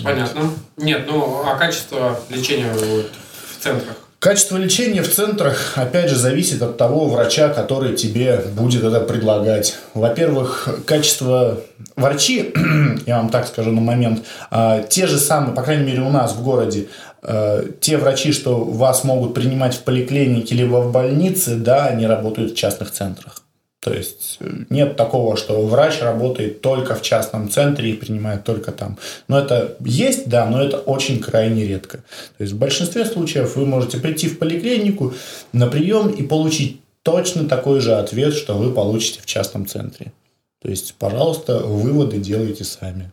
S1: Понятно. Нет, ну а качество лечения вот, в центрах?
S2: Качество лечения в центрах, опять же, зависит от того врача, который тебе будет это предлагать. Во-первых, качество врачи, я вам так скажу на момент, а, те же самые, по крайней мере у нас в городе, а, те врачи, что вас могут принимать в поликлинике либо в больнице, да, они работают в частных центрах. То есть э, нет такого, что врач работает только в частном центре и принимает только там. Но это есть, да, но это очень крайне редко. То есть в большинстве случаев вы можете прийти в поликлинику на прием и получить точно такой же ответ, что вы получите в частном центре. То есть, пожалуйста, выводы делайте сами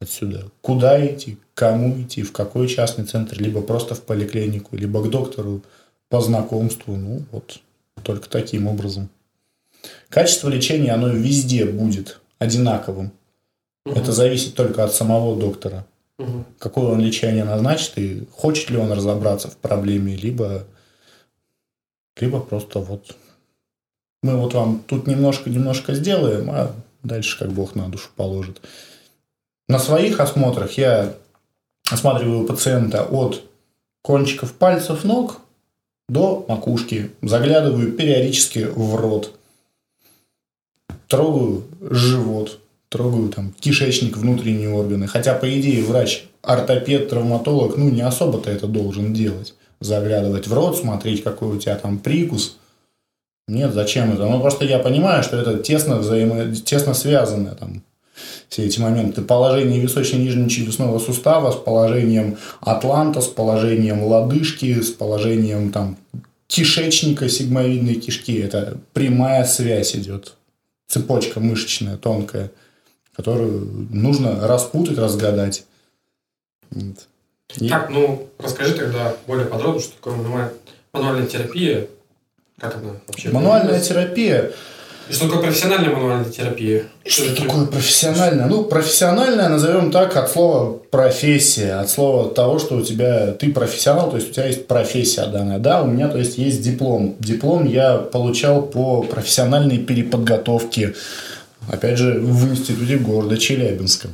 S2: отсюда. Куда идти, кому идти, в какой частный центр, либо просто в поликлинику, либо к доктору по знакомству. Ну, вот только таким образом. Качество лечения, оно везде будет одинаковым. Угу. Это зависит только от самого доктора. Угу. Какое он лечение назначит и хочет ли он разобраться в проблеме, либо, либо просто вот мы вот вам тут немножко-немножко сделаем, а дальше как Бог на душу положит. На своих осмотрах я осматриваю пациента от кончиков пальцев ног до макушки. Заглядываю периодически в рот трогаю живот, трогаю там кишечник, внутренние органы. Хотя, по идее, врач, ортопед, травматолог, ну, не особо-то это должен делать. Заглядывать в рот, смотреть, какой у тебя там прикус. Нет, зачем это? Ну, просто я понимаю, что это тесно, взаимо... тесно связано там, все эти моменты. Положение височно-нижнего челюстного сустава с положением атланта, с положением лодыжки, с положением там кишечника, сигмовидной кишки. Это прямая связь идет цепочка мышечная, тонкая, которую нужно распутать, разгадать.
S1: Вот. И... Так, ну, расскажи тогда более подробно, что такое мануаль... мануальная терапия. Как она вообще?
S2: Мануальная терапия
S1: что такое профессиональная мануальная терапия?
S2: Что, что такое профессиональная? Ну, профессиональная, назовем так, от слова профессия, от слова того, что у тебя, ты профессионал, то есть у тебя есть профессия данная. Да, у меня, то есть, есть диплом. Диплом я получал по профессиональной переподготовке, опять же, в институте города Челябинска.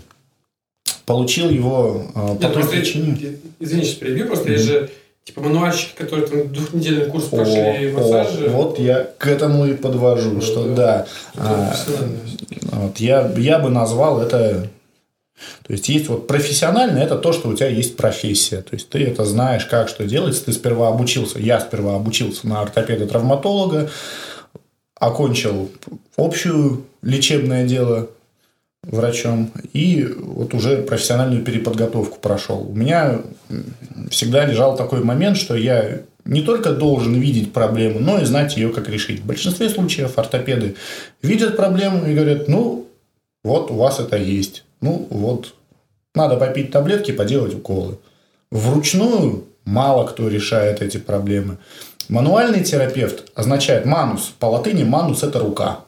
S2: Получил его
S1: э, по той причине... Извините, перебью, просто mm-hmm. я же Типа мануальщики, которые там двухнедельный курс прошли о, массажи.
S2: О, вот я к этому и подвожу, ну, что да. да а, вот я, я бы назвал это то есть есть вот профессионально, это то, что у тебя есть профессия. То есть ты это знаешь, как что делать. Ты сперва обучился, я сперва обучился на ортопеда-травматолога, окончил общую лечебное дело врачом и вот уже профессиональную переподготовку прошел. У меня всегда лежал такой момент, что я не только должен видеть проблему, но и знать ее, как решить. В большинстве случаев ортопеды видят проблему и говорят, ну, вот у вас это есть. Ну, вот, надо попить таблетки, поделать уколы. Вручную мало кто решает эти проблемы. Мануальный терапевт означает манус. По латыни манус – это рука.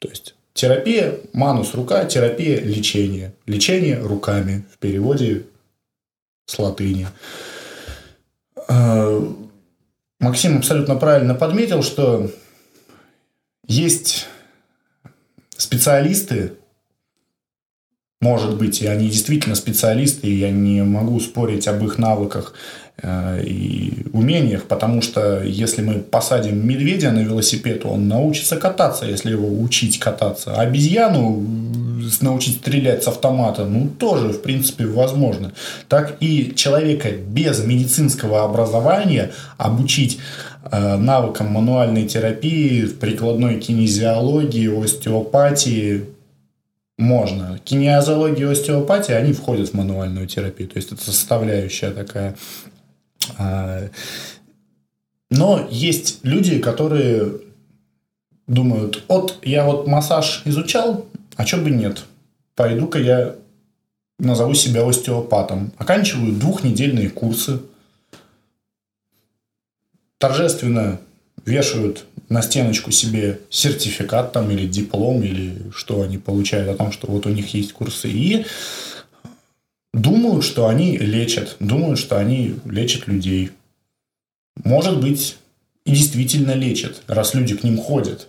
S2: То есть, Терапия, манус рука, терапия лечение. Лечение руками в переводе с латыни. А, Максим абсолютно правильно подметил, что есть специалисты, может быть, и они действительно специалисты, и я не могу спорить об их навыках и умениях, потому что если мы посадим медведя на велосипед, он научится кататься, если его учить кататься. Обезьяну научить стрелять с автомата, ну, тоже, в принципе, возможно. Так и человека без медицинского образования обучить э, навыкам мануальной терапии, прикладной кинезиологии, остеопатии можно. Кинезиология и остеопатия, они входят в мануальную терапию. То есть, это составляющая такая но есть люди, которые думают, вот я вот массаж изучал, а что бы нет? Пойду-ка я назову себя остеопатом. Оканчиваю двухнедельные курсы. Торжественно вешают на стеночку себе сертификат там или диплом, или что они получают о том, что вот у них есть курсы. И думают, что они лечат, думают, что они лечат людей. Может быть, и действительно лечат, раз люди к ним ходят.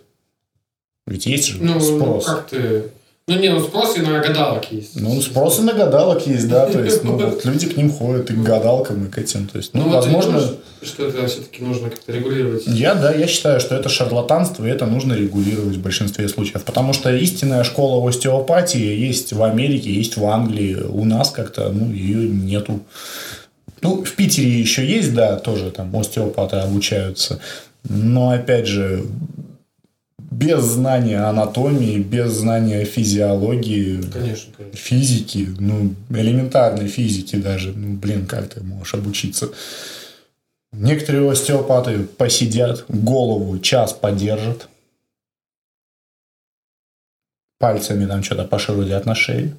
S2: Ведь есть же
S1: ну,
S2: спрос.
S1: Ну, как ты Ну, не, ну спрос и на гадалок есть.
S2: Ну, спрос и на гадалок есть, да, то есть, ну, вот люди к ним ходят, и к гадалкам, и к этим, то есть, ну,
S1: ты
S2: возможно...
S1: думаешь, что это все-таки нужно как-то регулировать.
S2: Я, да, я считаю, что это шарлатанство, и это нужно регулировать в большинстве случаев. Потому что истинная школа остеопатии есть в Америке, есть в Англии. У нас как-то, ну, ее нету. Ну, в Питере еще есть, да, тоже там остеопаты обучаются. Но, опять же, без знания анатомии, без знания физиологии,
S1: Конечно, конечно.
S2: физики, ну, элементарной физики даже, ну, блин, как ты можешь обучиться? Некоторые остеопаты посидят, голову час подержат, пальцами там что-то пошерудят на шее.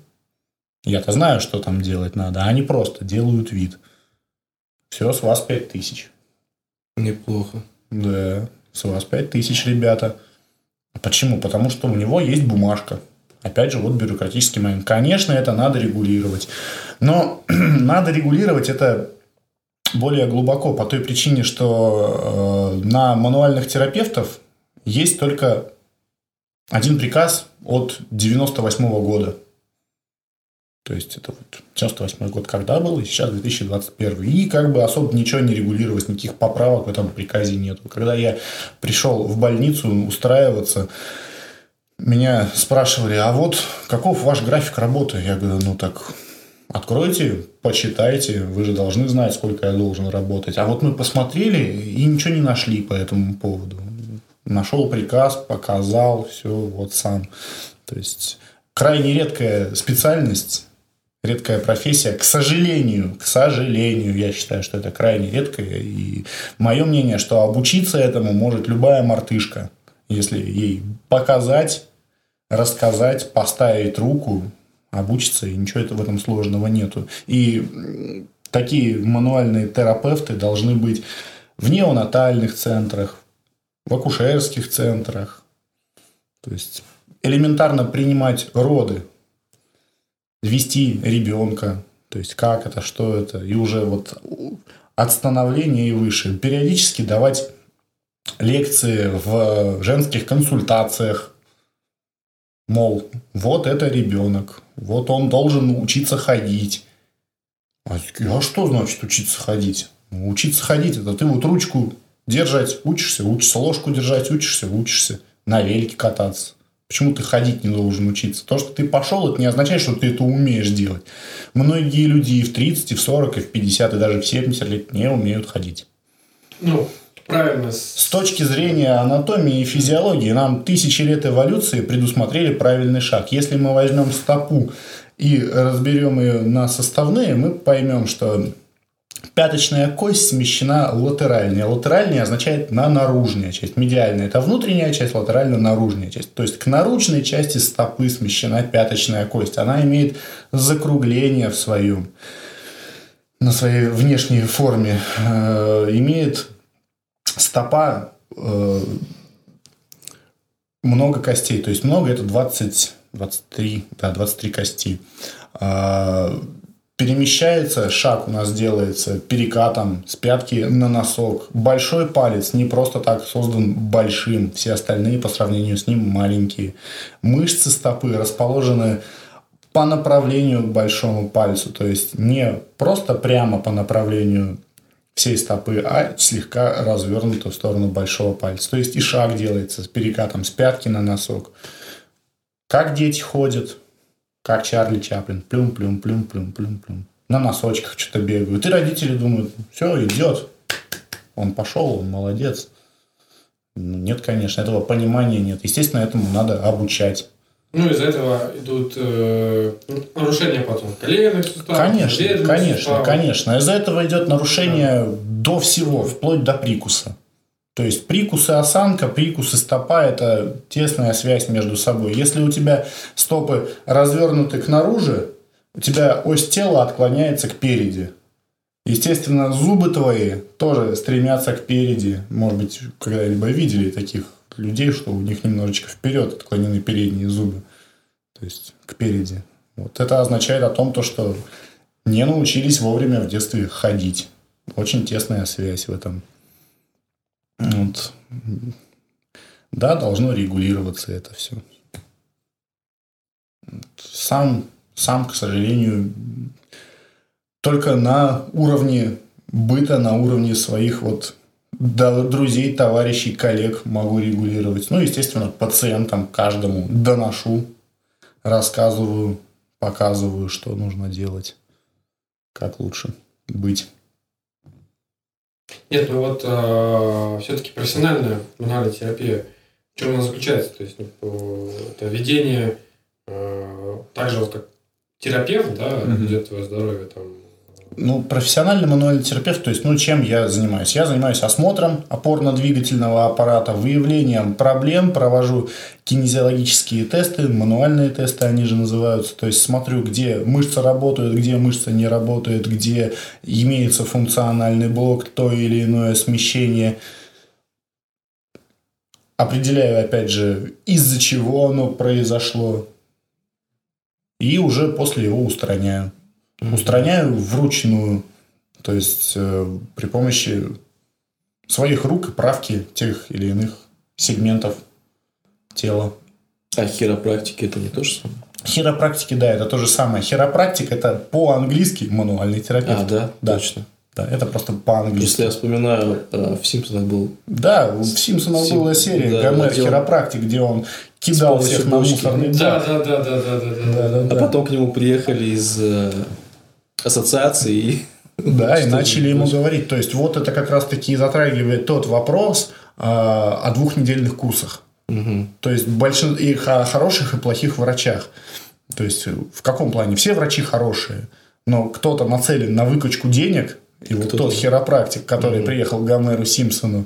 S2: Я-то знаю, что там делать надо, а они просто делают вид. Все, с вас пять тысяч.
S3: Неплохо.
S2: Да, с вас пять тысяч, ребята. Почему? Потому что у него есть бумажка. Опять же, вот бюрократический момент. Конечно, это надо регулировать. Но надо регулировать это более глубоко по той причине, что э, на мануальных терапевтов есть только один приказ от 98 года. То есть это вот 98 год когда был, и сейчас 2021. И как бы особо ничего не регулировалось, никаких поправок в этом приказе нету. Когда я пришел в больницу устраиваться, меня спрашивали, а вот каков ваш график работы? Я говорю, ну так откройте, почитайте, вы же должны знать, сколько я должен работать. А вот мы посмотрели и ничего не нашли по этому поводу. Нашел приказ, показал, все вот сам. То есть крайне редкая специальность, редкая профессия. К сожалению, к сожалению, я считаю, что это крайне редкое. И мое мнение, что обучиться этому может любая мартышка, если ей показать, рассказать, поставить руку, обучиться, и ничего в этом сложного нету. И такие мануальные терапевты должны быть в неонатальных центрах, в акушерских центрах. То есть элементарно принимать роды, вести ребенка, то есть как это, что это, и уже вот от становления и выше. Периодически давать лекции в женских консультациях, мол, вот это ребенок, вот он должен учиться ходить. А, а что значит учиться ходить? Ну, учиться ходить, это ты вот ручку держать учишься, учишься, ложку держать учишься, учишься, на велике кататься. Почему ты ходить не должен учиться? То, что ты пошел, это не означает, что ты это умеешь делать. Многие люди и в 30, и в 40, и в 50, и даже в 70 лет не умеют ходить.
S1: Ну, правильно.
S2: С точки зрения анатомии и физиологии, нам тысячи лет эволюции предусмотрели правильный шаг. Если мы возьмем стопу и разберем ее на составные, мы поймем, что пяточная кость смещена латеральнее. Латеральнее означает на наружная часть. Медиальная – это внутренняя часть, латеральная – наружная часть. То есть, к наружной части стопы смещена пяточная кость. Она имеет закругление в своем, на своей внешней форме. Э, имеет стопа э, много костей. То есть, много – это 20, 23, да, 23 кости. Э, перемещается, шаг у нас делается перекатом с пятки на носок. Большой палец не просто так создан большим, все остальные по сравнению с ним маленькие. Мышцы стопы расположены по направлению к большому пальцу, то есть не просто прямо по направлению всей стопы, а слегка развернуто в сторону большого пальца. То есть и шаг делается с перекатом с пятки на носок. Как дети ходят, как Чарли Чаплин. Плюм, плюм, плюм, плюм, плюм, плюм. На носочках что-то бегают. И родители думают, все, идет. Он пошел, он молодец. Ну, нет, конечно, этого понимания нет. Естественно, этому надо обучать.
S1: Ну, из-за этого идут э, нарушения потом коленных суставов.
S2: Конечно, конечно, суставов. конечно. Из-за этого идет нарушение да. до всего, вплоть до прикуса. То есть прикус и осанка, прикус и стопа – это тесная связь между собой. Если у тебя стопы развернуты к наружу, у тебя ось тела отклоняется к переди. Естественно, зубы твои тоже стремятся к переди. Может быть, когда-либо видели таких людей, что у них немножечко вперед отклонены передние зубы. То есть к переди. Вот это означает о том, то, что не научились вовремя в детстве ходить. Очень тесная связь в этом. Вот. Да, должно регулироваться это все. Сам, сам, к сожалению, только на уровне быта, на уровне своих вот друзей, товарищей, коллег могу регулировать. Ну, естественно, пациентам каждому доношу, рассказываю, показываю, что нужно делать, как лучше быть.
S1: Нет, ну вот э, все-таки профессиональная мануальная терапия, в чем она заключается? То есть ну, это ведение э, так же вот как терапевт, да, ведет твое здоровье, там,
S2: ну, профессиональный мануальный терапевт, то есть, ну, чем я занимаюсь? Я занимаюсь осмотром опорно-двигательного аппарата, выявлением проблем, провожу кинезиологические тесты, мануальные тесты они же называются, то есть, смотрю, где мышца работает, где мышца не работает, где имеется функциональный блок, то или иное смещение. Определяю, опять же, из-за чего оно произошло, и уже после его устраняю устраняю вручную, то есть э, при помощи своих рук и правки тех или иных сегментов тела.
S3: А хиропрактики это не то же самое?
S2: Хиропрактики, да, это то же самое. Хиропрактик это по-английски мануальный терапевт.
S3: А, да, да. точно.
S2: Да, это просто по-английски.
S3: Если я вспоминаю, э, в Симпсонах был...
S2: Да, в Симпсонах Сим... была серия да, Гомер где Хиропрактик, где он кидал всех на мусорный
S1: бак. Да, да, да, да, да, да, да,
S3: да. А потом к нему приехали из э, ассоциации.
S2: Да, и начали ему говорить. То есть, вот это как раз-таки затрагивает тот вопрос э, о двухнедельных курсах.
S3: Угу.
S2: То есть, большин... и о хороших и плохих врачах. То есть, в каком плане? Все врачи хорошие, но кто-то нацелен на выкачку денег, и вот тот хиропрактик, который угу. приехал к Гомеру Симпсону,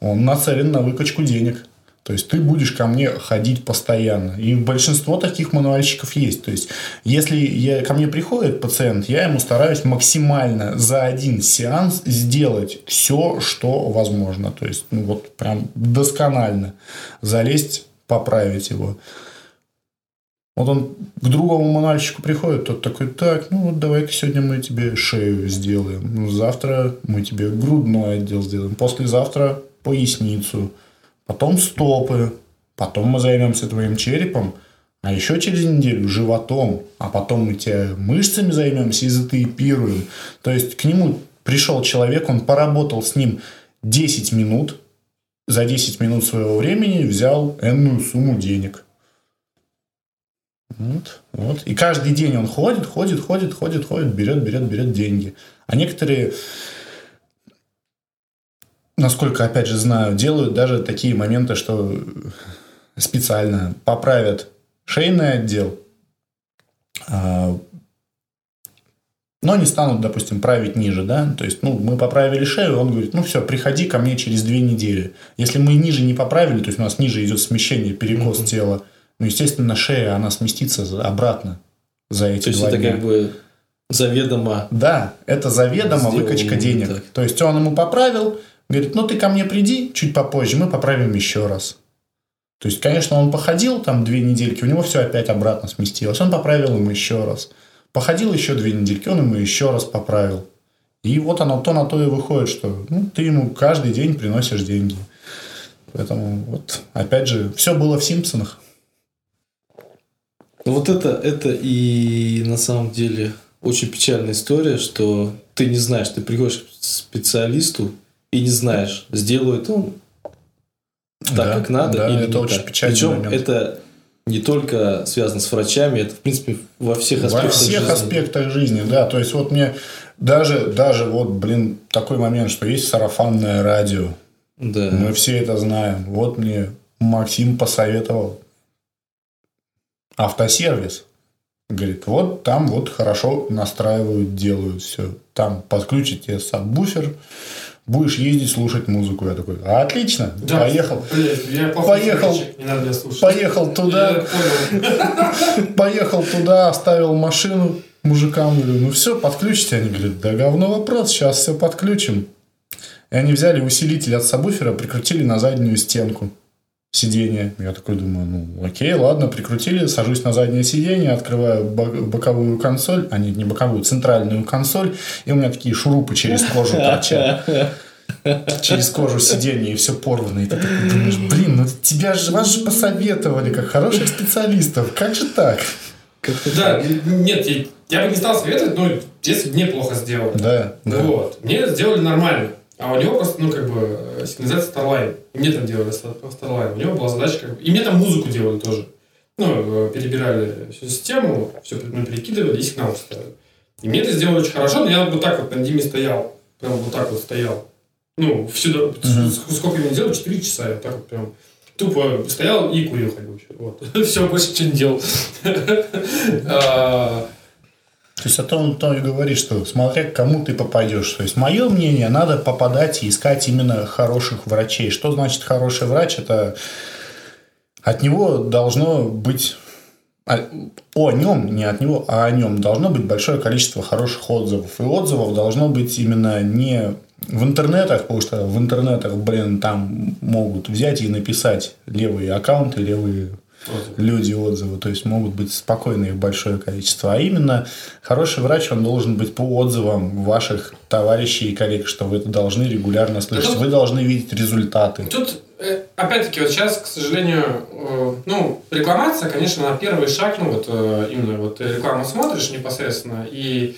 S2: он нацелен на выкачку денег. То есть ты будешь ко мне ходить постоянно. И большинство таких мануальщиков есть. То есть, если я, ко мне приходит пациент, я ему стараюсь максимально за один сеанс сделать все, что возможно. То есть, ну вот прям досконально залезть, поправить его. Вот он к другому мануальщику приходит, тот такой, так, ну вот давай-ка сегодня мы тебе шею сделаем. Завтра мы тебе грудной отдел сделаем. Послезавтра поясницу потом стопы, потом мы займемся твоим черепом, а еще через неделю животом, а потом мы тебе мышцами займемся и затейпируем. То есть к нему пришел человек, он поработал с ним 10 минут, за 10 минут своего времени взял энную сумму денег. Вот, вот. И каждый день он ходит, ходит, ходит, ходит, ходит, берет, берет, берет деньги. А некоторые насколько, опять же, знаю, делают даже такие моменты, что специально поправят шейный отдел, а, но не станут, допустим, править ниже, да, то есть, ну, мы поправили шею, он говорит, ну, все, приходи ко мне через две недели. Если мы ниже не поправили, то есть, у нас ниже идет смещение, перекос mm-hmm. тела, ну, естественно, шея, она сместится обратно за эти
S3: то есть,
S2: два
S3: это
S2: дня.
S3: как бы заведомо...
S2: Да, это заведомо выкачка денег. Так. То есть, он ему поправил, Говорит, ну ты ко мне приди чуть попозже, мы поправим еще раз. То есть, конечно, он походил там две недельки, у него все опять обратно сместилось. Он поправил ему еще раз. Походил еще две недельки, он ему еще раз поправил. И вот оно то на то и выходит, что ну, ты ему каждый день приносишь деньги. Поэтому вот, опять же, все было в Симпсонах.
S3: Вот это, это и на самом деле очень печальная история, что ты не знаешь, ты приходишь к специалисту, и не знаешь, сделает он так, да, как надо да, или это не очень так. Печальный Причем момент. это не только связано с врачами, это, в принципе, во всех аспектах
S2: Во всех жизни. аспектах жизни, да. То есть, вот мне даже, даже вот, блин, такой момент, что есть сарафанное радио.
S3: Да.
S2: Мы все это знаем. Вот мне Максим посоветовал автосервис. Говорит, вот там вот хорошо настраивают, делают все. Там подключите сабвуфер, будешь ездить слушать музыку. Я такой, отлично, да, поехал.
S1: Блядь, я
S2: поехал, поехал туда, поехал туда, оставил машину мужикам, говорю, ну все, подключите. Они говорят, да говно вопрос, сейчас все подключим. И они взяли усилитель от сабвуфера, прикрутили на заднюю стенку сиденья. Я такой думаю, ну окей, ладно, прикрутили, сажусь на заднее сиденье, открываю боковую консоль, а нет, не боковую, центральную консоль, и у меня такие шурупы через кожу торчат. Через кожу сиденья и все порвано. И ты такой думаешь, блин, ну тебя же, вас же посоветовали как хороших специалистов. Как же так?
S1: Да, нет, я, я бы не стал советовать, но в детстве мне плохо сделали.
S2: Да, да.
S1: Вот. Мне сделали нормально. А у него просто, ну, как бы, э, сигнализация Starline. И мне там делали Star- Starline. У него была задача, как бы... И мне там музыку делали тоже. Ну, э, перебирали всю систему, все ну, перекидывали и сигнал ставили. И мне это сделали очень хорошо, но я вот так вот на Диме стоял. Прям вот так вот стоял. Ну, всю дорогу. Ск- Сколько я делал? 4 часа. Я вот так вот прям тупо стоял и курил ходил. Вот. Все, больше ничего не делал.
S2: То есть о том, то и говорит, что смотря к кому ты попадешь. То есть мое мнение, надо попадать и искать именно хороших врачей. Что значит хороший врач? Это от него должно быть а- о нем, не от него, а о нем должно быть большое количество хороших отзывов. И отзывов должно быть именно не в интернетах, потому что в интернетах, блин, там могут взять и написать левые аккаунты, левые люди отзывы, то есть могут быть спокойно их большое количество. А именно хороший врач, он должен быть по отзывам ваших товарищей и коллег, что вы это должны регулярно слышать.
S1: тут-
S2: Вы должны видеть результаты.
S1: Тут, э, опять-таки, вот сейчас, к сожалению, э, ну, рекламация, конечно, на первый шаг, ну, вот э, именно вот рекламу смотришь непосредственно, и,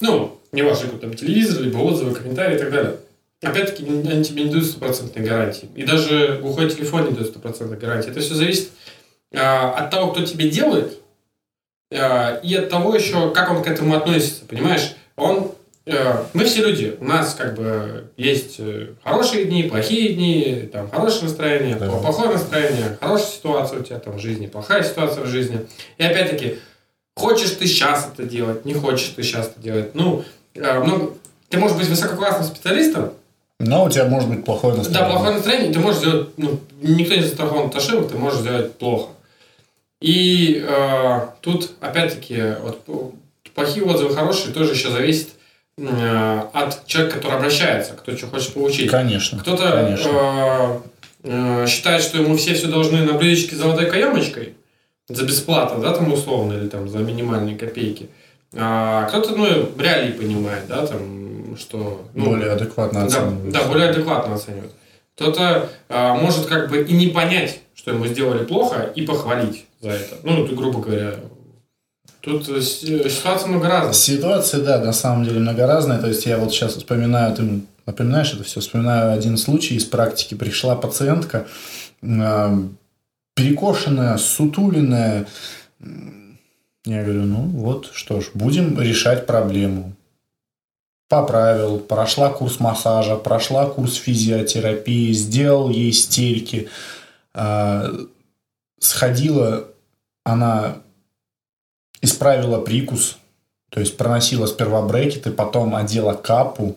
S1: ну, не важно, какой там телевизор, либо отзывы, комментарии и так далее. Опять-таки, они тебе не дают стопроцентной гарантии. И даже глухой телефон не дает стопроцентной гарантии. Это все зависит от того, кто тебе делает, э, и от того еще, как он к этому относится, понимаешь? Он, э, мы все люди, у нас как бы есть э, хорошие дни, плохие дни, там хорошее настроение,
S2: Да.
S1: плохое настроение, хорошая ситуация у тебя там в жизни, плохая ситуация в жизни. И опять-таки, хочешь ты сейчас это делать, не хочешь ты сейчас это делать. Ну, э, ну, ты можешь быть высококлассным специалистом,
S2: Но у тебя может быть плохое
S1: да,
S2: настроение.
S1: плохое настроение, ты можешь сделать, ну, никто не застрахован от ошибок, ты можешь сделать плохо. И э, тут, опять-таки, вот плохие отзывы, хорошие, тоже еще зависит э, от человека, который обращается, кто что хочет получить.
S2: Конечно.
S1: Кто-то э, э, считает, что ему все все должны на блюдечке с золотой каемочкой за бесплатно, да, там условно, или там за минимальные копейки. А кто-то, ну, реалии понимает, да, там, что... Ну,
S2: более адекватно
S1: да,
S2: оценивать.
S1: да, более адекватно оценивает. Кто-то а, может как бы и не понять, что ему сделали плохо, и похвалить за это. Ну, тут, грубо говоря, тут э, э, ситуация много разных.
S2: Ситуации, да, на самом деле многоразные. То есть я вот сейчас вспоминаю, ты напоминаешь это все, вспоминаю один случай из практики. Пришла пациентка, э, перекошенная, сутуленная. Я говорю, ну вот, что ж, будем решать проблему. Поправил, прошла курс массажа, прошла курс физиотерапии, сделал ей стельки. Э, Сходила она исправила прикус, то есть проносила сперва брекеты, потом одела капу.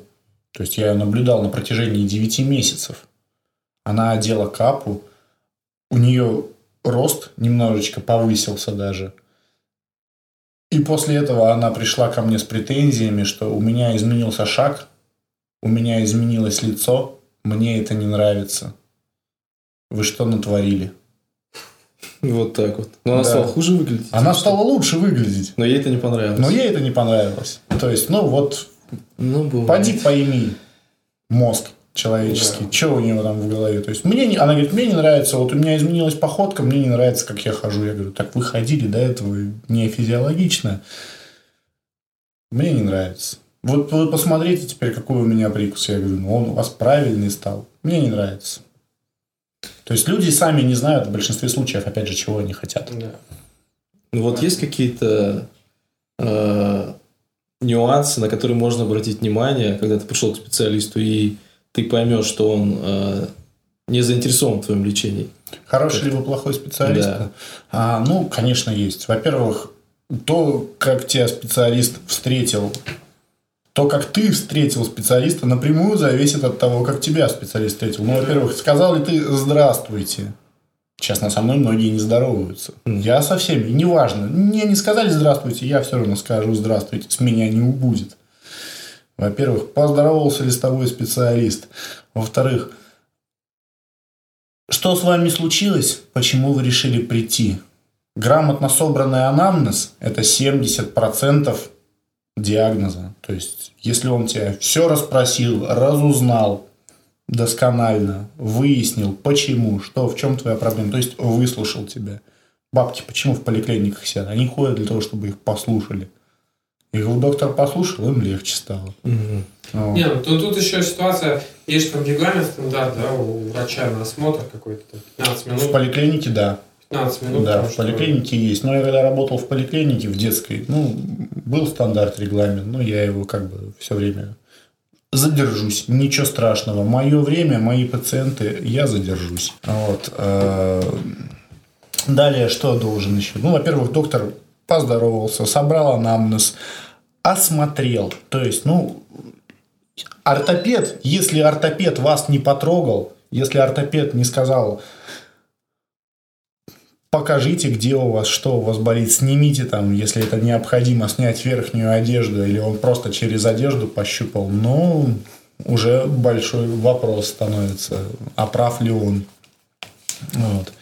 S2: То есть я ее наблюдал на протяжении 9 месяцев. Она одела капу, у нее рост немножечко повысился даже. И после этого она пришла ко мне с претензиями, что у меня изменился шаг, у меня изменилось лицо, мне это не нравится. Вы что натворили?
S3: Вот так вот. Но она
S2: Да.
S3: стала хуже выглядеть.
S2: Она стала лучше выглядеть.
S3: Но ей это не понравилось.
S2: Но ей это не понравилось. То есть, ну вот,
S3: Ну, бывает.
S2: поди пойми мозг человеческий,
S1: Да.
S2: что у него там в голове. То есть, мне не, она говорит, мне не нравится, вот у меня изменилась походка, мне не нравится, как я хожу. Я говорю, так вы ходили до этого не физиологично. Мне не нравится. Вот вы посмотрите теперь, какой у меня прикус. Я говорю, ну он у вас правильный стал. Мне не нравится. То есть люди сами не знают в большинстве случаев, опять же, чего они хотят.
S1: Да.
S3: Ну, вот есть какие-то э, нюансы, на которые можно обратить внимание, когда ты пришел к специалисту, и ты поймешь, что он э, не заинтересован в твоем лечении.
S2: Хороший либо плохой специалист?
S3: Да.
S2: А, ну, конечно, есть. Во-первых, то, как тебя специалист встретил, то, как ты встретил специалиста, напрямую зависит от того, как тебя специалист встретил. Ну, во-первых, сказал ли ты «здравствуйте»? Честно, со мной многие не здороваются. Я со всеми, неважно. Мне не сказали «здравствуйте», я все равно скажу «здравствуйте», с меня не убудет. Во-первых, поздоровался ли с тобой специалист? Во-вторых, что с вами случилось? Почему вы решили прийти? Грамотно собранный анамнез – это 70% диагноза. То есть, если он тебя все расспросил, разузнал досконально, выяснил, почему, что, в чем твоя проблема, то есть выслушал тебя, Бабки почему в поликлиниках сидят? Они ходят для того, чтобы их послушали. Их доктор послушал, им легче стало. Вот.
S1: Не, ну тут, тут еще ситуация, есть там регламент стандарт, да, у врача на осмотр какой-то, там, 15
S2: В
S1: минут,
S2: поликлинике, да.
S1: 15 минут.
S2: Да, в поликлинике есть. Но я когда работал в поликлинике, в детской, ну, был стандарт, регламент, но я его как бы все время задержусь. Ничего страшного. Мое время, мои пациенты, я задержусь. Вот. э, Далее, что должен еще? Ну, во-первых, доктор поздоровался, собрал анамнез, осмотрел. То есть, ну, ортопед, если ортопед вас не потрогал, если ортопед не сказал, покажите, где у вас, что у вас болит, снимите там, если это необходимо, снять верхнюю одежду, или он просто через одежду пощупал, ну, уже большой вопрос становится, а прав ли он. Вот.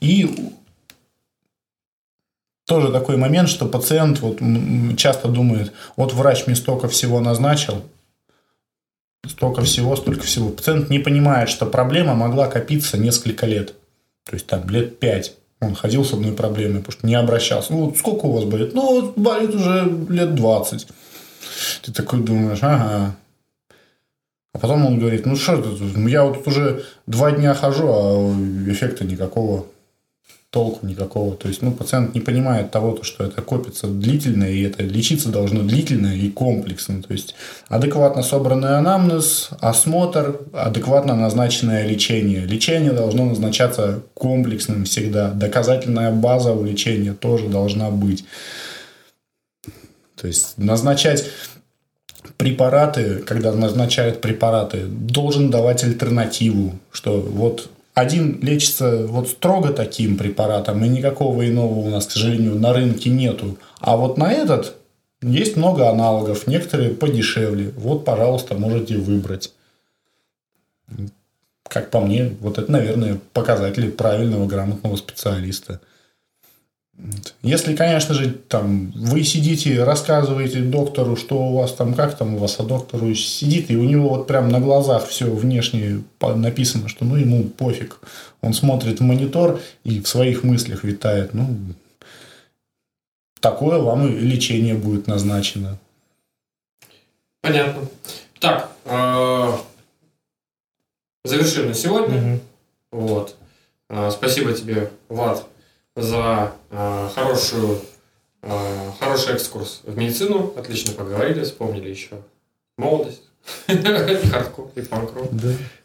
S2: И тоже такой момент, что пациент вот часто думает, вот врач мне столько всего назначил, столько всего, столько всего. Пациент не понимает, что проблема могла копиться несколько лет. То есть там лет пять. Он ходил с одной проблемой, потому что не обращался. Ну, вот сколько у вас болит? Ну, вот болит уже лет 20. Ты такой думаешь, ага. А потом он говорит, ну что это, я вот уже два дня хожу, а эффекта никакого, толку никакого. То есть, ну, пациент не понимает того, то, что это копится длительно, и это лечиться должно длительно и комплексно. То есть, адекватно собранный анамнез, осмотр, адекватно назначенное лечение. Лечение должно назначаться комплексным всегда. Доказательная база у лечения тоже должна быть. То есть, назначать препараты, когда назначают препараты, должен давать альтернативу, что вот один лечится вот строго таким препаратом, и никакого иного у нас, к сожалению, на рынке нету. А вот на этот есть много аналогов, некоторые подешевле. Вот, пожалуйста, можете выбрать. Как по мне, вот это, наверное, показатели правильного, грамотного специалиста. Если, конечно же, там вы сидите, рассказываете доктору, что у вас там, как там у вас, а доктору сидит, и у него вот прям на глазах все внешне написано, что ну ему пофиг. Он смотрит в монитор и в своих мыслях витает. Ну, такое вам и лечение будет назначено.
S1: Понятно. Так, э, завершим на сегодня.
S3: Мгм.
S1: Вот. А, Спасибо тебе, Влад, за а, хорошую, а, хороший экскурс в медицину. Отлично поговорили, вспомнили еще молодость, хардкор и панк-рок.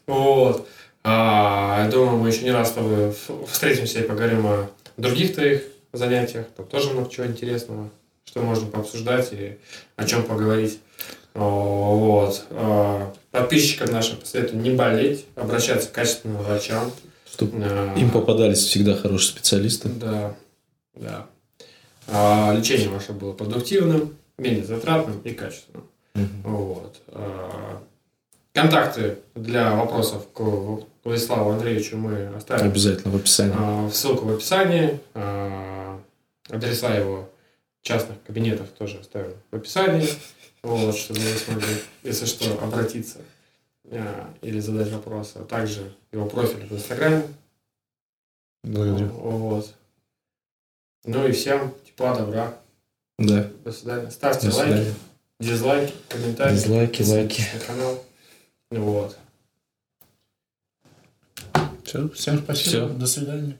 S1: Вот. А, я думаю, мы еще не раз с тобой встретимся и поговорим о других твоих занятиях. Там тоже много чего интересного, что можно пообсуждать и о чем поговорить. Вот. А, Подписчикам нашим посоветую не болеть, обращаться к качественным врачам.
S3: Чтобы
S1: А,
S3: им попадались всегда хорошие специалисты.
S1: Да, да. А, Лечение ваше было продуктивным, менее затратным и качественным.
S3: Мгм.
S1: Вот. А, Контакты для вопросов к Владиславу Андреевичу мы оставим
S3: Обязательно в описании.
S1: а, ссылку в описании. А, Адреса его частных кабинетов тоже оставим в описании. Вот, чтобы вы смогли, если что, обратиться или задать вопрос. А также его профиль в Инстаграме.
S2: Благодарю.
S1: Вот. Ну и всем тепла, добра.
S3: Да.
S1: До свидания. Ставьте
S3: До
S1: лайки,
S3: свидания.
S1: дизлайки, комментарии.
S3: Дизлайки, лайки.
S1: На канал. Вот.
S2: Все, всем спасибо.
S3: Всё.
S2: До свидания.